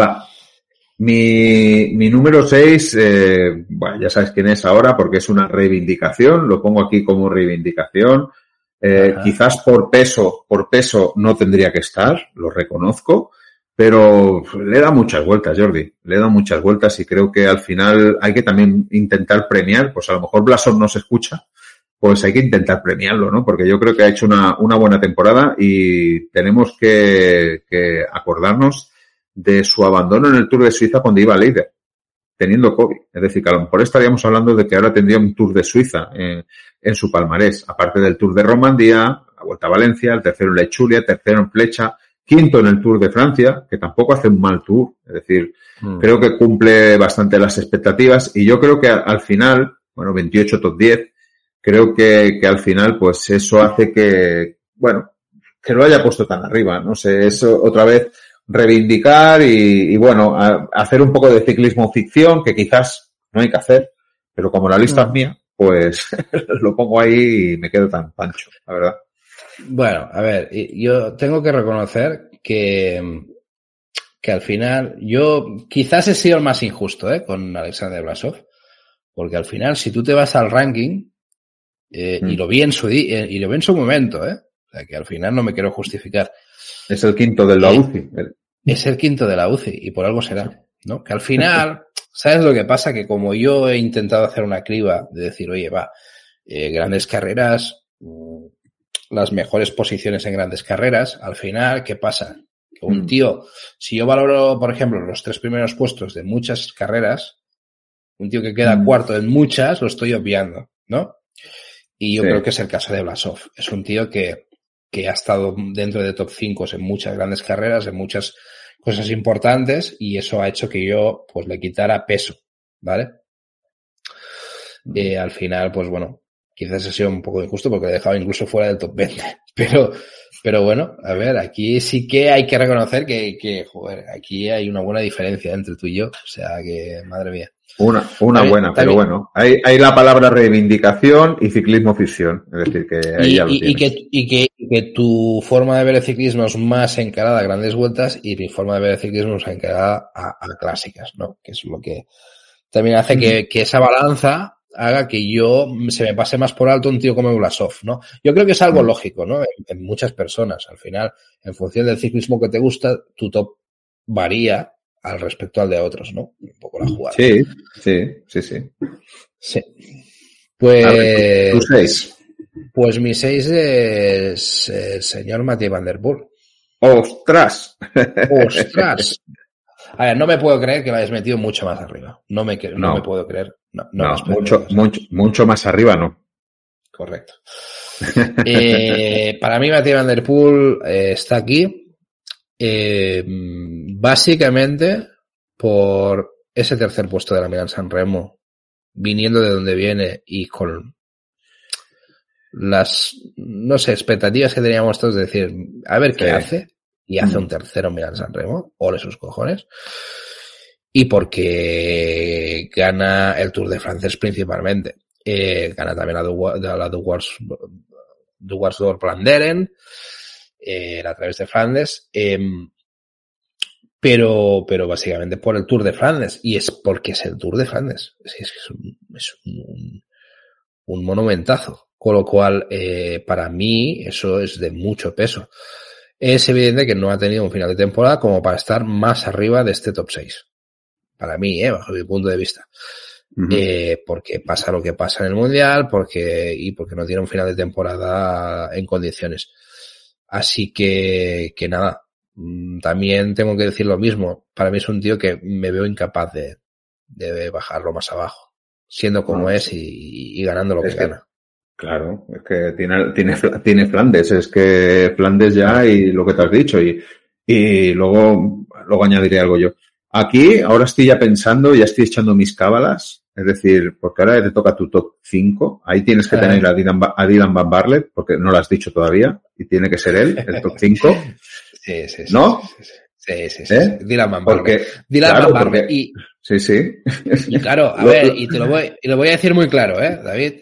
Va. Mi, mi número 6, eh, bueno, ya sabes quién es ahora porque es una reivindicación, lo pongo aquí como reivindicación. Eh, quizás por peso, por peso no tendría que estar, lo reconozco, pero le da muchas vueltas, Jordi. Le da muchas vueltas y creo que al final hay que también intentar premiar. Pues a lo mejor Blasón no se escucha, pues hay que intentar premiarlo, ¿no? Porque yo creo que ha hecho una, una buena temporada y tenemos que, acordarnos de su abandono en el Tour de Suiza cuando iba líder, teniendo COVID. Es decir, que a lo mejor estaríamos hablando de que ahora tendría un Tour de Suiza en, en su palmarés, aparte del Tour de Romandía, la Vuelta a Valencia, el tercero en Lechulia, tercero en Flecha, quinto en el Tour de Francia, que tampoco hace un mal tour, es decir, mm. creo que cumple bastante las expectativas y yo creo que al final, bueno, 28 top 10, creo que, que al final pues eso hace que, bueno, que lo haya puesto tan arriba, no sé, eso otra vez reivindicar y, y bueno, hacer un poco de ciclismo ficción, que quizás no hay que hacer, pero como la lista es mm. mía, pues lo pongo ahí y me quedo tan pancho, la verdad. Bueno, a ver, yo tengo que reconocer que, que al final yo quizás he sido el más injusto ¿eh? con Alexander Blasov, porque al final si tú te vas al ranking, eh, y mm. lo vi en su eh, y lo vi en su momento, ¿eh? O sea, que al final no me quiero justificar. Es el quinto de la eh, UCI. Es el quinto de la UCI y por algo será, ¿no? Que al final, ¿sabes lo que pasa? Que como yo he intentado hacer una criba de decir, oye, va, grandes carreras, mm, las mejores posiciones en grandes carreras, al final, ¿qué pasa? Que un mm. tío, si yo valoro, por ejemplo, los tres primeros puestos de muchas carreras, un tío que queda mm. cuarto en muchas, lo estoy obviando, ¿no? Y yo creo que es el caso de Blasov. Es un tío que, que ha estado dentro de top 5 en muchas grandes carreras, en muchas cosas importantes, y eso ha hecho que yo, pues, le quitara peso, ¿vale? Mm. Eh, al final, pues bueno, Quizás ha sido un poco injusto porque le he dejado incluso fuera del top 20. Pero, pero bueno, a ver, aquí sí que hay que reconocer que, que joder, aquí hay una buena diferencia entre tú y yo. O sea que, madre mía. Una, una buena, pero bueno. Hay, hay la palabra reivindicación y ciclismo ficción. Es decir, que ahí y, ya lo y, que, y, que, que, tu forma de ver el ciclismo es más encarada a grandes vueltas y mi forma de ver el ciclismo es encarada a, a clásicas, ¿no? Que es lo que también hace que, que esa balanza haga que yo se me pase más por alto un tío como Blasov, ¿no? Yo creo que es algo mm. lógico, ¿no? En, muchas personas. Al final, en función del ciclismo que te gusta, tu top varía al respecto al de otros, ¿no? Un poco la jugada. Sí, sí, sí, sí. Sí. Pues. ¿Tu seis? Pues mi seis es el señor Mathieu Van Der Poel. ¡Ostras! ¡Ostras! A ver, no me puedo creer que lo hayas metido mucho más arriba. No me, no. me puedo creer. No, no, mucho, mucho, mucho más arriba no. Correcto. eh, para mí, Matías Van Der Poel eh, está aquí eh, básicamente por ese tercer puesto de la Milan San Remo, viniendo de donde viene y con las, no sé, expectativas que teníamos todos de decir, a ver qué hace, y hace un tercero Milan San Remo, ole sus cojones y porque gana el Tour de Francia principalmente. Eh, gana también la, la, la Duwars, door Planderen, eh, a través de Flandes, eh, pero, pero básicamente por el Tour de Flandes, y es porque es el Tour de Flandes, es, es, un, es un, un, monumentazo, con lo cual, eh, para mí, eso es de mucho peso. Es evidente que no ha tenido un final de temporada como para estar más arriba de este top 6 para mí, ¿eh? bajo mi punto de vista. eh, porque pasa lo que pasa en el mundial, porque y porque no tiene un final de temporada en condiciones. Así que, que nada, mm, también tengo que decir lo mismo. Para mí es un tío que me veo incapaz de, de bajarlo más abajo, siendo como es y, ganando lo que, gana. Claro, es que tiene, tiene, tiene Flandes, es que Flandes ya y lo que te has dicho y, y luego, luego añadiré algo yo. Aquí, ahora estoy ya pensando, ya estoy echando mis cábalas, es decir, porque ahora te toca tu top 5, ahí tienes que tener a Dylan, a Dylan Van Barlet, porque no lo has dicho todavía, y tiene que ser él, el top 5. Sí, sí, sí. ¿No? Sí, sí, sí. ¿Eh? Dylan Van Barlet. Dylan Van Barlet. Y, sí, sí. Y claro, a ver, y te lo voy, y lo voy a decir muy claro, ¿eh, David?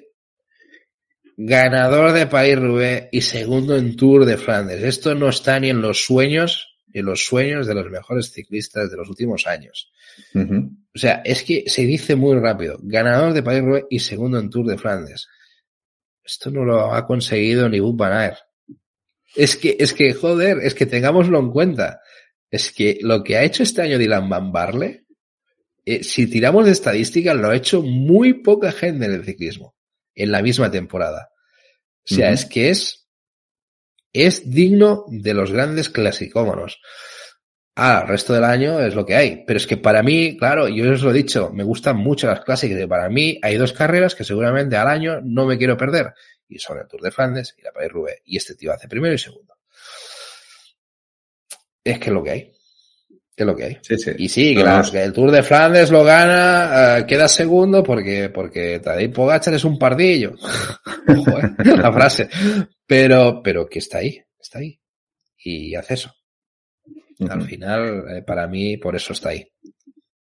Ganador de París-Roubaix y segundo en Tour de Flandes. Esto no está ni en los sueños y los sueños de los mejores ciclistas de los últimos años. O sea, es que se dice muy rápido, ganador de Paris-Roubaix y segundo en Tour de Flandes. Esto no lo ha conseguido ni Wood Van Es que, es que, joder, es que tengámoslo en cuenta. Es que lo que ha hecho este año Dylan Van Barle, eh, si tiramos de estadísticas, lo ha hecho muy poca gente en el ciclismo, en la misma temporada. O sea, es que es, es digno de los grandes clasicómanos. Ah, el resto del año es lo que hay. Pero es que para mí, claro, yo os lo he dicho, me gustan mucho las clásicas y para mí hay dos carreras que seguramente al año no me quiero perder. Y son el Tour de Flandes y la Paris-Roubaix. Y este tío hace primero y segundo. Es que es lo que hay. Es lo que hay. Sí, sí. Y sí, que el Tour de Flandes lo gana, uh, queda segundo porque, porque Tadej Pogachar es un pardillo. Eh, la frase. Pero, pero que está ahí, está ahí. Y hace eso. Al final, eh, para mí, por eso está ahí.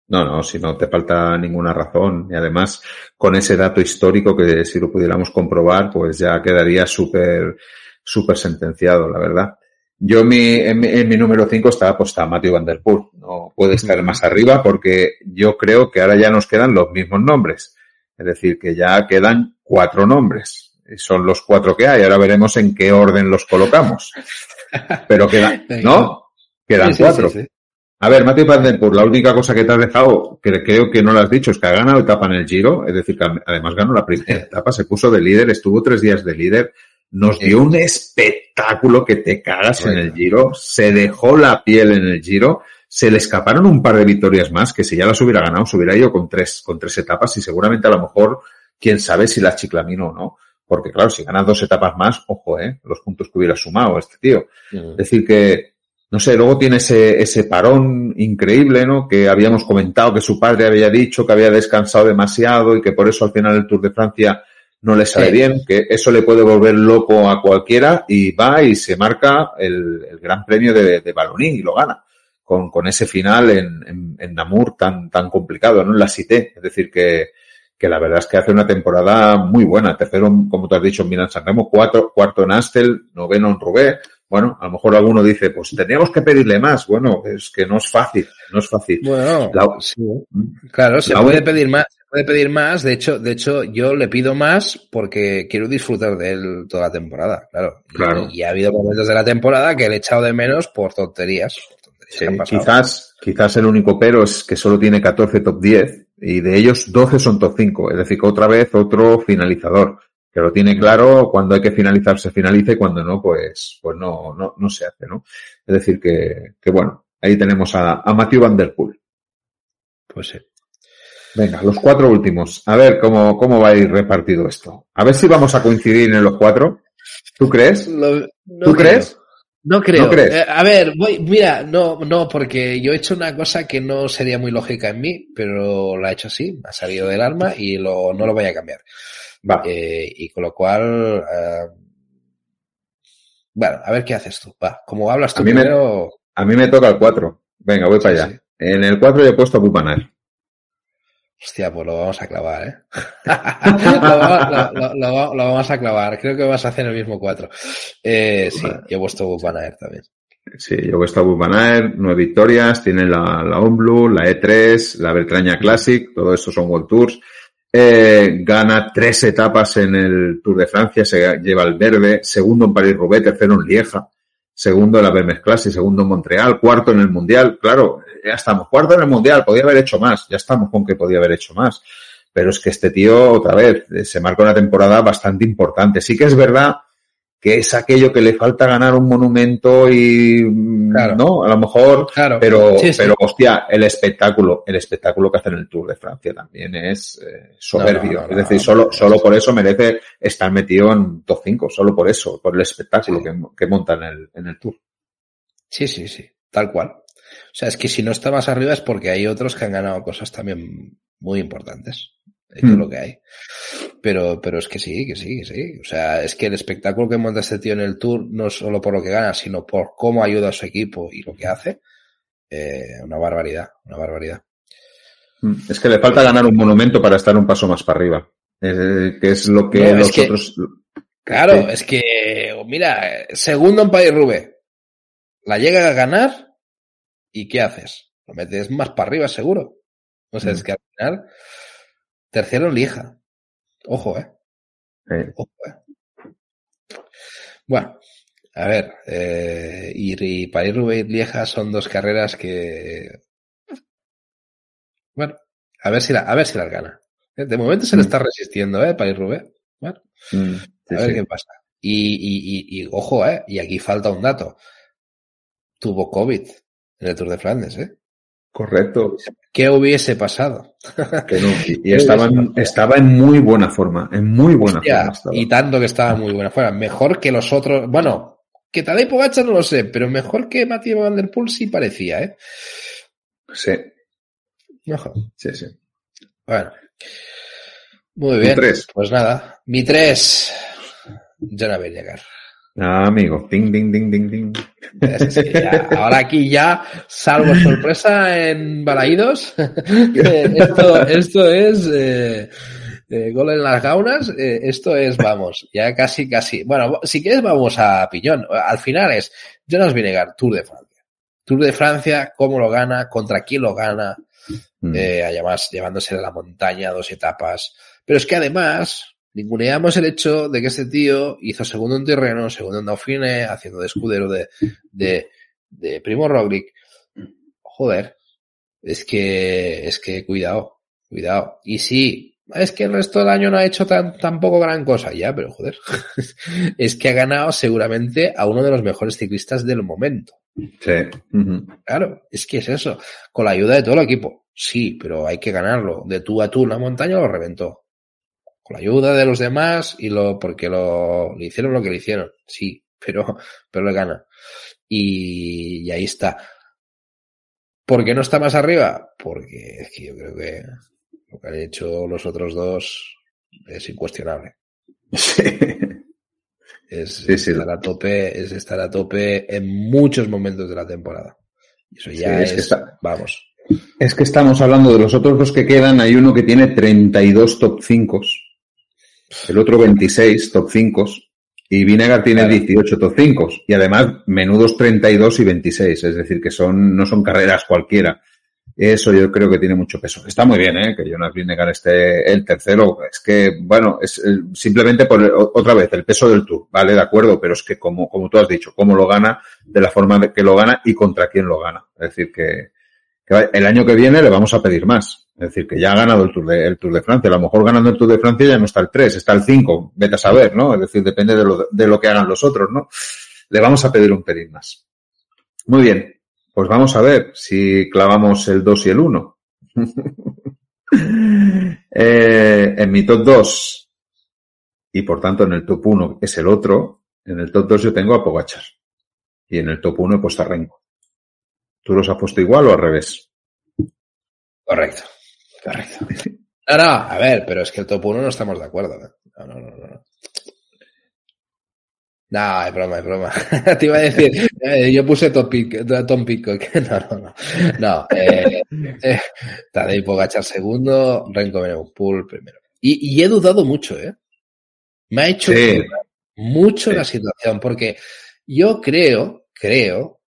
No, no, si no te falta ninguna razón. Y además, con ese dato histórico que si lo pudiéramos comprobar, pues ya quedaría súper, súper sentenciado, la verdad. Yo mi, en, mi, en mi número 5 está apostado Matthew Van Der Poel. No puede estar más arriba porque yo creo que ahora ya nos quedan los mismos nombres. Es decir, que ya quedan cuatro nombres. Son los cuatro que hay. Ahora veremos en qué orden los colocamos. Pero quedan, ¿no? Quedan sí, cuatro. Sí, sí, a ver, Matthew Van Der Poel, la única cosa que te has dejado, que creo que no lo has dicho, es que ha ganado etapa en el Giro, es decir, que además ganó la primera etapa, se puso de líder, estuvo tres días de líder, nos dio un espectáculo que te cagas bueno. en el Giro, se dejó la piel en el Giro, se le escaparon un par de victorias más, que si ya las hubiera ganado, se hubiera ido con tres, con tres etapas y seguramente a lo mejor, quién sabe si las chiclamino o no. Porque claro, si ganas dos etapas más, ojo, eh, los puntos que hubiera sumado este tío. Es decir que, no sé, luego tiene ese, ese parón increíble, ¿no? Que habíamos comentado que su padre había dicho que había descansado demasiado y que por eso al final el Tour de Francia no le sale sí. bien, que eso le puede volver loco a cualquiera y va y se marca el, el Gran Premio de, de Balonín y lo gana con, con ese final en, en, en, Namur tan, tan complicado, ¿no? En la Cité. Es decir, que, que la verdad es que hace una temporada muy buena. Tercero, como tú has dicho, en Milan San Remo, cuatro, cuarto en Astel, noveno en Roubaix, bueno, a lo mejor alguno dice, pues teníamos que pedirle más. Bueno, es que no es fácil, no es fácil. Bueno, la, sí. claro, se puede pedir más, puede pedir más. De hecho, de hecho, yo le pido más porque quiero disfrutar de él toda la temporada, claro. claro. Y, y ha habido momentos de la temporada que le he echado de menos por tonterías. Por tonterías sí, quizás, quizás el único pero es que solo tiene 14 top 10 y de ellos 12 son top 5. Es decir, que otra vez otro finalizador que lo tiene claro, cuando hay que finalizar se finaliza y cuando no, pues, pues no, no, no se hace, ¿no? Es decir, que, que bueno, ahí tenemos a, a Matthew Van Der Poel. Pues sí. Venga, los cuatro últimos. A ver cómo, cómo va a ir repartido esto. A ver si vamos a coincidir en los cuatro. ¿Tú crees? Lo, no ¿Tú creo. crees? No creo. ¿No crees? Eh, a ver, voy, mira, no, no, porque yo he hecho una cosa que no sería muy lógica en mí, pero la he hecho así, me ha salido del alma y lo, no lo voy a cambiar. Va. Eh, y con lo cual, eh, bueno, a ver qué haces tú. Va, como hablas tú a mí primero. Me, a mí me toca el 4. Venga, voy sí, para allá. Sí. En el 4 yo he puesto a Pupanar. Hostia, pues lo vamos a clavar, ¿eh? lo, lo, lo, lo, vamos a clavar. Creo que vas a hacer el mismo 4. Eh, sí, yo he puesto Bupanaer también. Sí, yo he puesto Bupanaer, nueve victorias, tiene la, la Onblue, la E3, la Beltraña Classic, todo esto son World Tours. Eh, gana tres etapas en el Tour de Francia, se lleva el verde, segundo en París-Roubaix, tercero en Lieja, segundo en la Bermes Classic, segundo en Montreal, cuarto en el Mundial. Claro, ya estamos, cuarto en el Mundial, podía haber hecho más, ya estamos con que podía haber hecho más. Pero es que este tío, otra vez, se marca una temporada bastante importante. Sí que es verdad que es aquello que le falta ganar un monumento y claro. no a lo mejor claro. pero sí, sí. pero hostia el espectáculo el espectáculo que hace en el Tour de Francia también es eh, soberbio no, no, no, es decir solo solo por eso merece estar metido en top 5 solo por eso por el espectáculo sí. que, que, monta en el en el Tour sí sí sí tal cual o sea es que si no está más arriba es porque hay otros que han ganado cosas también muy importantes es mm. lo que hay. Pero, pero es que sí, que sí, que sí. O sea, es que el espectáculo que monta este tío en el Tour, no solo por lo que gana, sino por cómo ayuda a su equipo y lo que hace, eh, una barbaridad, una barbaridad. Es que le falta ganar un monumento para estar un paso más para arriba. Eh, que es lo que no, los es que, otros. Claro, sí. es que, mira, segundo en País Rubé, la llega a ganar y ¿qué haces? Lo metes más para arriba, seguro. O sea, mm. es que al final Tercero en Lija. Ojo, eh. Sí. Ojo, eh. Bueno, a ver, eh, y, y París-Roubaix Lieja son dos carreras que, bueno, a ver si la, a ver si las gana. De momento se le mm. está resistiendo, ¿eh? París-Roubaix. Bueno, mm, a ver qué pasa. Y, y, y, ojo, ¿eh? Y aquí falta un dato. Tuvo COVID en el Tour de Flandes, ¿eh? Correcto. ¿Qué hubiese pasado? Y, estaba, en, estaba en muy buena forma, en muy buena forma. Y tanto que estaba muy buena forma. Mejor que los otros, bueno, que Tadej Pogacar no lo sé, pero mejor que Matthew Van Der Poel sí parecía, ¿eh? Sí. Ojo. Sí, sí. Bueno. Muy bien. Pues nada, mi tres. Ya no llegar. Ah, amigo, ding, ding, ding, ding, ding. ahora aquí ya, salvo sorpresa en Balaídos, esto, esto es eh, eh, gol en las gaunas, eh, esto es, vamos, ya casi, casi. Bueno, si quieres vamos a piñón. Al final es Jonas Vinegar, Tour de Francia. Tour de Francia, cómo lo gana, contra quién lo gana, mm. además llevándose de la montaña dos etapas. Pero es que además, ninguneamos el hecho de que este tío hizo segundo en terreno, segundo en Dauphine, haciendo de escudero de, de, de Primo Roglic. Joder, es que, es que cuidado, cuidado. Y sí, es que el resto del año no ha hecho tan, tampoco gran cosa, ya, pero joder, es que ha ganado seguramente a uno de los mejores ciclistas del momento. Sí. Claro, es que es eso. Con la ayuda de todo el equipo. Sí, pero hay que ganarlo. De tú a tú la montaña lo reventó la ayuda de los demás y lo, porque lo, le hicieron lo que le hicieron, sí, pero, pero le gana. Y, y ahí está. ¿Por qué no está más arriba? Porque es que yo creo que lo que han hecho los otros dos es incuestionable. Es, estar a tope, es estar a tope en muchos momentos de la temporada. Eso ya es, vamos. Es que estamos hablando de los otros dos que quedan. Hay uno que tiene 32 top 5 el otro 26 top 5 y Vinegar tiene 18 top 5 y además menudos 32 y 26, es decir, que son no son carreras cualquiera. Eso yo creo que tiene mucho peso. Está muy bien, ¿eh? Que Jonas Vinegar esté el tercero. Es que, bueno, es simplemente por otra vez el peso del Tour, ¿vale? De acuerdo, pero es que como, como tú has dicho, cómo lo gana, de la forma que lo gana y contra quién lo gana. Es decir, que el año que viene le vamos a pedir más. Es decir, que ya ha ganado el Tour de, el Tour de Francia. A lo mejor ganando el Tour de Francia ya no está el 3, está el 5. Vete a saber, ¿no? Es decir, depende de lo, de lo que hagan los otros, ¿no? Le vamos a pedir un pelín más. Muy bien. Pues vamos a ver si clavamos el 2 y el 1. eh, en mi top 2, y por tanto en el top 1 es el otro, en el top 2 yo tengo a Pogachar. Y en el top 1 he puesto a Renko. ¿Tú los has puesto igual o al revés? Correcto. Correcto. No, no, a ver, pero es que el top 1 no estamos de acuerdo. ¿eh? No, no, no, no. No, es broma, es broma. Te iba a decir, eh, yo puse Tom, Tom Pitcock. No, no, no. No, eh, eh, Tadej Pogachar segundo, Renko Pool primero. Y, y, he dudado mucho, ¿eh? Me ha hecho sí. mucho sí. la situación, porque yo creo, creo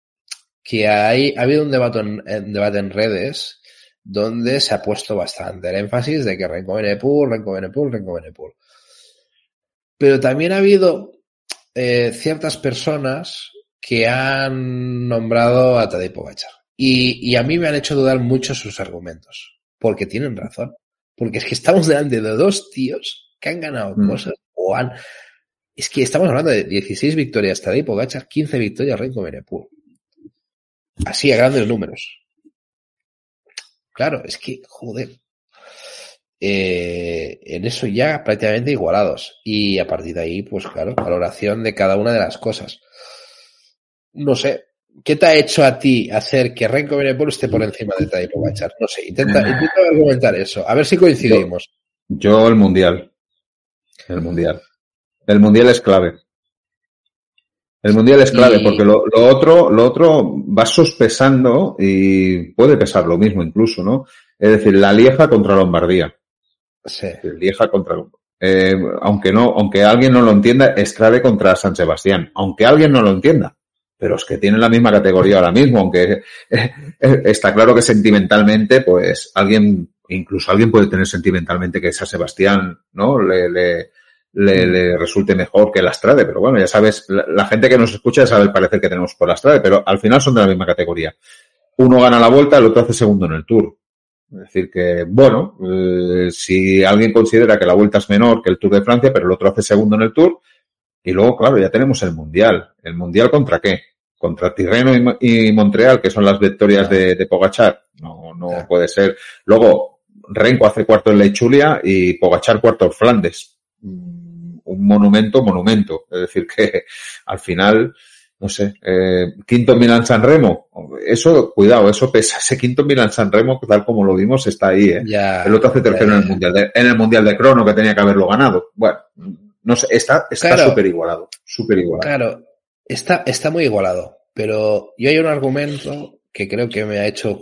que hay, ha habido un debate en, debate en redes donde se ha puesto bastante el énfasis de que Renko Benepul, Renko Benepul, Renko Benepul. Pero también ha habido eh, ciertas personas que han nombrado a Tadej Pogacar. Y, y, a mí me han hecho dudar mucho sus argumentos. Porque tienen razón. Porque es que estamos delante de dos tíos que han ganado mm. cosas o han... Es que estamos hablando de 16 victorias Tadej Pogacar, 15 victorias Renko Benepul. Así a grandes números. Claro, es que, joder. Eh, en eso ya prácticamente igualados. Y a partir de ahí, pues claro, valoración de cada una de las cosas. No sé, ¿qué te ha hecho a ti hacer que Renko Benepol esté por encima de Tadej Pogacar? No sé, intenta, intenta argumentar eso, a ver si coincidimos. Yo, yo el Mundial. El Mundial. El Mundial es clave. El mundial es clave y... porque lo, lo, otro, lo otro va sospesando y puede pesar lo mismo incluso, ¿no? Es decir, la Lieja contra Lombardía. Sí. Lieja contra eh, aunque no, aunque alguien no lo entienda, es clave contra San Sebastián. Aunque alguien no lo entienda. Pero es que tienen la misma categoría ahora mismo, aunque eh, está claro que sentimentalmente, pues alguien, incluso alguien puede tener sentimentalmente que San Sebastián, ¿no? Le, le, le, le, resulte mejor que la Strade, pero bueno, ya sabes, la, la, gente que nos escucha sabe el parecer que tenemos por la Strade, pero al final son de la misma categoría. Uno gana la vuelta, el otro hace segundo en el Tour. Es decir, que, bueno, eh, si alguien considera que la vuelta es menor que el Tour de Francia, pero el otro hace segundo en el Tour, y luego, claro, ya tenemos el Mundial. ¿El Mundial contra qué? Contra Tirreno y, y Montreal, que son las victorias de, de Pogachar. No, no puede ser. Luego, Renko hace cuarto en Lechulia y Pogachar cuarto en Flandes. Un monumento, monumento. Es decir, que al final, no sé, eh, quinto Milan San Remo, eso, cuidado, eso pesa, ese quinto Milan San Remo, tal como lo vimos, está ahí, ¿eh? Ya, el otro hace tercero ya, en el Mundial de, en el Mundial de Crono, que tenía que haberlo ganado. Bueno, no sé, está, está Claro. súper igualado, súper igualado. Claro, está, está muy igualado, pero yo hay un argumento que creo que me ha hecho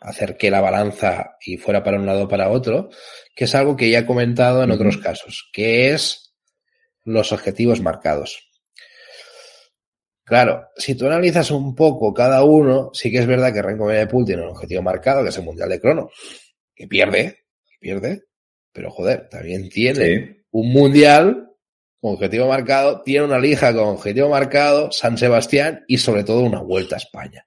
hacer que la balanza y fuera para un lado o para otro, que es algo que ya he comentado en otros casos, que es los objetivos marcados. Claro, si tú analizas un poco cada uno, sí que es verdad que Renko Benepul tiene un objetivo marcado, que es el Mundial de Crono, que pierde, que pierde, pero joder, también tiene Sí. un mundial con objetivo marcado, tiene una lija con objetivo marcado, San Sebastián y sobre todo una vuelta a España.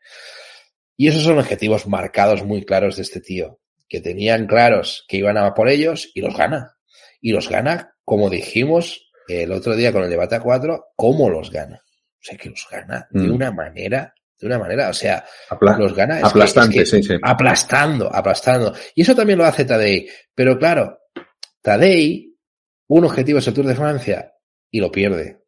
Y esos son objetivos marcados muy claros de este tío, que tenían claros que iban a por ellos y los gana. Y los gana, como dijimos el otro día con el debate a cuatro, ¿cómo los gana? O sea, que los gana de Mm. una manera, de una manera, o sea, Apla- los gana es que- aplastante, es que- sí, sí. aplastando, aplastando. Y eso también lo hace Tadei. Pero claro, Tadei, un objetivo es el Tour de Francia y lo pierde.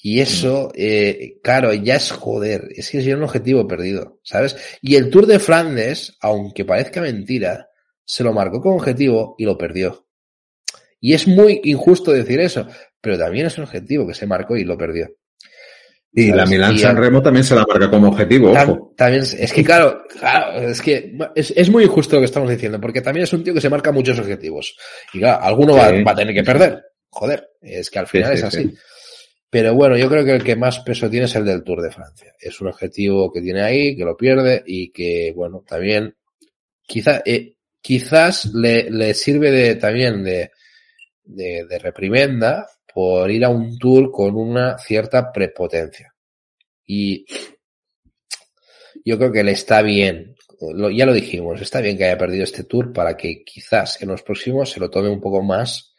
Y eso, eh, claro, ya es joder, es que es un objetivo perdido, ¿sabes? Y el Tour de Flandes, aunque parezca mentira, se lo marcó como objetivo y lo perdió. Y es muy injusto decir eso, pero también es un objetivo que se marcó y lo perdió. Y la. Milán Y San Remo también se la marca como objetivo, Tam- ojo. también, es que claro, claro, es que es, es muy injusto lo que estamos diciendo, porque también es un tío que se marca muchos objetivos. Y claro, alguno va, Sí. va a tener que perder. Joder, es que al final sí, es así. Pero bueno, yo creo que el que más peso tiene es el del Tour de Francia. Es un objetivo que tiene ahí, que lo pierde y que, bueno, también quizá, eh, quizás le, sirve de, también de, de, reprimenda por ir a un tour con una cierta prepotencia. Y yo creo que le está bien, ya lo dijimos, está bien que haya perdido este tour para que quizás en los próximos se lo tome un poco más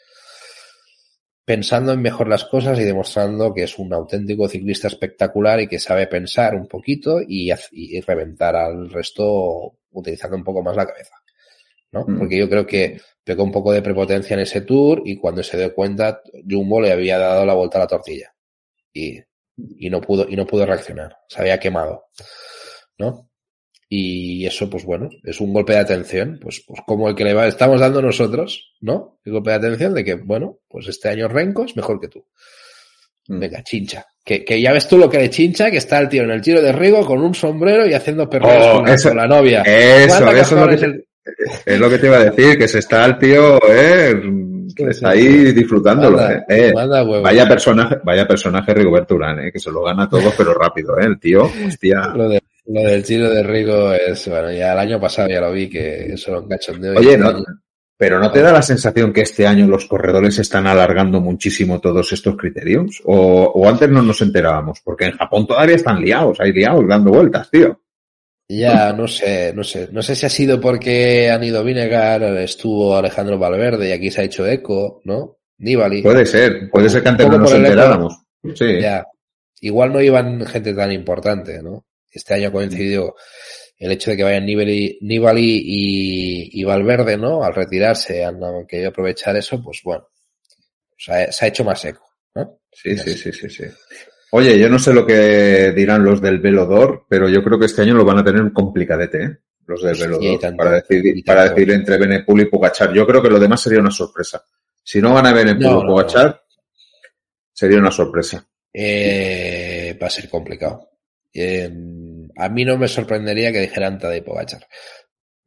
pensando en mejor las cosas y demostrando que es un auténtico ciclista espectacular y que sabe pensar un poquito y, y reventar al resto utilizando un poco más la cabeza. ¿no? Mm. Porque yo creo que pegó un poco de prepotencia en ese tour y cuando se dio cuenta, Jumbo le había dado la vuelta a la tortilla. Y, y no pudo, y no pudo reaccionar. Se había quemado. ¿No? Y eso, pues bueno, es un golpe de atención, pues, pues como el que le va- estamos dando nosotros, ¿no? El golpe de atención de que, bueno, pues este año Renko es mejor que tú. Mm. Venga, chincha. Que, que ya ves tú lo que le chincha, que está el tío en el tiro de Rigo con un sombrero y haciendo perreos Oh, con, la- eso- con la novia. Eso, ¿Cuánta eso es lo, que te, el- es lo que te iba a decir, que se está el tío, eh, está ahí disfrutándolo, Manda, eh. Eh, manda huevo. Vaya personaje, vaya personaje Rigoberto Urán, eh, que se lo gana todo, pero rápido, eh, el tío, hostia. Lo, de- lo del tiro de Rigo es, bueno, ya el año pasado ya lo vi que eso un cachondeo. y Oye, no, pero ¿no te da la sensación que este año los corredores están alargando muchísimo todos estos criterios? O, o antes no nos enterábamos, porque en Japón todavía están liados, hay liados dando vueltas, tío. Ya, no sé, no sé. No sé si ha sido porque han ido Vinegar, estuvo Alejandro Valverde y aquí se ha hecho eco, ¿no? Nibali. Puede ser, puede ser que antes no nos enteráramos. Sí. Ya. Igual no iban gente tan importante, ¿no? Este año ha coincidido el hecho de que vayan Nibali, Nibali y, y Valverde, ¿no? Al retirarse, han querido aprovechar eso, pues bueno. Se ha, se ha hecho más eco, ¿no? Sí, sí, sí, sí, sí. Oye, yo no sé lo que dirán los del Velodor, pero yo creo que este año lo van a tener un complicadete, ¿eh? Los del Velodor, tanto, para decidir, para decidir entre Benepul y Pogachar. Yo creo que lo demás sería una sorpresa. Si no gana Benepul o no, Pogachar, sería una sorpresa. Eh, va a ser complicado. Eh, a mí no me sorprendería que dijeran Tadej Pogacar,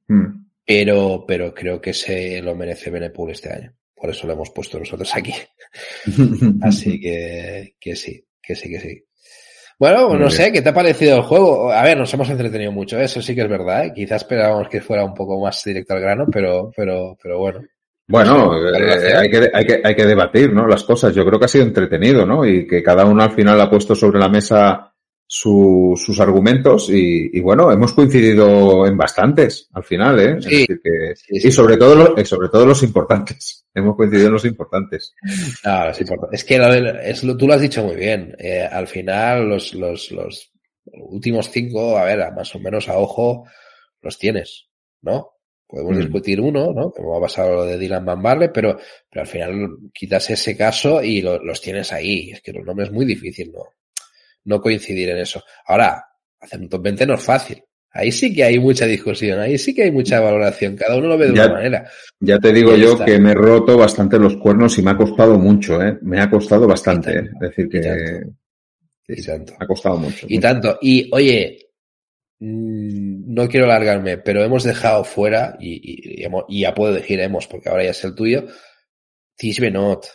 Hmm. pero, pero creo que se lo merece Benepul este año. Por eso lo hemos puesto nosotros aquí. Así que, que sí, que sí, que sí. Bueno, Muy no bien. sé, ¿qué te ha parecido el juego? A ver, nos hemos entretenido mucho, eso sí que es verdad, ¿eh? Quizás esperábamos que fuera un poco más directo al grano, pero, pero, pero bueno. Bueno, eh, hay, que, hay, que, hay que debatir, ¿no? Las cosas. Yo creo que ha sido entretenido, ¿no? Y que cada uno al final ha puesto sobre la mesa su, sus argumentos y, y, bueno, hemos coincidido en bastantes al final, ¿eh? Sí, es decir que, sí, sí. y sobre todo, los, sobre todo los importantes. Hemos coincidido en los importantes. No, es importante. Es que lo, es, lo, tú lo has dicho muy bien. Eh, al final, los, los, los últimos cinco, a ver, más o menos a ojo, los tienes, ¿no? Podemos mm. discutir uno, ¿no? Como ha pasado lo de Dylan Van Barle, pero, pero al final quitas ese caso y lo, los tienes ahí. Es que los nombres es muy difícil, ¿no? No coincidir en eso. Ahora, hacer un top 20 no es fácil. Ahí sí que hay mucha discusión, ahí sí que hay mucha valoración, cada uno lo ve de ya, una manera. Ya te digo yo está. que me he roto bastante los cuernos y me ha costado mucho, ¿eh? Me ha costado bastante, ¿eh? Es decir, que... Y tanto. Y tanto. Ha costado mucho. Y mucho. tanto. Y oye, mmm, no quiero alargarme, pero hemos dejado fuera, y, y, y, ya puedo decir hemos, porque ahora ya es el tuyo, Tish Benot,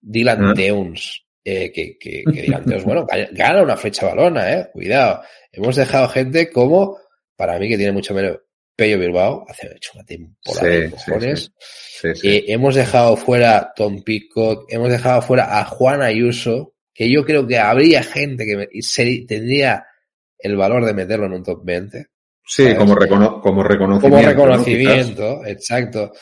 Dylan ¿Ah? Teuns, eh, que, que, que Dylan Teuns, bueno, gana una fecha balona, eh, cuidado. Hemos dejado gente como, para mí que tiene mucho menos, Pello Bilbao, hace hecho una temporada sí, de cojones. Sí, sí. Eh, hemos dejado fuera Tom Pico, hemos dejado fuera a Juan Ayuso, que yo creo que habría gente que se, tendría el valor de meterlo en un top 20. Sí, como, recono como, reconocimiento. Como reconocimiento, ¿no? exacto.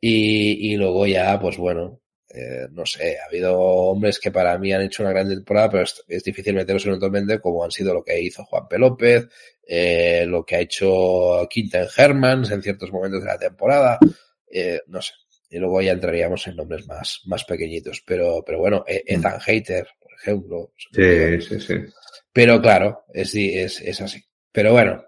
Y, y, luego ya, pues bueno, eh, no sé, ha habido hombres que para mí han hecho una gran temporada, pero es, es difícil meterlos en un 20 como han sido lo que hizo Juan P. López, eh, lo que ha hecho Quinten Hermans en ciertos momentos de la temporada, eh, no sé. Y luego ya entraríamos en nombres más, más pequeñitos. Pero, pero bueno, Ethan Hater, por ejemplo. Sí, sí, sí. Pero claro, es, es, es así. Pero bueno,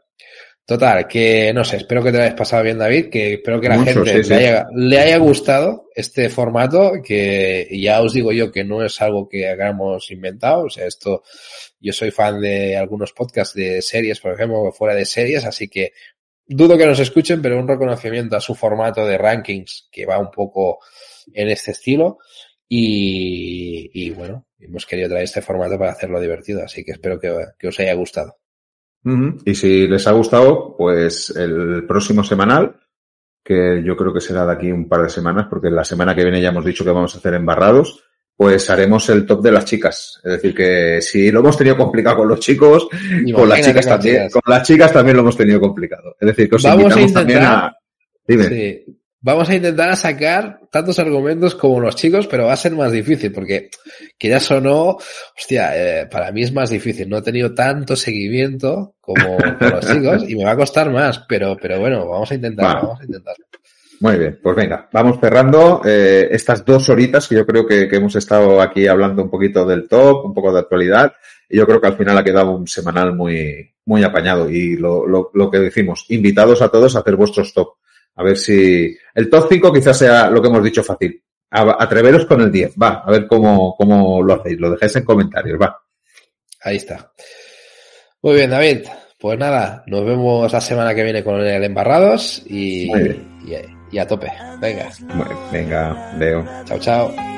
total, que no sé, espero que te lo hayas pasado bien, David, que espero que la Mucho, gente sí, le, haya, le, haya, gustado este formato, que ya os digo yo que no es algo que hagamos inventado, o sea, esto, yo soy fan de algunos podcasts de series, por ejemplo, fuera de series, así que dudo que nos escuchen, pero un reconocimiento a su formato de rankings que va un poco en este estilo. Y, y, bueno, hemos querido traer este formato para hacerlo divertido, así que espero que, que os haya gustado. Uh -huh. Y si les ha gustado, pues el próximo semanal, que yo creo que será de aquí un par de semanas, porque la semana que viene ya hemos dicho que vamos a hacer embarrados, pues haremos el top de las chicas. Es decir, que si lo hemos tenido complicado con los chicos, con las chicas también, chicas. con las chicas también lo hemos tenido complicado. Es decir, que os vamos invitamos a intentar, también a. Dime. Sí. Vamos a intentar sacar tantos argumentos como los chicos, pero va a ser más difícil porque, quieras o no, hostia, eh, para mí es más difícil. No he tenido tanto seguimiento como con los chicos y me va a costar más, pero, pero bueno, vamos a intentar, Va. vamos a intentar. Muy bien, pues venga, vamos cerrando eh, estas dos horitas que yo creo que, que, hemos estado aquí hablando un poquito del top, un poco de actualidad, y yo creo que al final ha quedado un semanal muy, muy apañado. Y lo, lo, lo que decimos, invitados a todos a hacer vuestros top. A ver si el top 5 quizás sea lo que hemos dicho fácil. A, atreveros con el 10, va, a ver cómo, cómo lo hacéis, lo dejáis en comentarios, va. Ahí está. Muy bien, David. Pues nada, nos vemos la semana que viene con el Embarrados y, y, y a tope. Venga. Venga, Leo. Chao, chao.